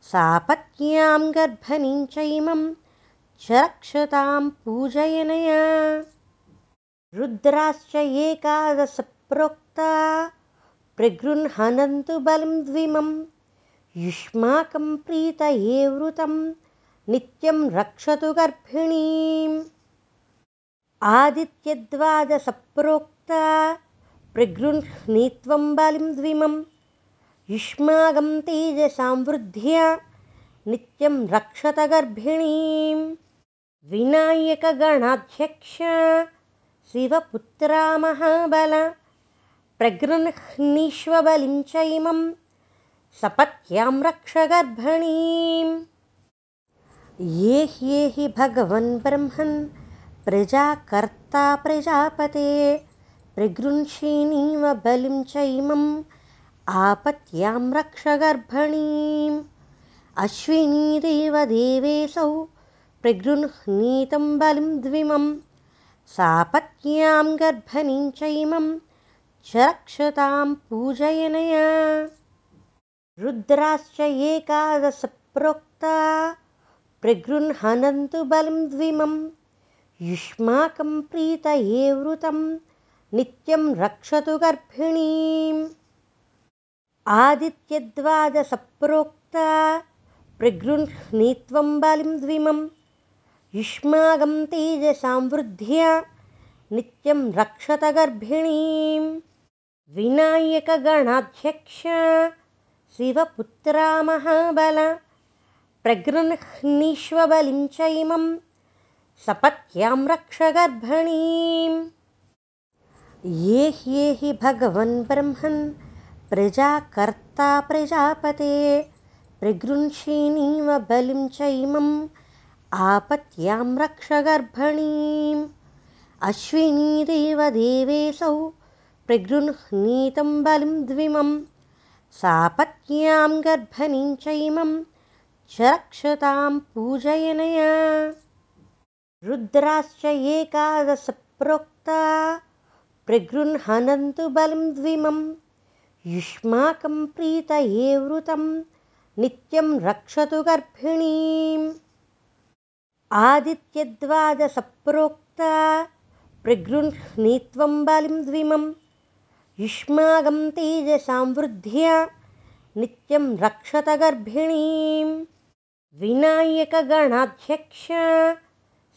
सापत्न्यां गर्भणीं चैमं च रक्षतां पूजयनया। रुद्राश्च एकादशप्रोक्ता प्रगृह्णन्तु बलिं द्विमं। युष्माकं प्रीतये वृतं नित्यं रक्षतु गर्भिणीम्। आदित्यद्वादसप्रोक्ता प्रगृह्णीत्वं बलिं द्विमं युष्माकं तेजसां वृद्ध्या नित्यं रक्षत गर्भिणीं विनायकगणाध्यक्ष शिवपुत्रा महाबल प्रगृह्णीष्वबलिं चैमं सपत्यां रक्ष गर्भणीम् ये ह्येहि भगवन् ब्रह्मन् प्रजाकर्ता प्रजापते प्रगृह्षिणीव बलिं चैमम् आपत्यां रक्ष गर्भणीम्। अश्विनीदेव देवेशौ प्रगृह्णीतं बलिं द्विमं। सापत्न्यां गर्भणीं चैमं च रक्षतां रुद्राश्च एकादशप्रोक्ता प्रगृह्णन्तु बलिं द्विमं। युष्माकं प्रीतये वृतं नित्यं रक्षतु गर्भिणीम् आदित्यद्वादसप्रोक्ता प्रगृह्णीत्वं बलिं द्विमं युष्माकं तेजसां वृद्ध्या नित्यं रक्षत गर्भिणीम् विनायकगणाध्यक्ष शिवपुत्रा महाबल प्रगृह्णीष्वबलिं चैमं सपत्यां रक्ष गर्भणीम् ये ह्येहि भगवन् ब्रह्मन् प्रजाकर्ता प्रजापते प्रगृह्षिणीव बलिं चैमम् आपत्यां रक्ष गर्भणीम्। अश्विनीदेव देवेशौ प्रगृह्णीतं बलिं द्विमं सापत्न्यां गर्भणीं चैमं च रक्षतां पूजयनया। रुद्राश्च एकादशप्रोक्ता प्रगृह्णन्तु बलं द्विमं युष्माकं प्रीतये वृतं नित्यं रक्षतु गर्भिणीम् आदित्यद्वादसप्रोक्ता प्रगृह्णीत्वं बलिं द्विमं युष्माकं तेजसांवृद्ध्या नित्यं रक्षत गर्भिणीं विनायकगणाध्यक्ष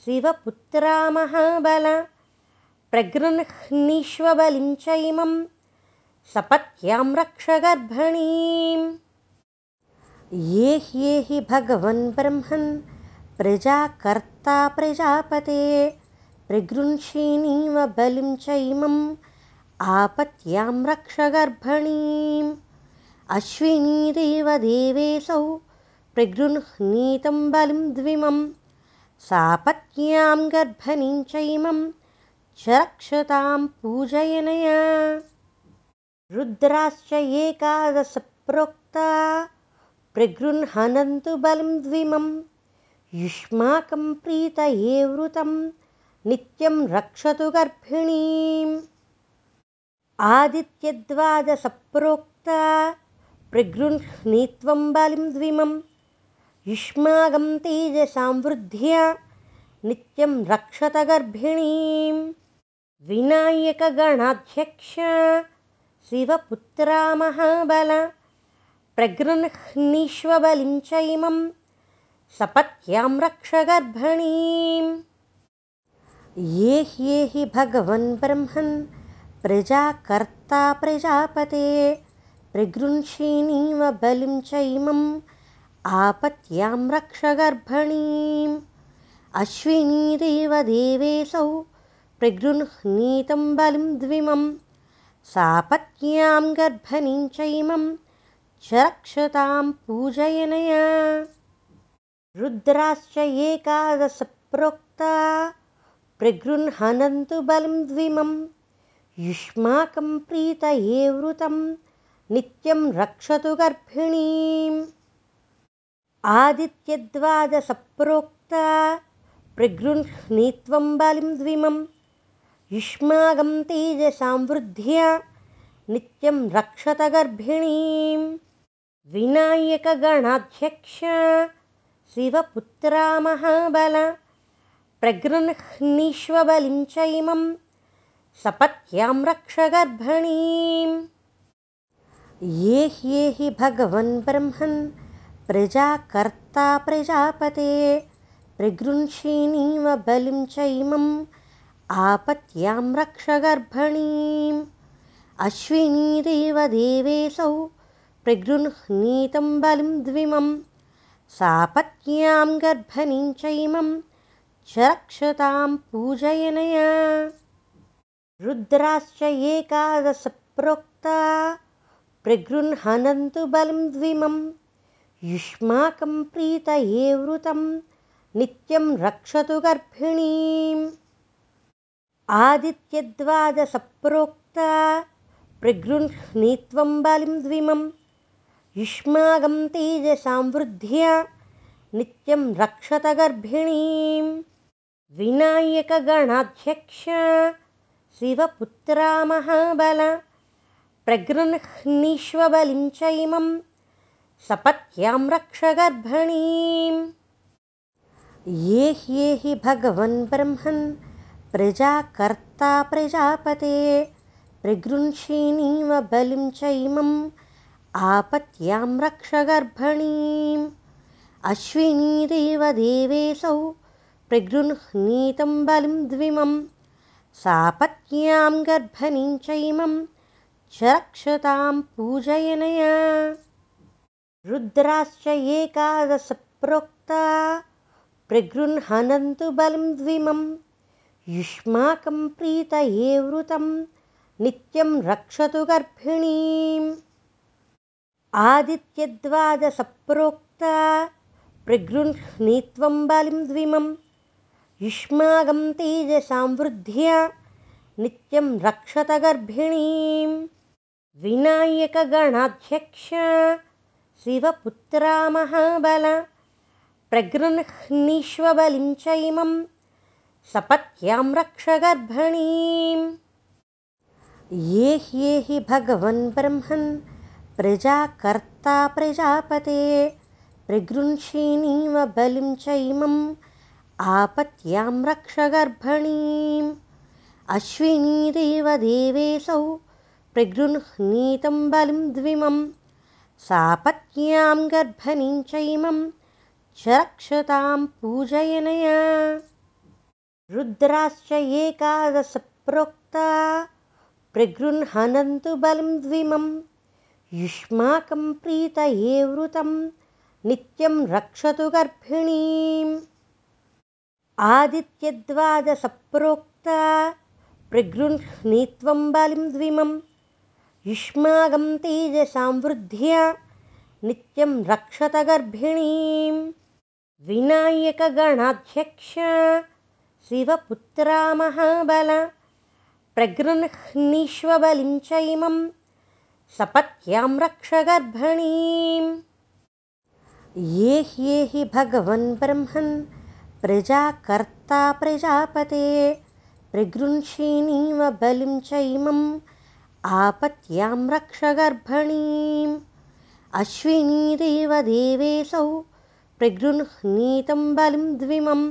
शिवपुत्रा महाबल प्रगृह्णीष्वबलिं च इमं सपत्यां रक्ष गर्भिणीम्। ये ह्येहि भगवन् ब्रह्मन् प्रजाकर्ता प्रजापते प्रगृह्षिणीव बलिं च इमम् आपत्यां रक्ष गर्भिणीम्। अश्विनीदेव देवेशौ प्रगृह्णीतं बलिं द्विमं सापत्न्यां गर्भणीं च इमं च रक्षतां पूजयनया रुद्राश्च एकादशप्रोक्ता प्रगृह्णन्तु बलं द्विमं युष्माकं प्रीतये वृतं नित्यं रक्षतु गर्भिणीम्। आदित्यद्वादसप्रोक्ता प्रगृह्णीत्वं बलिं द्विमं युष्माकं तेजसांवृद्ध्या नित्यं रक्षत गर्भिणीं विनायकगणाध्यक्ष शिवपुत्रा महाबल च इमं सपत्यां रक्ष गर्भिणीम्। ये ह्येहि भगवन् ब्रह्मन् प्रजाकर्ता प्रजापते प्रगृह्षिणीव बलिं च इमम् आपत्यां रक्ष गर्भिणीम्। अश्विनीदेव देवेशौ प्रगृह्णीतं बलिं द्विमं सापत्न्यां गर्भणीं च इमं च रक्षतां पूजयनया। रुद्राश्च एकादशप्रोक्ता प्रगृह्णन्तु बलं द्विमं। युष्माकं प्रीतये वृतं नित्यं रक्षतु गर्भिणीम्। आदित्यद्वादसप्रोक्ता प्रगृह्णीत्वं बलिं द्विमं युष्माकं तेजसांवृद्ध्या नित्यं रक्षत गर्भिणीम् विनायकगणाध्यक्ष शिवपुत्रा महाबल प्रगृह्णीष्वबलिं च इमं सपत्यां रक्ष गर्भिणीम् ये ह्येहि भगवन् ब्रह्मन् प्रजाकर्ता प्रजापते प्रगृह्षिणीव बलिं च इमम् आपत्यां रक्ष गर्भिणीम्। अश्विनीदेव देवेशौ प्रगृह्णीतं बलिं द्विमं। सापत्न्यां गर्भणीं च इमं च रक्षतां पूजयनया। रुद्राश्च एकादशप्रोक्ता प्रगृह्णन्तु बलं द्विमं। युष्माकं प्रीतये वृतं नित्यं रक्षतु गर्भिणीम् आदित्यद्वादसप्रोक्ता प्रगृह्णीत्वं बलिं द्विमं युष्माकं तेजसांवृद्ध्या नित्यं रक्षत गर्भिणीं विनायकगणाध्यक्ष शिवपुत्रा महाबल प्रगृह्णीष्वबलिं च इमं सपत्यां रक्ष गर्भिणीम् ये ह्येहि भगवन् ब्रह्मन् प्रजाकर्ता प्रजापते प्रगृह्षिणीव बलिं च इमम् आपत्यां रक्ष गर्भिणीम्। अश्विनीदेव देवेशौ प्रगृह्णीतं बलिं द्विमं सापत्न्यां गर्भणीं च इमं च रक्षतां पूजयनया। रुद्राश्च एकादशप्रोक्ता प्रगृह्णन्तु बलं द्विमं युष्माकं प्रीतये वृतं नित्यं रक्षतु गर्भिणीम्। आदित्यद्वादसप्रोक्ता प्रगृह्णीत्वं बलिं द्विमं युष्माकं तेजसांवृद्ध्या नित्यं रक्षत गर्भिणीं विनायकगणाध्यक्ष शिवपुत्रा महाबल प्रगृह्णीष्वबलिं च इमं सपत्यां रक्ष गर्भिणीम् ये ह्येहि भगवन् ब्रह्मन् प्रजाकर्ता प्रजापते प्रगृह्षीणीव बलिं चैमम् आपत्यां रक्ष गर्भणीम् अश्विनीदेव देवेऽसौ प्रगृह्णीतं बलिं द्विमं सापत्न्यां गर्भणीं चैमं च रक्षतां पूजयनया रुद्राश्च एकादशप्रोक्ता प्रगृह्णन्तु बलिं द्विमं। युष्माकं प्रीतये वृतं नित्यं रक्षतु गर्भिणीम्। आदित्यद्वादसप्रोक्ता प्रगृह्णीत्वं बलिं द्विमं। युष्माकं तेजसां वृद्ध्या नित्यं रक्षत गर्भिणीम्। विनायकगणाध्यक्ष शिवपुत्रा महाबल प्रगृह्णीष्वबलिं चैमं सपत्यां रक्ष गर्भणीम्। ये ह्येहि भगवन् ब्रह्मन् प्रजाकर्ता प्रजापते प्रगृह्षीणीव बलिं चैमम् आपत्यां रक्ष गर्भणीम्। अश्विनीदेव देवेऽसौ प्रगृह्णीतं बलिं द्विमं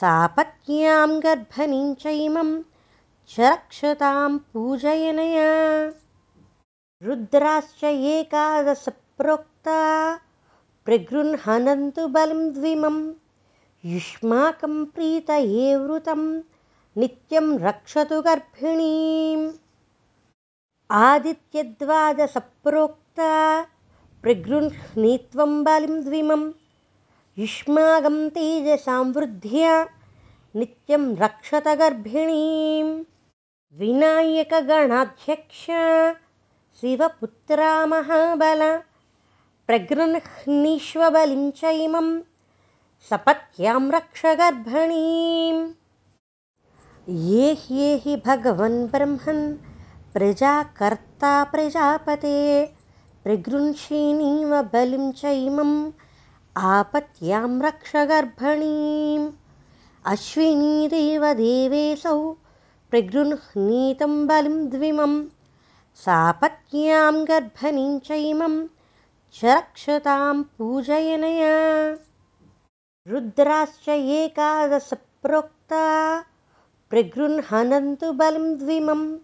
सापत्न्यां गर्भणीं चैमं च रक्षतां पूजयनया। रुद्राश्च एकादशप्रोक्ता प्रगृह्णन्तु बलिं द्विमं। युष्माकं प्रीतये वृतं नित्यं रक्षतु गर्भिणीम्। आदित्यद्वादसप्रोक्ता प्रगृह्णीत्वं बलिं द्विमं युष्माकं तेजसां वृद्ध्या नित्यं रक्षत गर्भिणीम् विनायकगणाध्यक्ष शिवपुत्रा महाबल प्रगृह्णीष्वबलिं चैमं सपत्यां रक्ष गर्भणीम् ये ह्येहि भगवन् ब्रह्मन् प्रजाकर्ता प्रजापते प्रगृह्षीणीव बलिं चैमम् आपत्यां रक्ष गर्भणीम्। अश्विनीदेव देवेऽसौ प्रगृह्णीतं बलिं द्विमं। सापत्न्यां गर्भणीं चैमं च रक्षतां पूजयनया। रुद्राश्च एकादशप्रोक्ता प्रगृह्णन्तु बलिं द्विमं।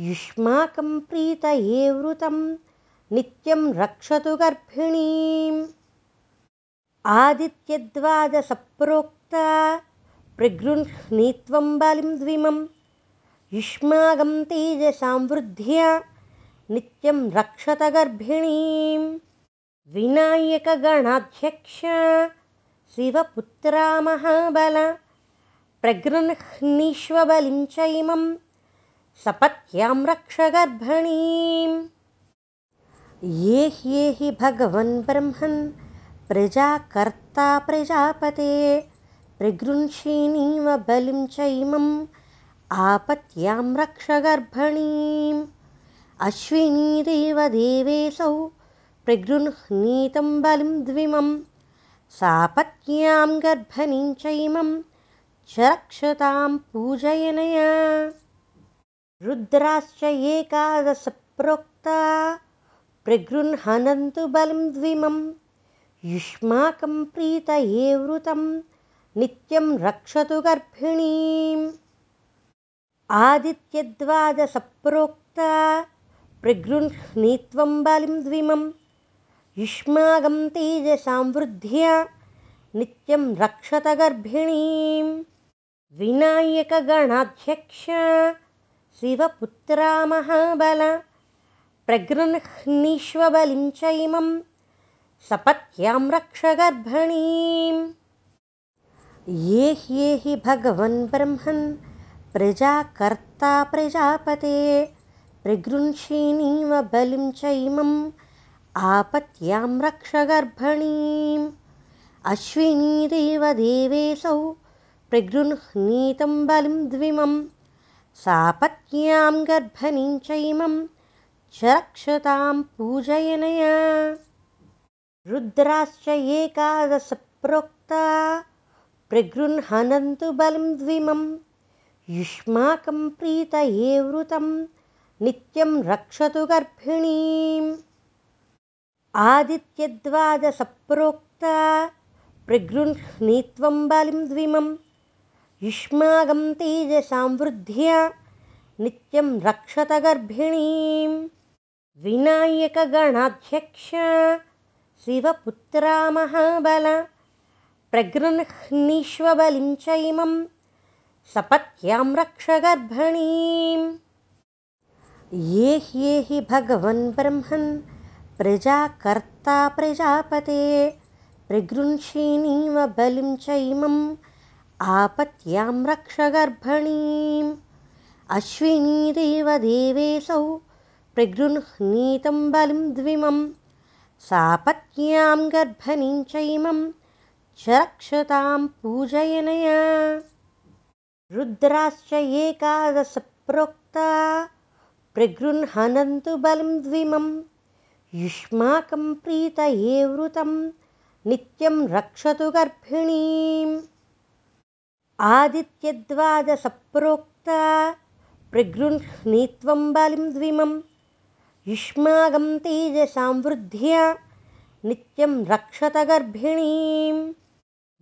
युष्माकं प्रीतये वृतं नित्यं रक्षतु गर्भिणीम् आदित्यद्वादसप्रोक्ता प्रगृह्णीत्वं बलिं द्विमं युष्माकं तेजसां वृद्ध्या नित्यं रक्षत गर्भिणीम् विनायकगणाध्यक्ष शिवपुत्रा महाबल प्रगृह्णीष्वबलिं चैमं सपत्यां रक्ष गर्भणीम् ये ह्येहि भगवन् ब्रह्मन् प्रजाकर्ता प्रजापते प्रगृह्षीणीव बलिं चैमम् आपत्यां रक्ष गर्भणीम्। अश्विनीदेव देवेऽसौ बलिं द्विमं सापत्न्यां गर्भणीं चैमं च रक्षतां पूजयनया। रुद्राश्च एकादशप्रोक्ता प्रगृह्णन्तु बलिं द्विमं युष्माकं प्रीतये वृतं नित्यं रक्षतु गर्भिणीम् आदित्यद्वादसप्रोक्ता प्रगृह्णीत्वं बलिं द्विमं युष्माकं तेजसां वृद्ध्या नित्यं रक्षत गर्भिणीम् विनायकगणाध्यक्ष शिवपुत्रा महाबल प्रगृह्णीष्वबलिं चैमं सपत्यां रक्ष गर्भणीम् ये ह्येहि भगवन् ब्रह्मन् प्रजाकर्ता प्रजापते प्रगृह्षीणीव बलिं चैमम् आपत्यां रक्ष गर्भणीम् अश्विनीदेव देवेऽसौ प्रगृह्णीतं बलिं द्विमं सापत्न्यां गर्भणीं चैमं च रक्षतां पूजयनया रुद्राश्च एकादशप्रोक्ता प्रगृह्णन्तु बलिं द्विमं युष्माकं प्रीतये वृतं नित्यं रक्षतु गर्भिणीम्। आदित्यद्वादसप्रोक्ता प्रगृह्णीत्वं बलिं द्विमं युष्मागं तेजसां वृद्ध्या नित्यं रक्षत गर्भिणीम्। विनायकगणाध्यक्ष शिवपुत्रा महाबल प्रगृह्णीष्वबलिं चैमं सपत्यां रक्ष गर्भिणीम् ये ह्येहि भगवन् ब्रह्मन् प्रजाकर्ता प्रजापते प्रगृह्षिणीव बलिं चैमम् आपत्यां रक्ष गर्भणीम् अश्विनीदेव देवेशौ प्रगृह्णीतं बलिं सापत्न्यां गर्भणीं चैमं च रक्षतां पूजयनया। रुद्राश्च एकादशप्रोक्ता प्रगृह्णन्तु बलिं द्विमं। युष्माकं प्रीतये वृतं नित्यं रक्षतु गर्भिणीम्। आदित्यद्वादसप्रोक्ता प्रगृह्णीत्वं बलिं द्विमं युष्माकं तेजसां वृद्ध्या नित्यं रक्षत गर्भिणीम्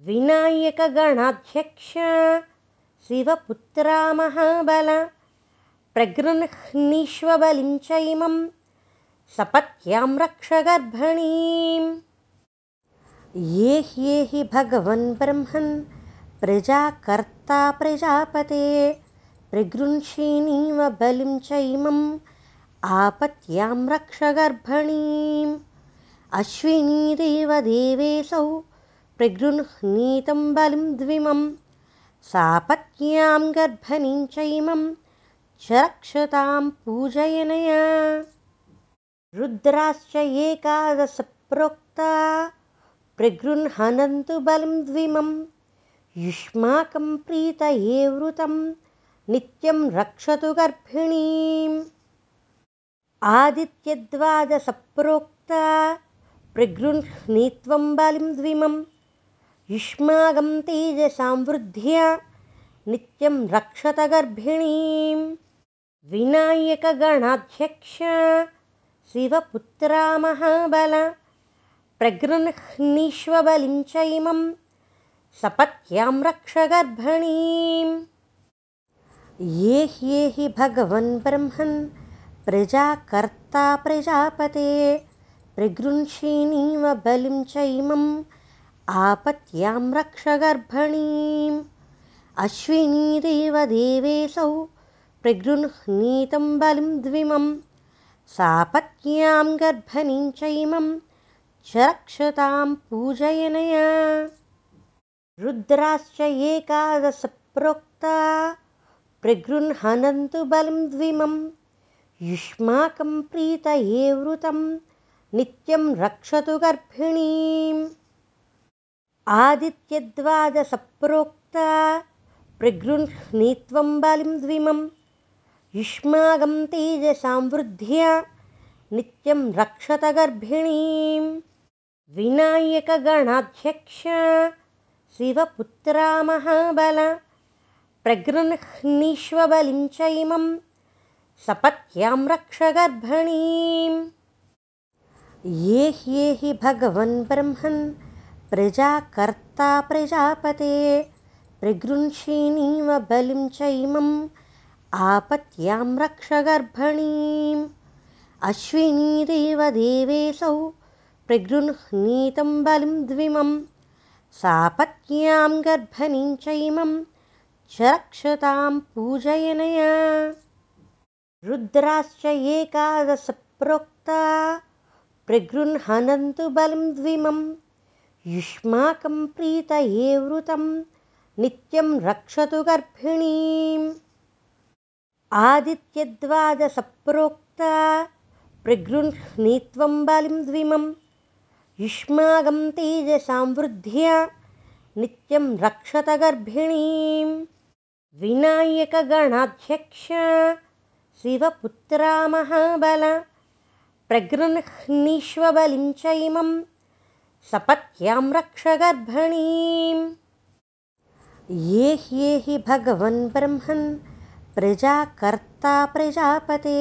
विनायकगणाध्यक्ष शिवपुत्रा महाबल प्रगृह्णीष्वबलिं चैमं सपत्यां रक्ष गर्भणीम् ये ह्येहि भगवन् ब्रह्मन् प्रजाकर्ता प्रजापते प्रगृह्षिणीव बलिं चैमम् आपत्यां रक्ष गर्भणीम्। अश्विनीदेव देवेशौ प्रगृह्णीतं बलिं द्विमं। सापत्न्यां गर्भणीं चैमं च रक्षतां पूजयनया। रुद्राश्च एकादशप्रोक्ता प्रगृह्णन्तु बलिं द्विमं। युष्माकं प्रीतये वृतं नित्यं रक्षतु गर्भिणीम् आदित्यद्वादसप्रोक्ता प्रगृह्णीत्वं बलिं द्विमं युष्माकं तेजसां वृद्ध्या नित्यं रक्षत गर्भिणीम् विनायकगणाध्यक्ष शिवपुत्रा महाबल प्रगृह्णीष्वबलिं चैमं सपत्यां रक्ष गर्भणीम् ये ह्येहि भगवन् ब्रह्मन् प्रजाकर्ता प्रजापते प्रगृह्षिणीव बलिं चैमम् आपत्यां रक्ष गर्भणीम्। अश्विनीदेव देवेशौ प्रगृह्णीतं बलिं द्विमं सापत्न्यां गर्भणीं चैमं च रक्षतां पूजयनया। रुद्राश्च एकादशप्रोक्ता प्रगृह्णन्तु बलिं द्विमं युष्माकं प्रीतये वृतं नित्यं रक्षतु गर्भिणीम् आदित्यद्वादसप्रोक्ता प्रगृह्णीत्वं बलिं द्विमम् युष्माकं तेजसां वृद्ध्या नित्यं रक्षत गर्भिणीम् विनायकगणाध्यक्ष शिवपुत्रा महाबल प्रगृह्णीष्वबलिं चैमं सपत्यां रक्ष गर्भणीम् ये ह्येहि भगवन् ब्रह्मन् प्रजाकर्ता प्रजापते प्रगृह्षिणीव बलिं चैमम् आपत्यां रक्ष गर्भणीम् अश्विनीदेव देवेशौ प्रगृह्णीतं बलिं द्विमं सापत्न्यां गर्भणीं चैमं च रक्षतां पूजयनया रुद्राश्च एकादशप्रोक्ता प्रगृह्णन्तु बलिं द्विमं युष्माकं प्रीतये वृतं नित्यं रक्षतु गर्भिणीम् आदित्यद्वादसप्रोक्ता प्रगृह्णीत्वं बलिं द्विमं युष्माकं तेजसां वृद्ध्या नित्यं रक्षत गर्भिणीम् विनायकगणाध्यक्ष शिवपुत्रा महाबल प्रगृह्णीष्वबलिं चैमं सपत्यां रक्ष गर्भणीम् ये ह्येहि भगवन् ब्रह्मन् प्रजाकर्ता प्रजापते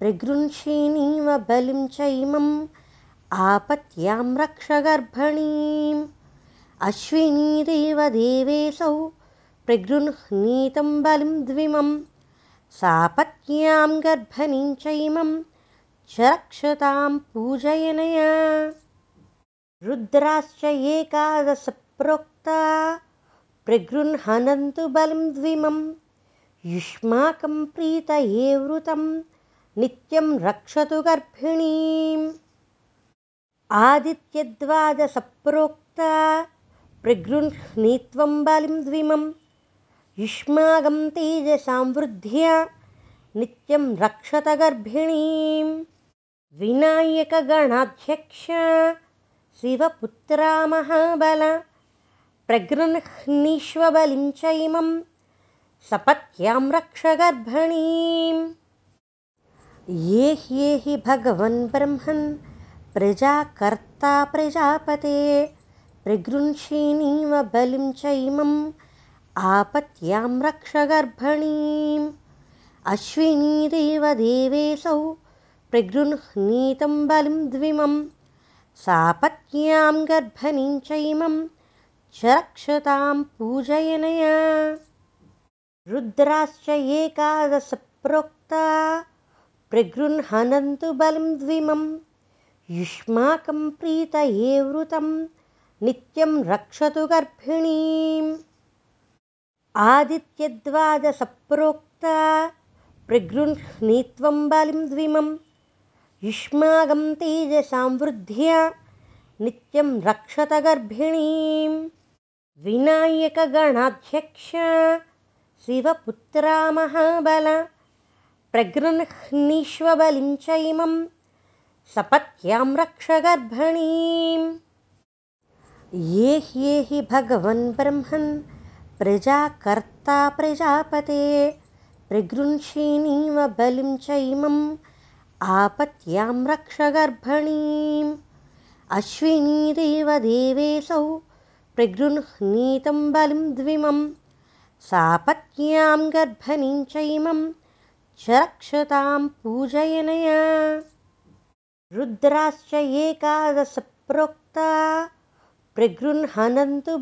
प्रगृह्षिणीव बलिं चैमम् आपत्यां रक्ष गर्भणीम् अश्विनीदेव देवेशौ प्रगृह्णीतं बलिं द्विमं सापत्न्यां गर्भणीं चैमं च रक्षतां पूजयनया। रुद्राश्च एकादशप्रोक्ता प्रगृह्णन्तु बलिं द्विमं युष्माकं प्रीतये वृतं नित्यं रक्षतु गर्भिणीम्। आदित्यद्वादसप्रोक्ता प्रगृह्णीत्वं बलिं द्विमं युष्मागं तेजसां वृद्ध्या नित्यं रक्षत गर्भिणीं विनायकगणाध्यक्ष शिवपुत्रा महाबल प्रगृह्णीष्वबलिं चैमं सपत्यां रक्ष गर्भिणीम् ये ह्येहि भगवन् ब्रह्मन् प्रजाकर्ता प्रजापते प्रगृह्षिणीव बलिं चैमम् आपत्यां रक्ष गर्भणीम्। अश्विनीदेव देवेशौ प्रगृह्णीतं बलिं द्विमं। सापत्न्यां गर्भणीं चैमं च रक्षतां पूजयनया। रुद्राश्च एकादशप्रोक्ता प्रगृह्णन्तु बलिं द्विमम् युष्माकं प्रीतये वृतं नित्यं रक्षतु गर्भिणीम् आदित्यद्वादसप्रोक्ता प्रगृह्णीत्वं बलिं द्विमं युष्माकं तेजसां वृद्ध्या नित्यं रक्षत गर्भिणीं विनायकगणाध्यक्ष शिवपुत्रा महाबल प्रगृह्णीष्वबलिं चैमम्। सपत्यां रक्ष गर्भणीम् ये ह्येहि भगवन् ब्रह्मन् प्रजाकर्ता प्रजापते प्रगृह्षिणीव बलिं चैमम् आपत्यां रक्ष गर्भणीम्। अश्विनीदेव देवेशौ प्रगृह्णीतं बलिं द्विमं सापत्न्यां गर्भणीं चैमं च रक्षतां पूजयनया। रुद्राश्च एकादशप्रोक्ता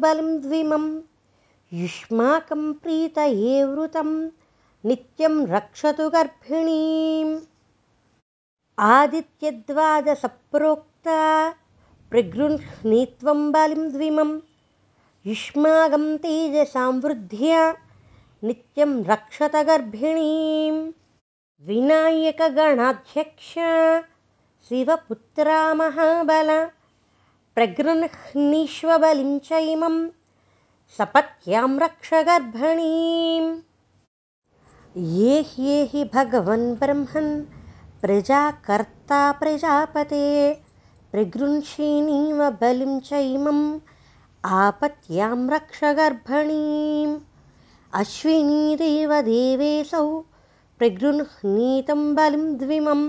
बलिं द्विमं युष्माकं प्रीतये वृतं नित्यं रक्षतु गर्भिणीम्। आदित्यद्वादसप्रोक्ता प्रगृह्णीत्वं बलिं द्विमं युष्माकं तेजसां वृद्ध्या नित्यं रक्षत गर्भिणीं विनायकगणाध्यक्ष शिवपुत्रा महाबल प्रगृह्णीष्वबलिं चैमं सपत्यां रक्ष गर्भणीम् ये ह्येहि भगवन् ब्रह्मन् प्रजाकर्ता प्रजापते प्रगृह्षिणीव बलिं चैमम् आपत्यां रक्ष गर्भणीम् अश्विनीदेव देवेशौ प्रगृह्णीतं बलिं द्विमम्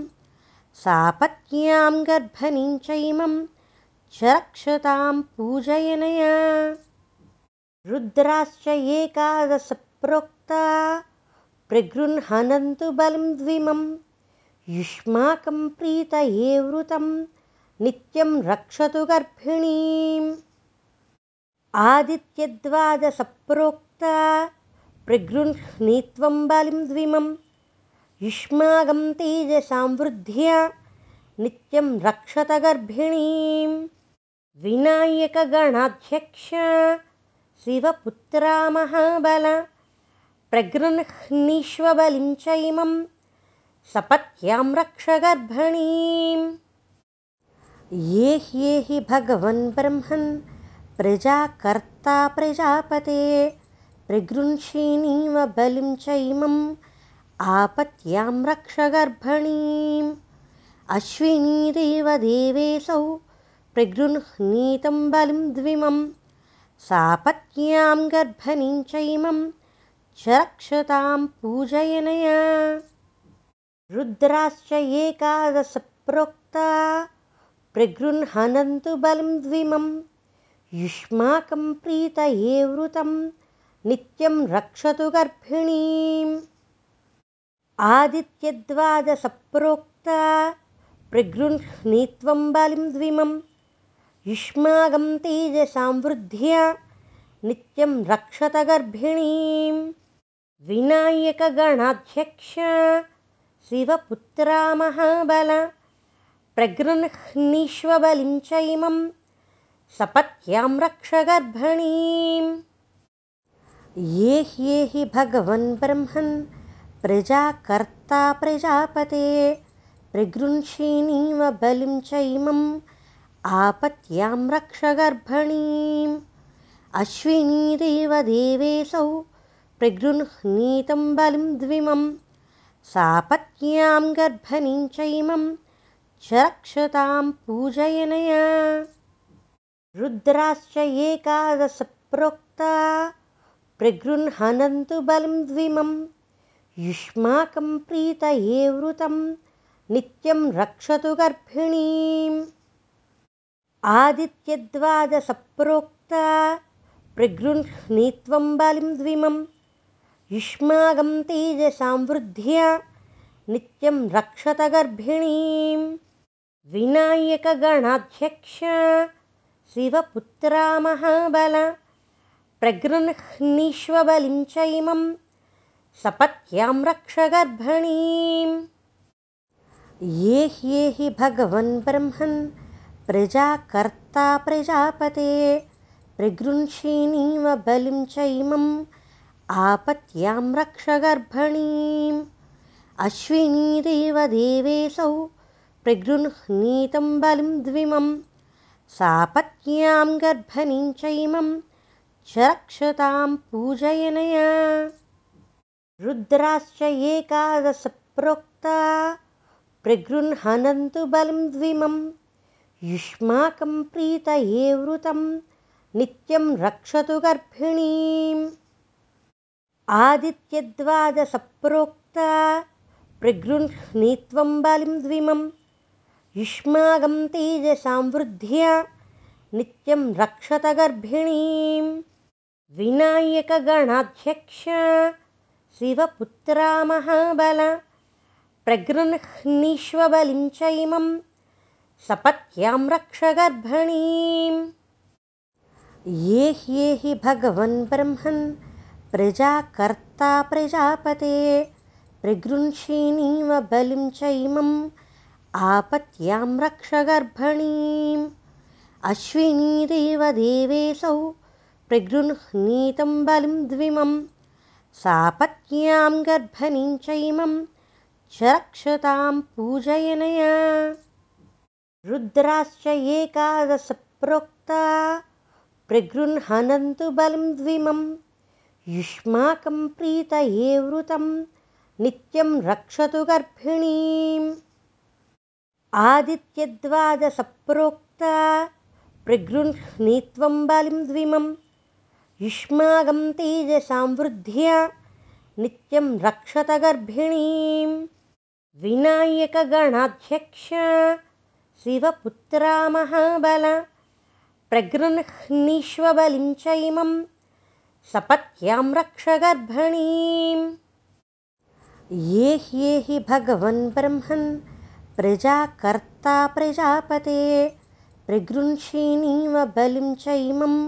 सापत्न्यां गर्भणीं चैमं च रक्षतां पूजयनया रुद्राश्च एकादशप्रोक्ता प्रगृह्णन्तु बलिं द्विमं। युष्माकं प्रीतये वृतं नित्यं रक्षतु गर्भिणीम्। आदित्यद्वादसप्रोक्ता प्रगृह्णीत्वं बलिं द्विमम् युष्मागं तेजसां वृद्ध्या नित्यं रक्षत गर्भिणीं विनायकगणाध्यक्ष शिवपुत्रा महाबल प्रगृह्णीष्वबलिं चैमं सपत्यां रक्ष गर्भणीम् ये ह्येहि भगवन् ब्रह्मन् प्रजाकर्ता प्रजापते प्रगृह्षिणीव बलिं चैमम् आपत्यां रक्ष गर्भणीम् अश्विनीदेव देवेशौ प्रगृह्णीतं बलिं सापत्न्यां गर्भणीं चैमं च रक्षतां पूजयनया। रुद्राश्च एकादशप्रोक्ता प्रगृह्णन्तु बलिं द्विमं युष्माकं प्रीतये वृतं नित्यं रक्षतु गर्भिणीम्। आदित्यद्वादसप्रोक्ता प्रगृह्णीत्वं बलिं द्विमं युष्माकं तेजसां वृद्ध्या नित्यं रक्षत गर्भिणीं विनायकगणाध्यक्ष शिवपुत्रा महाबल प्रगृह्णीष्वबलिं च इमं सपत्यां रक्ष गर्भिणीम् ये ह्येहि भगवन् ब्रह्मन् प्रजाकर्ता प्रजापते प्रगृंषीणीव बलिं चैमम् आपत्यां रक्ष गर्भणीम्। अश्विनीदेव देवेशौ प्रगृह्णीतं बलिं द्विमं सापत्न्यां गर्भणीं चैमं च रक्षतां पूजयनया। रुद्राश्च एकादशप्रोक्ता प्रगृह्णन्तु बलिं द्विमम्। युष्माकं प्रीतये वृतं नित्यं रक्षतु गर्भिणीम् आदित्यद्वादसप्रोक्ता प्रगृह्णीत्वं बलिं द्विमं युष्माकं तेजसां वृद्ध्या नित्यं रक्षत गर्भिणीं विनायकगणाध्यक्ष शिवपुत्रा महाबल प्रगृह्णीष्वबलिं च इमम् सपत्यां रक्ष गर्भणीम् ये ह्येहि भगवन् ब्रह्मन् प्रजाकर्ता प्रजापते प्रगृंषीणीव बलिं चैमम् आपत्यां रक्ष गर्भणीम् अश्विनीदेव देवेशौ प्रगृह्णीतं बलिं द्विमं सापत्न्यां गर्भणीं चैमं च रक्षतां पूजयनया। रुद्राश्च एकादशप्रोक्ता प्रगृह्णन्तु बलिं द्विमं युष्माकं प्रीतये वृतं नित्यं रक्षतु गर्भिणीम् आदित्यद्वादसप्रोक्ता प्रगृह्णीत्वं बलिं द्विमं युष्माकं तेजसां वृद्ध्या नित्यं रक्षत गर्भिणीं विनायकगणाध्यक्ष शिवपुत्रा महाबल प्रगृह्णीष्वबलिं च इमं सपत्यां रक्ष गर्भणीम् ये ह्येहि भगवन् ब्रह्मन् प्रजाकर्ता प्रजापते प्रगृंषीणीव बलिं च इमम् आपत्यां रक्ष गर्भणीम् अश्विनीदेव देवेशौ प्रगृह्णीतं बलिं द्विमम् सापत्न्यां गर्भणीं चैमं च रक्षतां पूजयनया रुद्राश्च एकादशप्रोक्ता प्रगृह्णन्तु बलिं द्विमं। युष्माकं प्रीतये वृतं नित्यं रक्षतु गर्भिणीम्। आदित्यद्वादसप्रोक्ता प्रगृह्णीत्वं बलिं द्विमम् युष्माकं तेजसां वृद्ध्या नित्यं रक्षत गर्भिणीं विनायकगणाध्यक्ष शिवपुत्रा महाबल प्रगृह्णीष्वबलिं च इमं सपत्यां रक्ष गर्भणीम् ये ह्येहि भगवन् ब्रह्मन् प्रजाकर्ता प्रजापते प्रगृंषीणीव बलिं च इमम्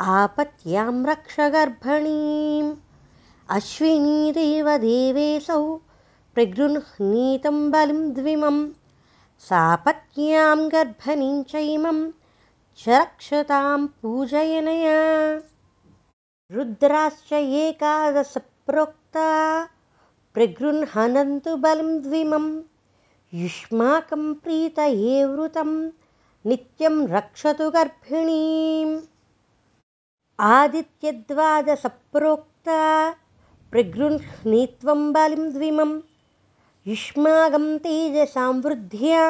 आपत्यां रक्ष गर्भणीम् अश्विनीदेव देवेशौ प्रगृह्णीतं बलिं द्विमं सापत्न्यां गर्भणीं चैमं च रक्षतां पूजयनया। रुद्राश्च एकादशप्रोक्ता प्रगृह्णन्तु बलिं द्विमं युष्माकं प्रीतये वृतं नित्यं रक्षतु गर्भिणीम्। आदित्यद्वादसप्रोक्ता प्रगृह्णीत्वं बलिं द्विमं युष्माकं तेजसां वृद्ध्या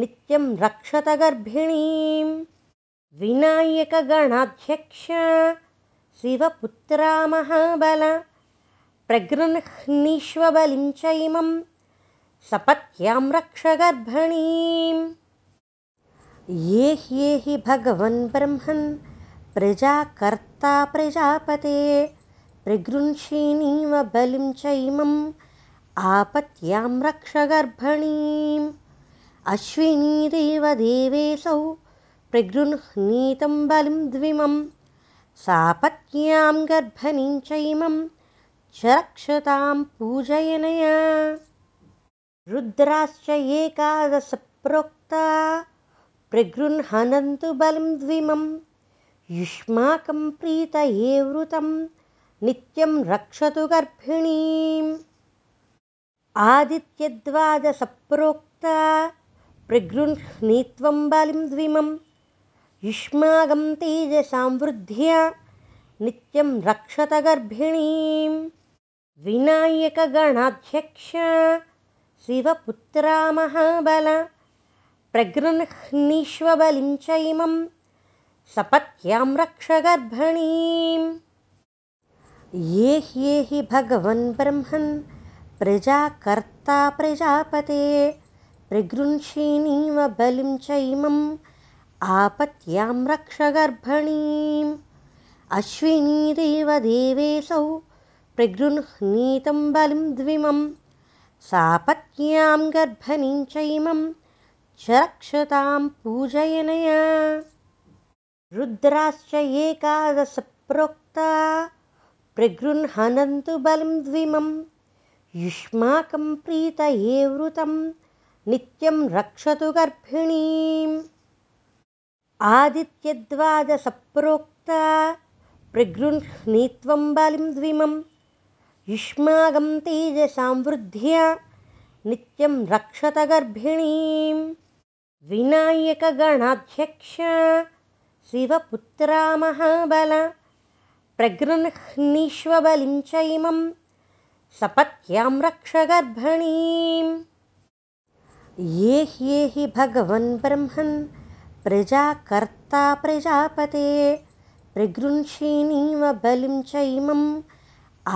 नित्यं रक्षत गर्भिणीं विनायकगणाध्यक्ष शिवपुत्रा महाबल प्रगृह्णीष्वबलिं च इमं सपत्यां रक्ष गर्भणीम् ये ह्येहि भगवन् ब्रह्मन् प्रजाकर्ता प्रजापते प्रगृंषीणीव बलिं चैमम् आपत्यां रक्ष गर्भणीम्। अश्विनीदेवदेवेऽसौ प्रगृह्णीतं बलिं द्विमं सापत्न्यां गर्भणीं चैमं च रक्षतां पूजयनया। रुद्राश्च एकादशप्रोक्ता प्रगृह्णन्तु बलिं द्विमं युष्माकं प्रीतये वृतं नित्यं रक्षतु गर्भिणीम् आदित्यद्वादसप्रोक्ता प्रगृह्णीत्वं बलिं द्विमं युष्माकं तेजसां वृद्ध्या नित्यं रक्षत गर्भिणीं विनायकगणाध्यक्ष शिवपुत्रा महाबल प्रगृह्णीष्वबलिं चैमं सपत्यां रक्ष गर्भणीम् ये ह्येहि भगवन् ब्रह्मन् प्रजाकर्ता प्रजापते प्रगृह्षिणीव बलिं चैमम् आपत्यां रक्ष गर्भणीम् अश्विनीदेवदेवेऽसौ प्रगृह्णीतं बलिं द्विमं सापत्न्यां गर्भणीं चैमं च रक्षतां पूजयनया। रुद्राश्च एकादशप्रोक्ता प्रगृह्णन्तु बलिं द्विमं युष्माकं प्रीतये वृतं नित्यं रक्षतु गर्भिणीम्। आदित्यद्वादसप्रोक्ता प्रगृह्णीत्वं बलिं द्विमं युष्माकं तेजसां वृद्ध्या नित्यं रक्षत गर्भिणीं विनायकगणाध्यक्ष शिवपुत्रा महाबल प्रगृह्णीष्वबलिं चैमं सपत्यां रक्ष गर्भणीम् ये ह्येहि भगवन् ब्रह्मन् प्रजाकर्ता प्रजापते प्रगृह्षिणीव बलिं चैमम्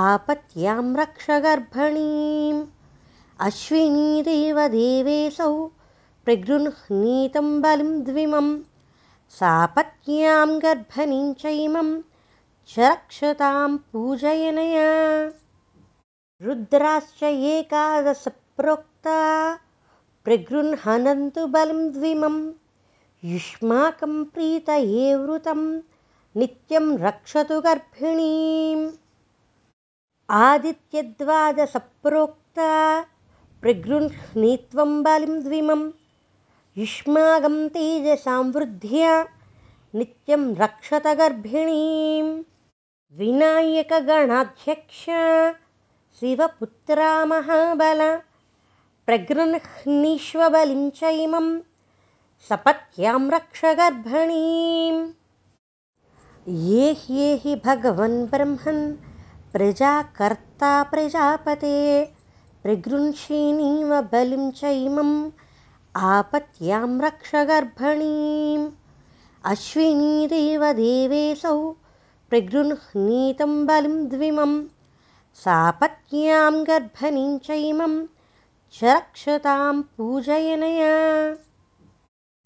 आपत्यां रक्ष गर्भणीम् अश्विनीदेवदेवेऽसौ प्रगृह्णीतं बलिं द्विमं सापत्न्यां गर्भणीं चैमं च रक्षतां पूजयनया रुद्राश्च एकादशप्रोक्ता प्रगृह्णन्तु बलिं द्विमं युष्माकं प्रीतये वृतं नित्यं रक्षतु गर्भिणीम्। आदित्यद्वादसप्रोक्ता प्रगृह्णीत्वं बलिं द्विमं युष्माकं तेजसां वृद्ध्या नित्यं रक्षत गर्भिणीम्। विनायकगणाध्यक्ष शिवपुत्रा महाबल प्रगृह्णीष्वबलिं चैमं सपत्यां रक्ष गर्भणीम् ये ह्येहि भगवन् ब्रह्मन् प्रजाकर्ता प्रजापते प्रगृह्षिणीव बलिं चैमम् आपत्यां रक्ष गर्भणीम् अश्विनीदेवदेवेऽसौ प्रगृह्णीतं बलिं द्विमं सापत्न्यां गर्भणीं चैमं च रक्षतां पूजयनया।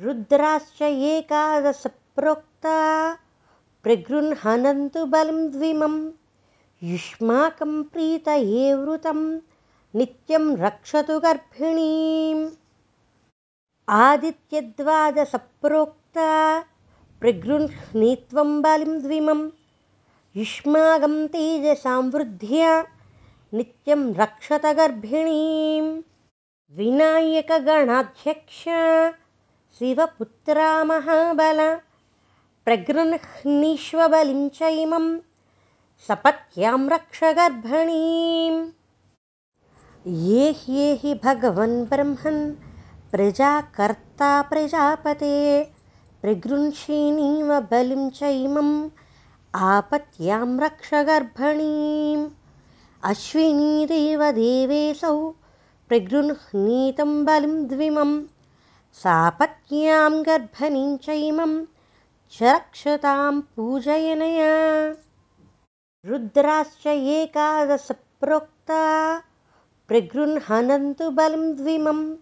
रुद्राश्च एकादशप्रोक्ता प्रगृह्णन्तु बलिं द्विमं। युष्माकं प्रीतये वृतं नित्यं रक्षतु गर्भिणीम्। आदित्यद्वादसप्रोक्ता प्रगृह्णीत्वं बलिं द्विमं युष्माकं तेजसां वृद्ध्या नित्यं रक्षत गर्भिणीं विनायकगणाध्यक्ष शिवपुत्रा महाबल प्रगृह्णीष्वबलिं चैमं सपत्यां रक्ष गर्भणीम् ये ह्येहि भगवन् ब्रह्मन् प्रजाकर्ता प्रजापते प्रगृह्षिणीव बलिं चैमम् आपत्यां रक्ष गर्भणीम्। अश्विनीदेवदेवेऽसौ प्रगृह्णीतं बलिं द्विमं सापत्न्यां गर्भणीं चैमं च रक्षतां पूजयनया। रुद्राश्च एकादशप्रोक्ता प्रगृह्णन्तु बलिं द्विमं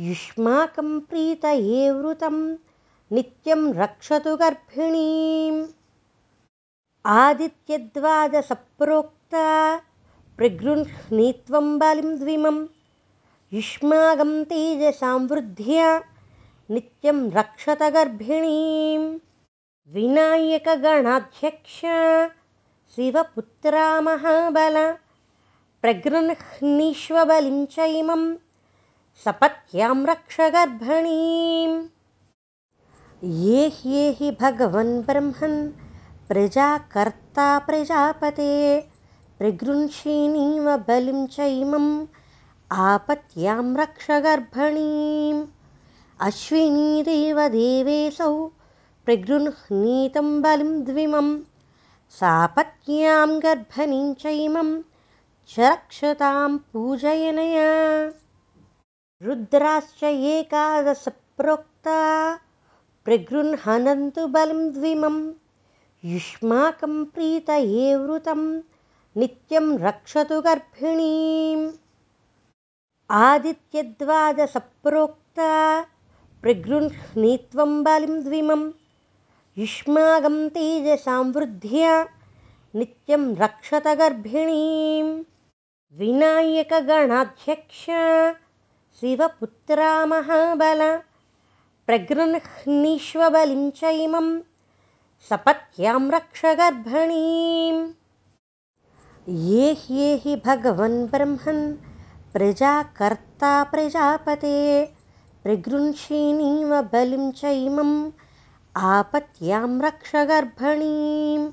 युष्माकं प्रीतये वृतं नित्यं रक्षतु गर्भिणीम् आदित्यद्वादसप्रोक्ता प्रगृह्णीत्वं बलिं द्विमं युष्माकं तेजसां वृद्ध्या नित्यं रक्षत गर्भिणीं विनायकगणाध्यक्ष शिवपुत्रा महाबल प्रगृह्णीष्वबलिं च इमं सपत्यां रक्ष गर्भणीम् ये ह्येहि भगवन् ब्रह्मन् प्रजाकर्ता प्रजापते। प्रगृंषीणीव बलिं चैमम् आपत्यां रक्ष गर्भणीम्। अश्विनीदेव देवेऽसौ प्रगृह्णीतं बलिं द्विमं। सापत्न्यां गर्भणीं चैमं च रक्षतां पूजयनया। रुद्राश्च एकादशप्रोक्ता। प्रगृह्णन्तु बलिं द्विमं युष्माकं प्रीतये वृतं नित्यं रक्षतु गर्भिणीम्। आदित्यद्वादसप्रोक्ता प्रगृह्णीत्वं बलिं द्विमं युष्माकं तेजसां वृद्ध्या नित्यं रक्षत गर्भिणीं विनायकगणाध्यक्ष शिवपुत्रा महाबल प्रगृह्णीष्वबलिं च इमं सपत्यां रक्ष गर्भणीम् ये ह्येहि भगवन् ब्रह्मन् प्रजाकर्ता प्रजापते प्रगृंषीणीव बलिं च इमम् आपत्यां रक्ष गर्भणीम्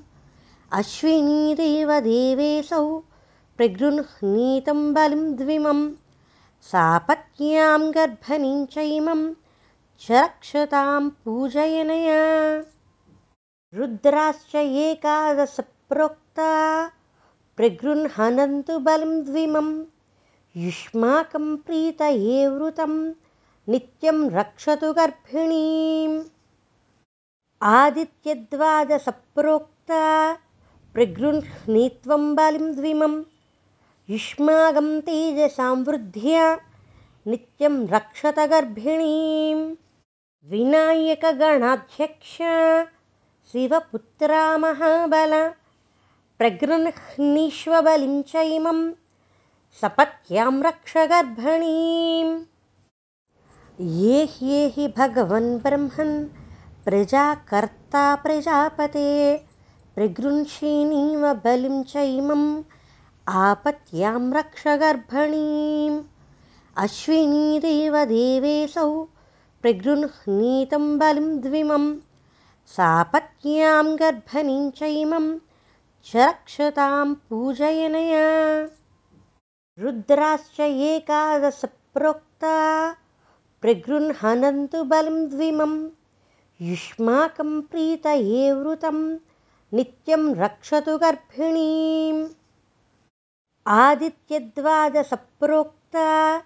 अश्विनीदेव देवेऽसौ प्रगृह्णीतं बलिं द्विमं सापत्न्यां गर्भणीं च इमं च रक्षतां पूजयनया रुद्राश्च एकादशप्रोक्ता प्रगृह्णन्तु बलिं द्विमं युष्माकं प्रीतये वृतं नित्यं रक्षतु गर्भिणीम्। आदित्यद्वादसप्रोक्ता प्रगृह्णीत्वं बलिं द्विमं युष्माकं तेजसां वृद्ध्या नित्यं रक्षत गर्भिणीम्। विनायकगणाध्यक्ष शिवपुत्रा महाबल प्रगृह्णीष्वबलिं च इमं सपत्यां रक्ष गर्भणीम् ये ह्येहि भगवन् ब्रह्मन् प्रजाकर्ता प्रजापते प्रगृंषीणीव बलिं च इमम् आपत्यां रक्ष गर्भणीम् अश्विनीदेव देवेऽसौ प्रगृह्णीतं बलिं सापत्न्यां गर्भणीं चैमं च रक्षतां पूजयनया। रुद्राश्च एकादशप्रोक्ता प्रगृह्णन्तु बलिं द्विमं युष्माकं प्रीतये वृतं नित्यं रक्षतु गर्भिणीम्। आदित्यद्वादसप्रोक्ता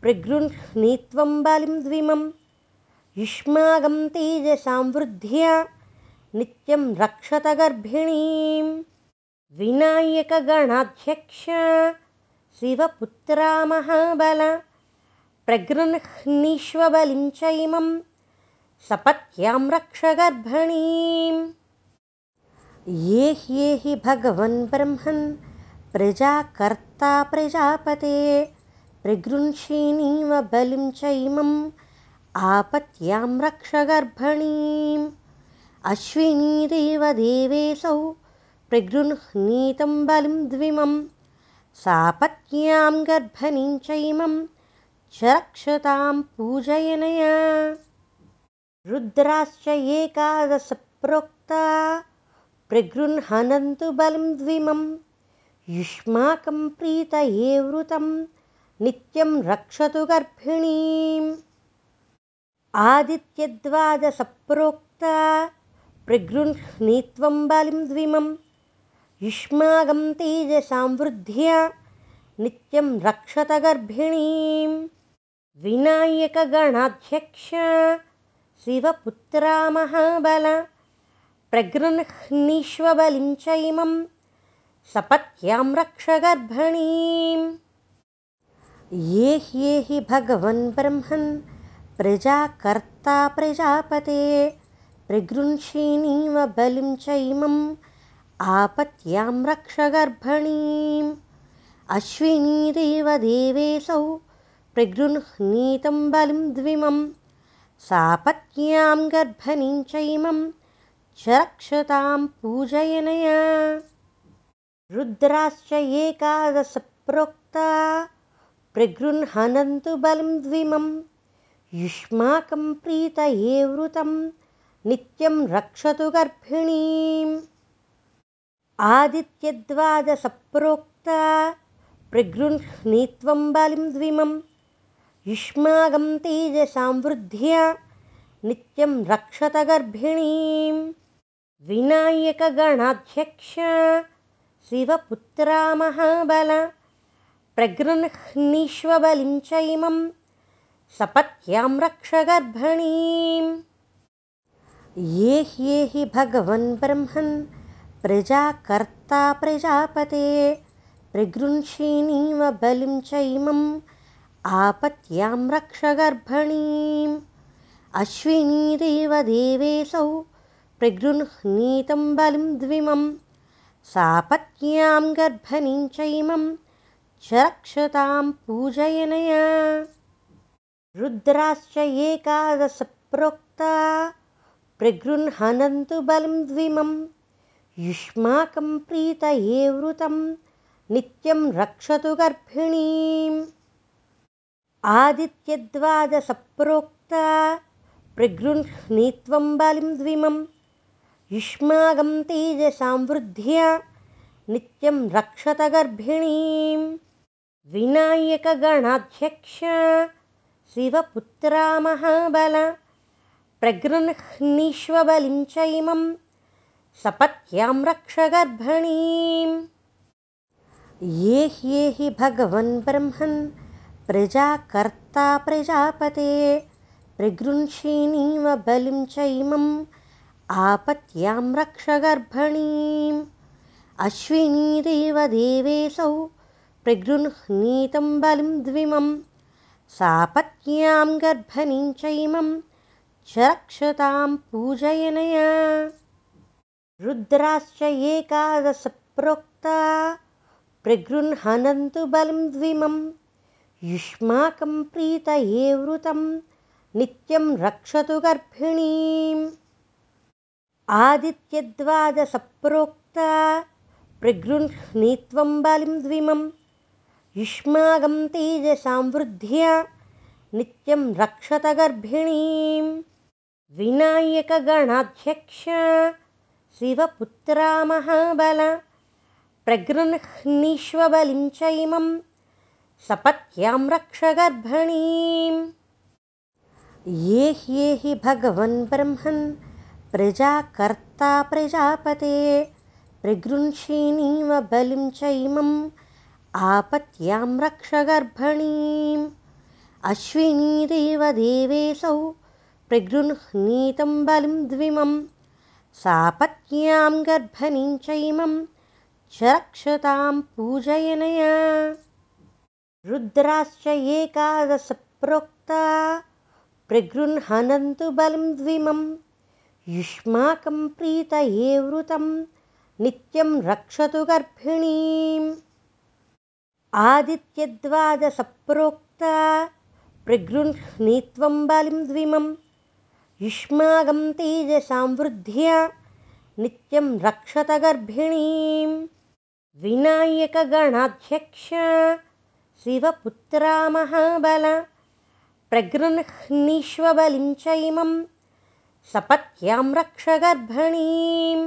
प्रगृह्णीत्वं बलिं द्विमं युष्माकं तेजसां वृद्ध्या नित्यं रक्षत गर्भिणीं विनायकगणाध्यक्ष शिवपुत्रा महाबल प्रगृह्णीष्वबलिं च इमं सपत्यां रक्ष गर्भणीम् ये ह्येहि भगवन् ब्रह्मन् प्रजाकर्ता प्रजापते प्रगृंषीणीव बलिं च इमम् आपत्यां रक्ष गर्भणीम्। अश्विनीदेव देवेऽसौ प्रगृह्णीतं बलिं द्विमं सापत्न्यां गर्भणीं च इमं च रक्षतां पूजयनया। रुद्राश्च एकादशप्रोक्ता। प्रगृह्णन्तु बलिं द्विमं युष्माकं प्रीतये वृतं नित्यं रक्षतु गर्भिणीम् आदित्यद्वादसप्रोक्ता प्रगृह्णीत्वं बलिं द्विमं युष्माकं तेजसां वृद्ध्या नित्यं रक्षत गर्भिणीं विनायकगणाध्यक्ष शिवपुत्रा महाबल प्रगृह्णीष्वबलिं च इमं सपत्यां रक्ष गर्भणीम् ये ह्येहि भगवन् ब्रह्मन् प्रजाकर्ता प्रजापते प्रगृंषीणीव बलिं च इमम् आपत्यां रक्ष गर्भणीम्। अश्विनीदेवदेवेऽसौ प्रगृह्णीतं बलिं द्विमं सापत्न्यां गर्भणीं चैमं च रक्षतां पूजयनया। रुद्राश्च एकादशप्रोक्ता प्रगृह्णन्तु बलिं द्विमं युष्माकं प्रीतये वृतं नित्यं रक्षतु गर्भिणीम्। आदित्यद्वादसप्रोक्ता प्रगृह्णीत्वं बलिं द्विमं युष्माकं तेजसां वृद्ध्या नित्यं रक्षत गर्भिणीम्। विनायकगणाध्यक्ष शिवपुत्रा महाबल प्रगृह्णीष्वबलिं चैमं सपत्यां रक्ष गर्भणीम् ये ह्येहि भगवन् ब्रह्मन् प्रजाकर्ता प्रजापते प्रगृह्षिणीव बलिं चैमम् आपत्यां रक्ष गर्भणीम् अश्विनीदेवदेवेऽसौ प्रगृह्णीतं बलिं द्विमं सापत्न्यां गर्भणीं चैमं च रक्षतां पूजयनया रुद्राश्च एकादशप्रोक्ता प्रगृह्णन्तु बलिं द्विमं युष्माकं प्रीतये वृतं नित्यं रक्षतु गर्भिणीम्। आदित्यद्वादसप्रोक्ता प्रगृह्णीत्वं बलिं द्विमं युष्माकं तेजसां वृद्ध्या नित्यं रक्षत गर्भिणीम्। विनायकगणाध्यक्ष शिवपुत्रा महाबल प्रगृह्णीष्वबलिं चैमं सपत्यां रक्ष गर्भणीम्। ये ह्येहि भगवन् ब्रह्मन् प्रजाकर्ता प्रजापते प्रगृह्षिणीव बलिं चैमम् आपत्यां रक्ष गर्भणीम्। अश्विनीदेवदेवेऽसौ प्रगृह्णीतं बलिं द्विमं सापत्न्यां गर्भणीं चैमं च रक्षतां पूजयनया। रुद्राश्च एकादशप्रोक्ता प्रगृह्णन्तु बलिं द्विमं। युष्माकं प्रीतये वृतं नित्यं रक्षतु गर्भिणीम्। आदित्यद्वादसप्रोक्ता प्रगृह्णीत्वं बलिं द्विमं युष्माकं तेजसां वृद्ध्या नित्यं रक्षत गर्भिणीम् विनायकगणाध्यक्ष शिवपुत्रा महाबल महाबल प्रगृह्णीष्वबलिं चैमं सपत्यां रक्ष विनायकगणाध्यक्ष ये ह्येहि भगवन् ब्रह्मन् प्रजाकर्ता प्रजापते प्रगृह्षिणीव बलिं चैमम् आपत्यां रक्ष गर्भणीम्। अश्विनीदेवदेवेऽसौ प्रगृह्णीतं बलिं द्विमं सापत्न्यां गर्भणीं चैमं च रक्षतां पूजयनया। रुद्राश्च एकादशप्रोक्ता प्रगृह्णन्तु बलिं द्विमं युष्माकं प्रीतये वृतं नित्यं रक्षतु गर्भिणीम् आदित्यद्वादसप्रोक्ता प्रगृह्णीत्वं बलिं द्विमं युष्माकं तेजसां वृद्ध्या नित्यं रक्षत गर्भिणीम् विनायकगणाध्यक्ष शिवपुत्रा महाबल प्रगृह्णीष्वबलिं चैमं सपत्यां रक्ष गर्भणीम्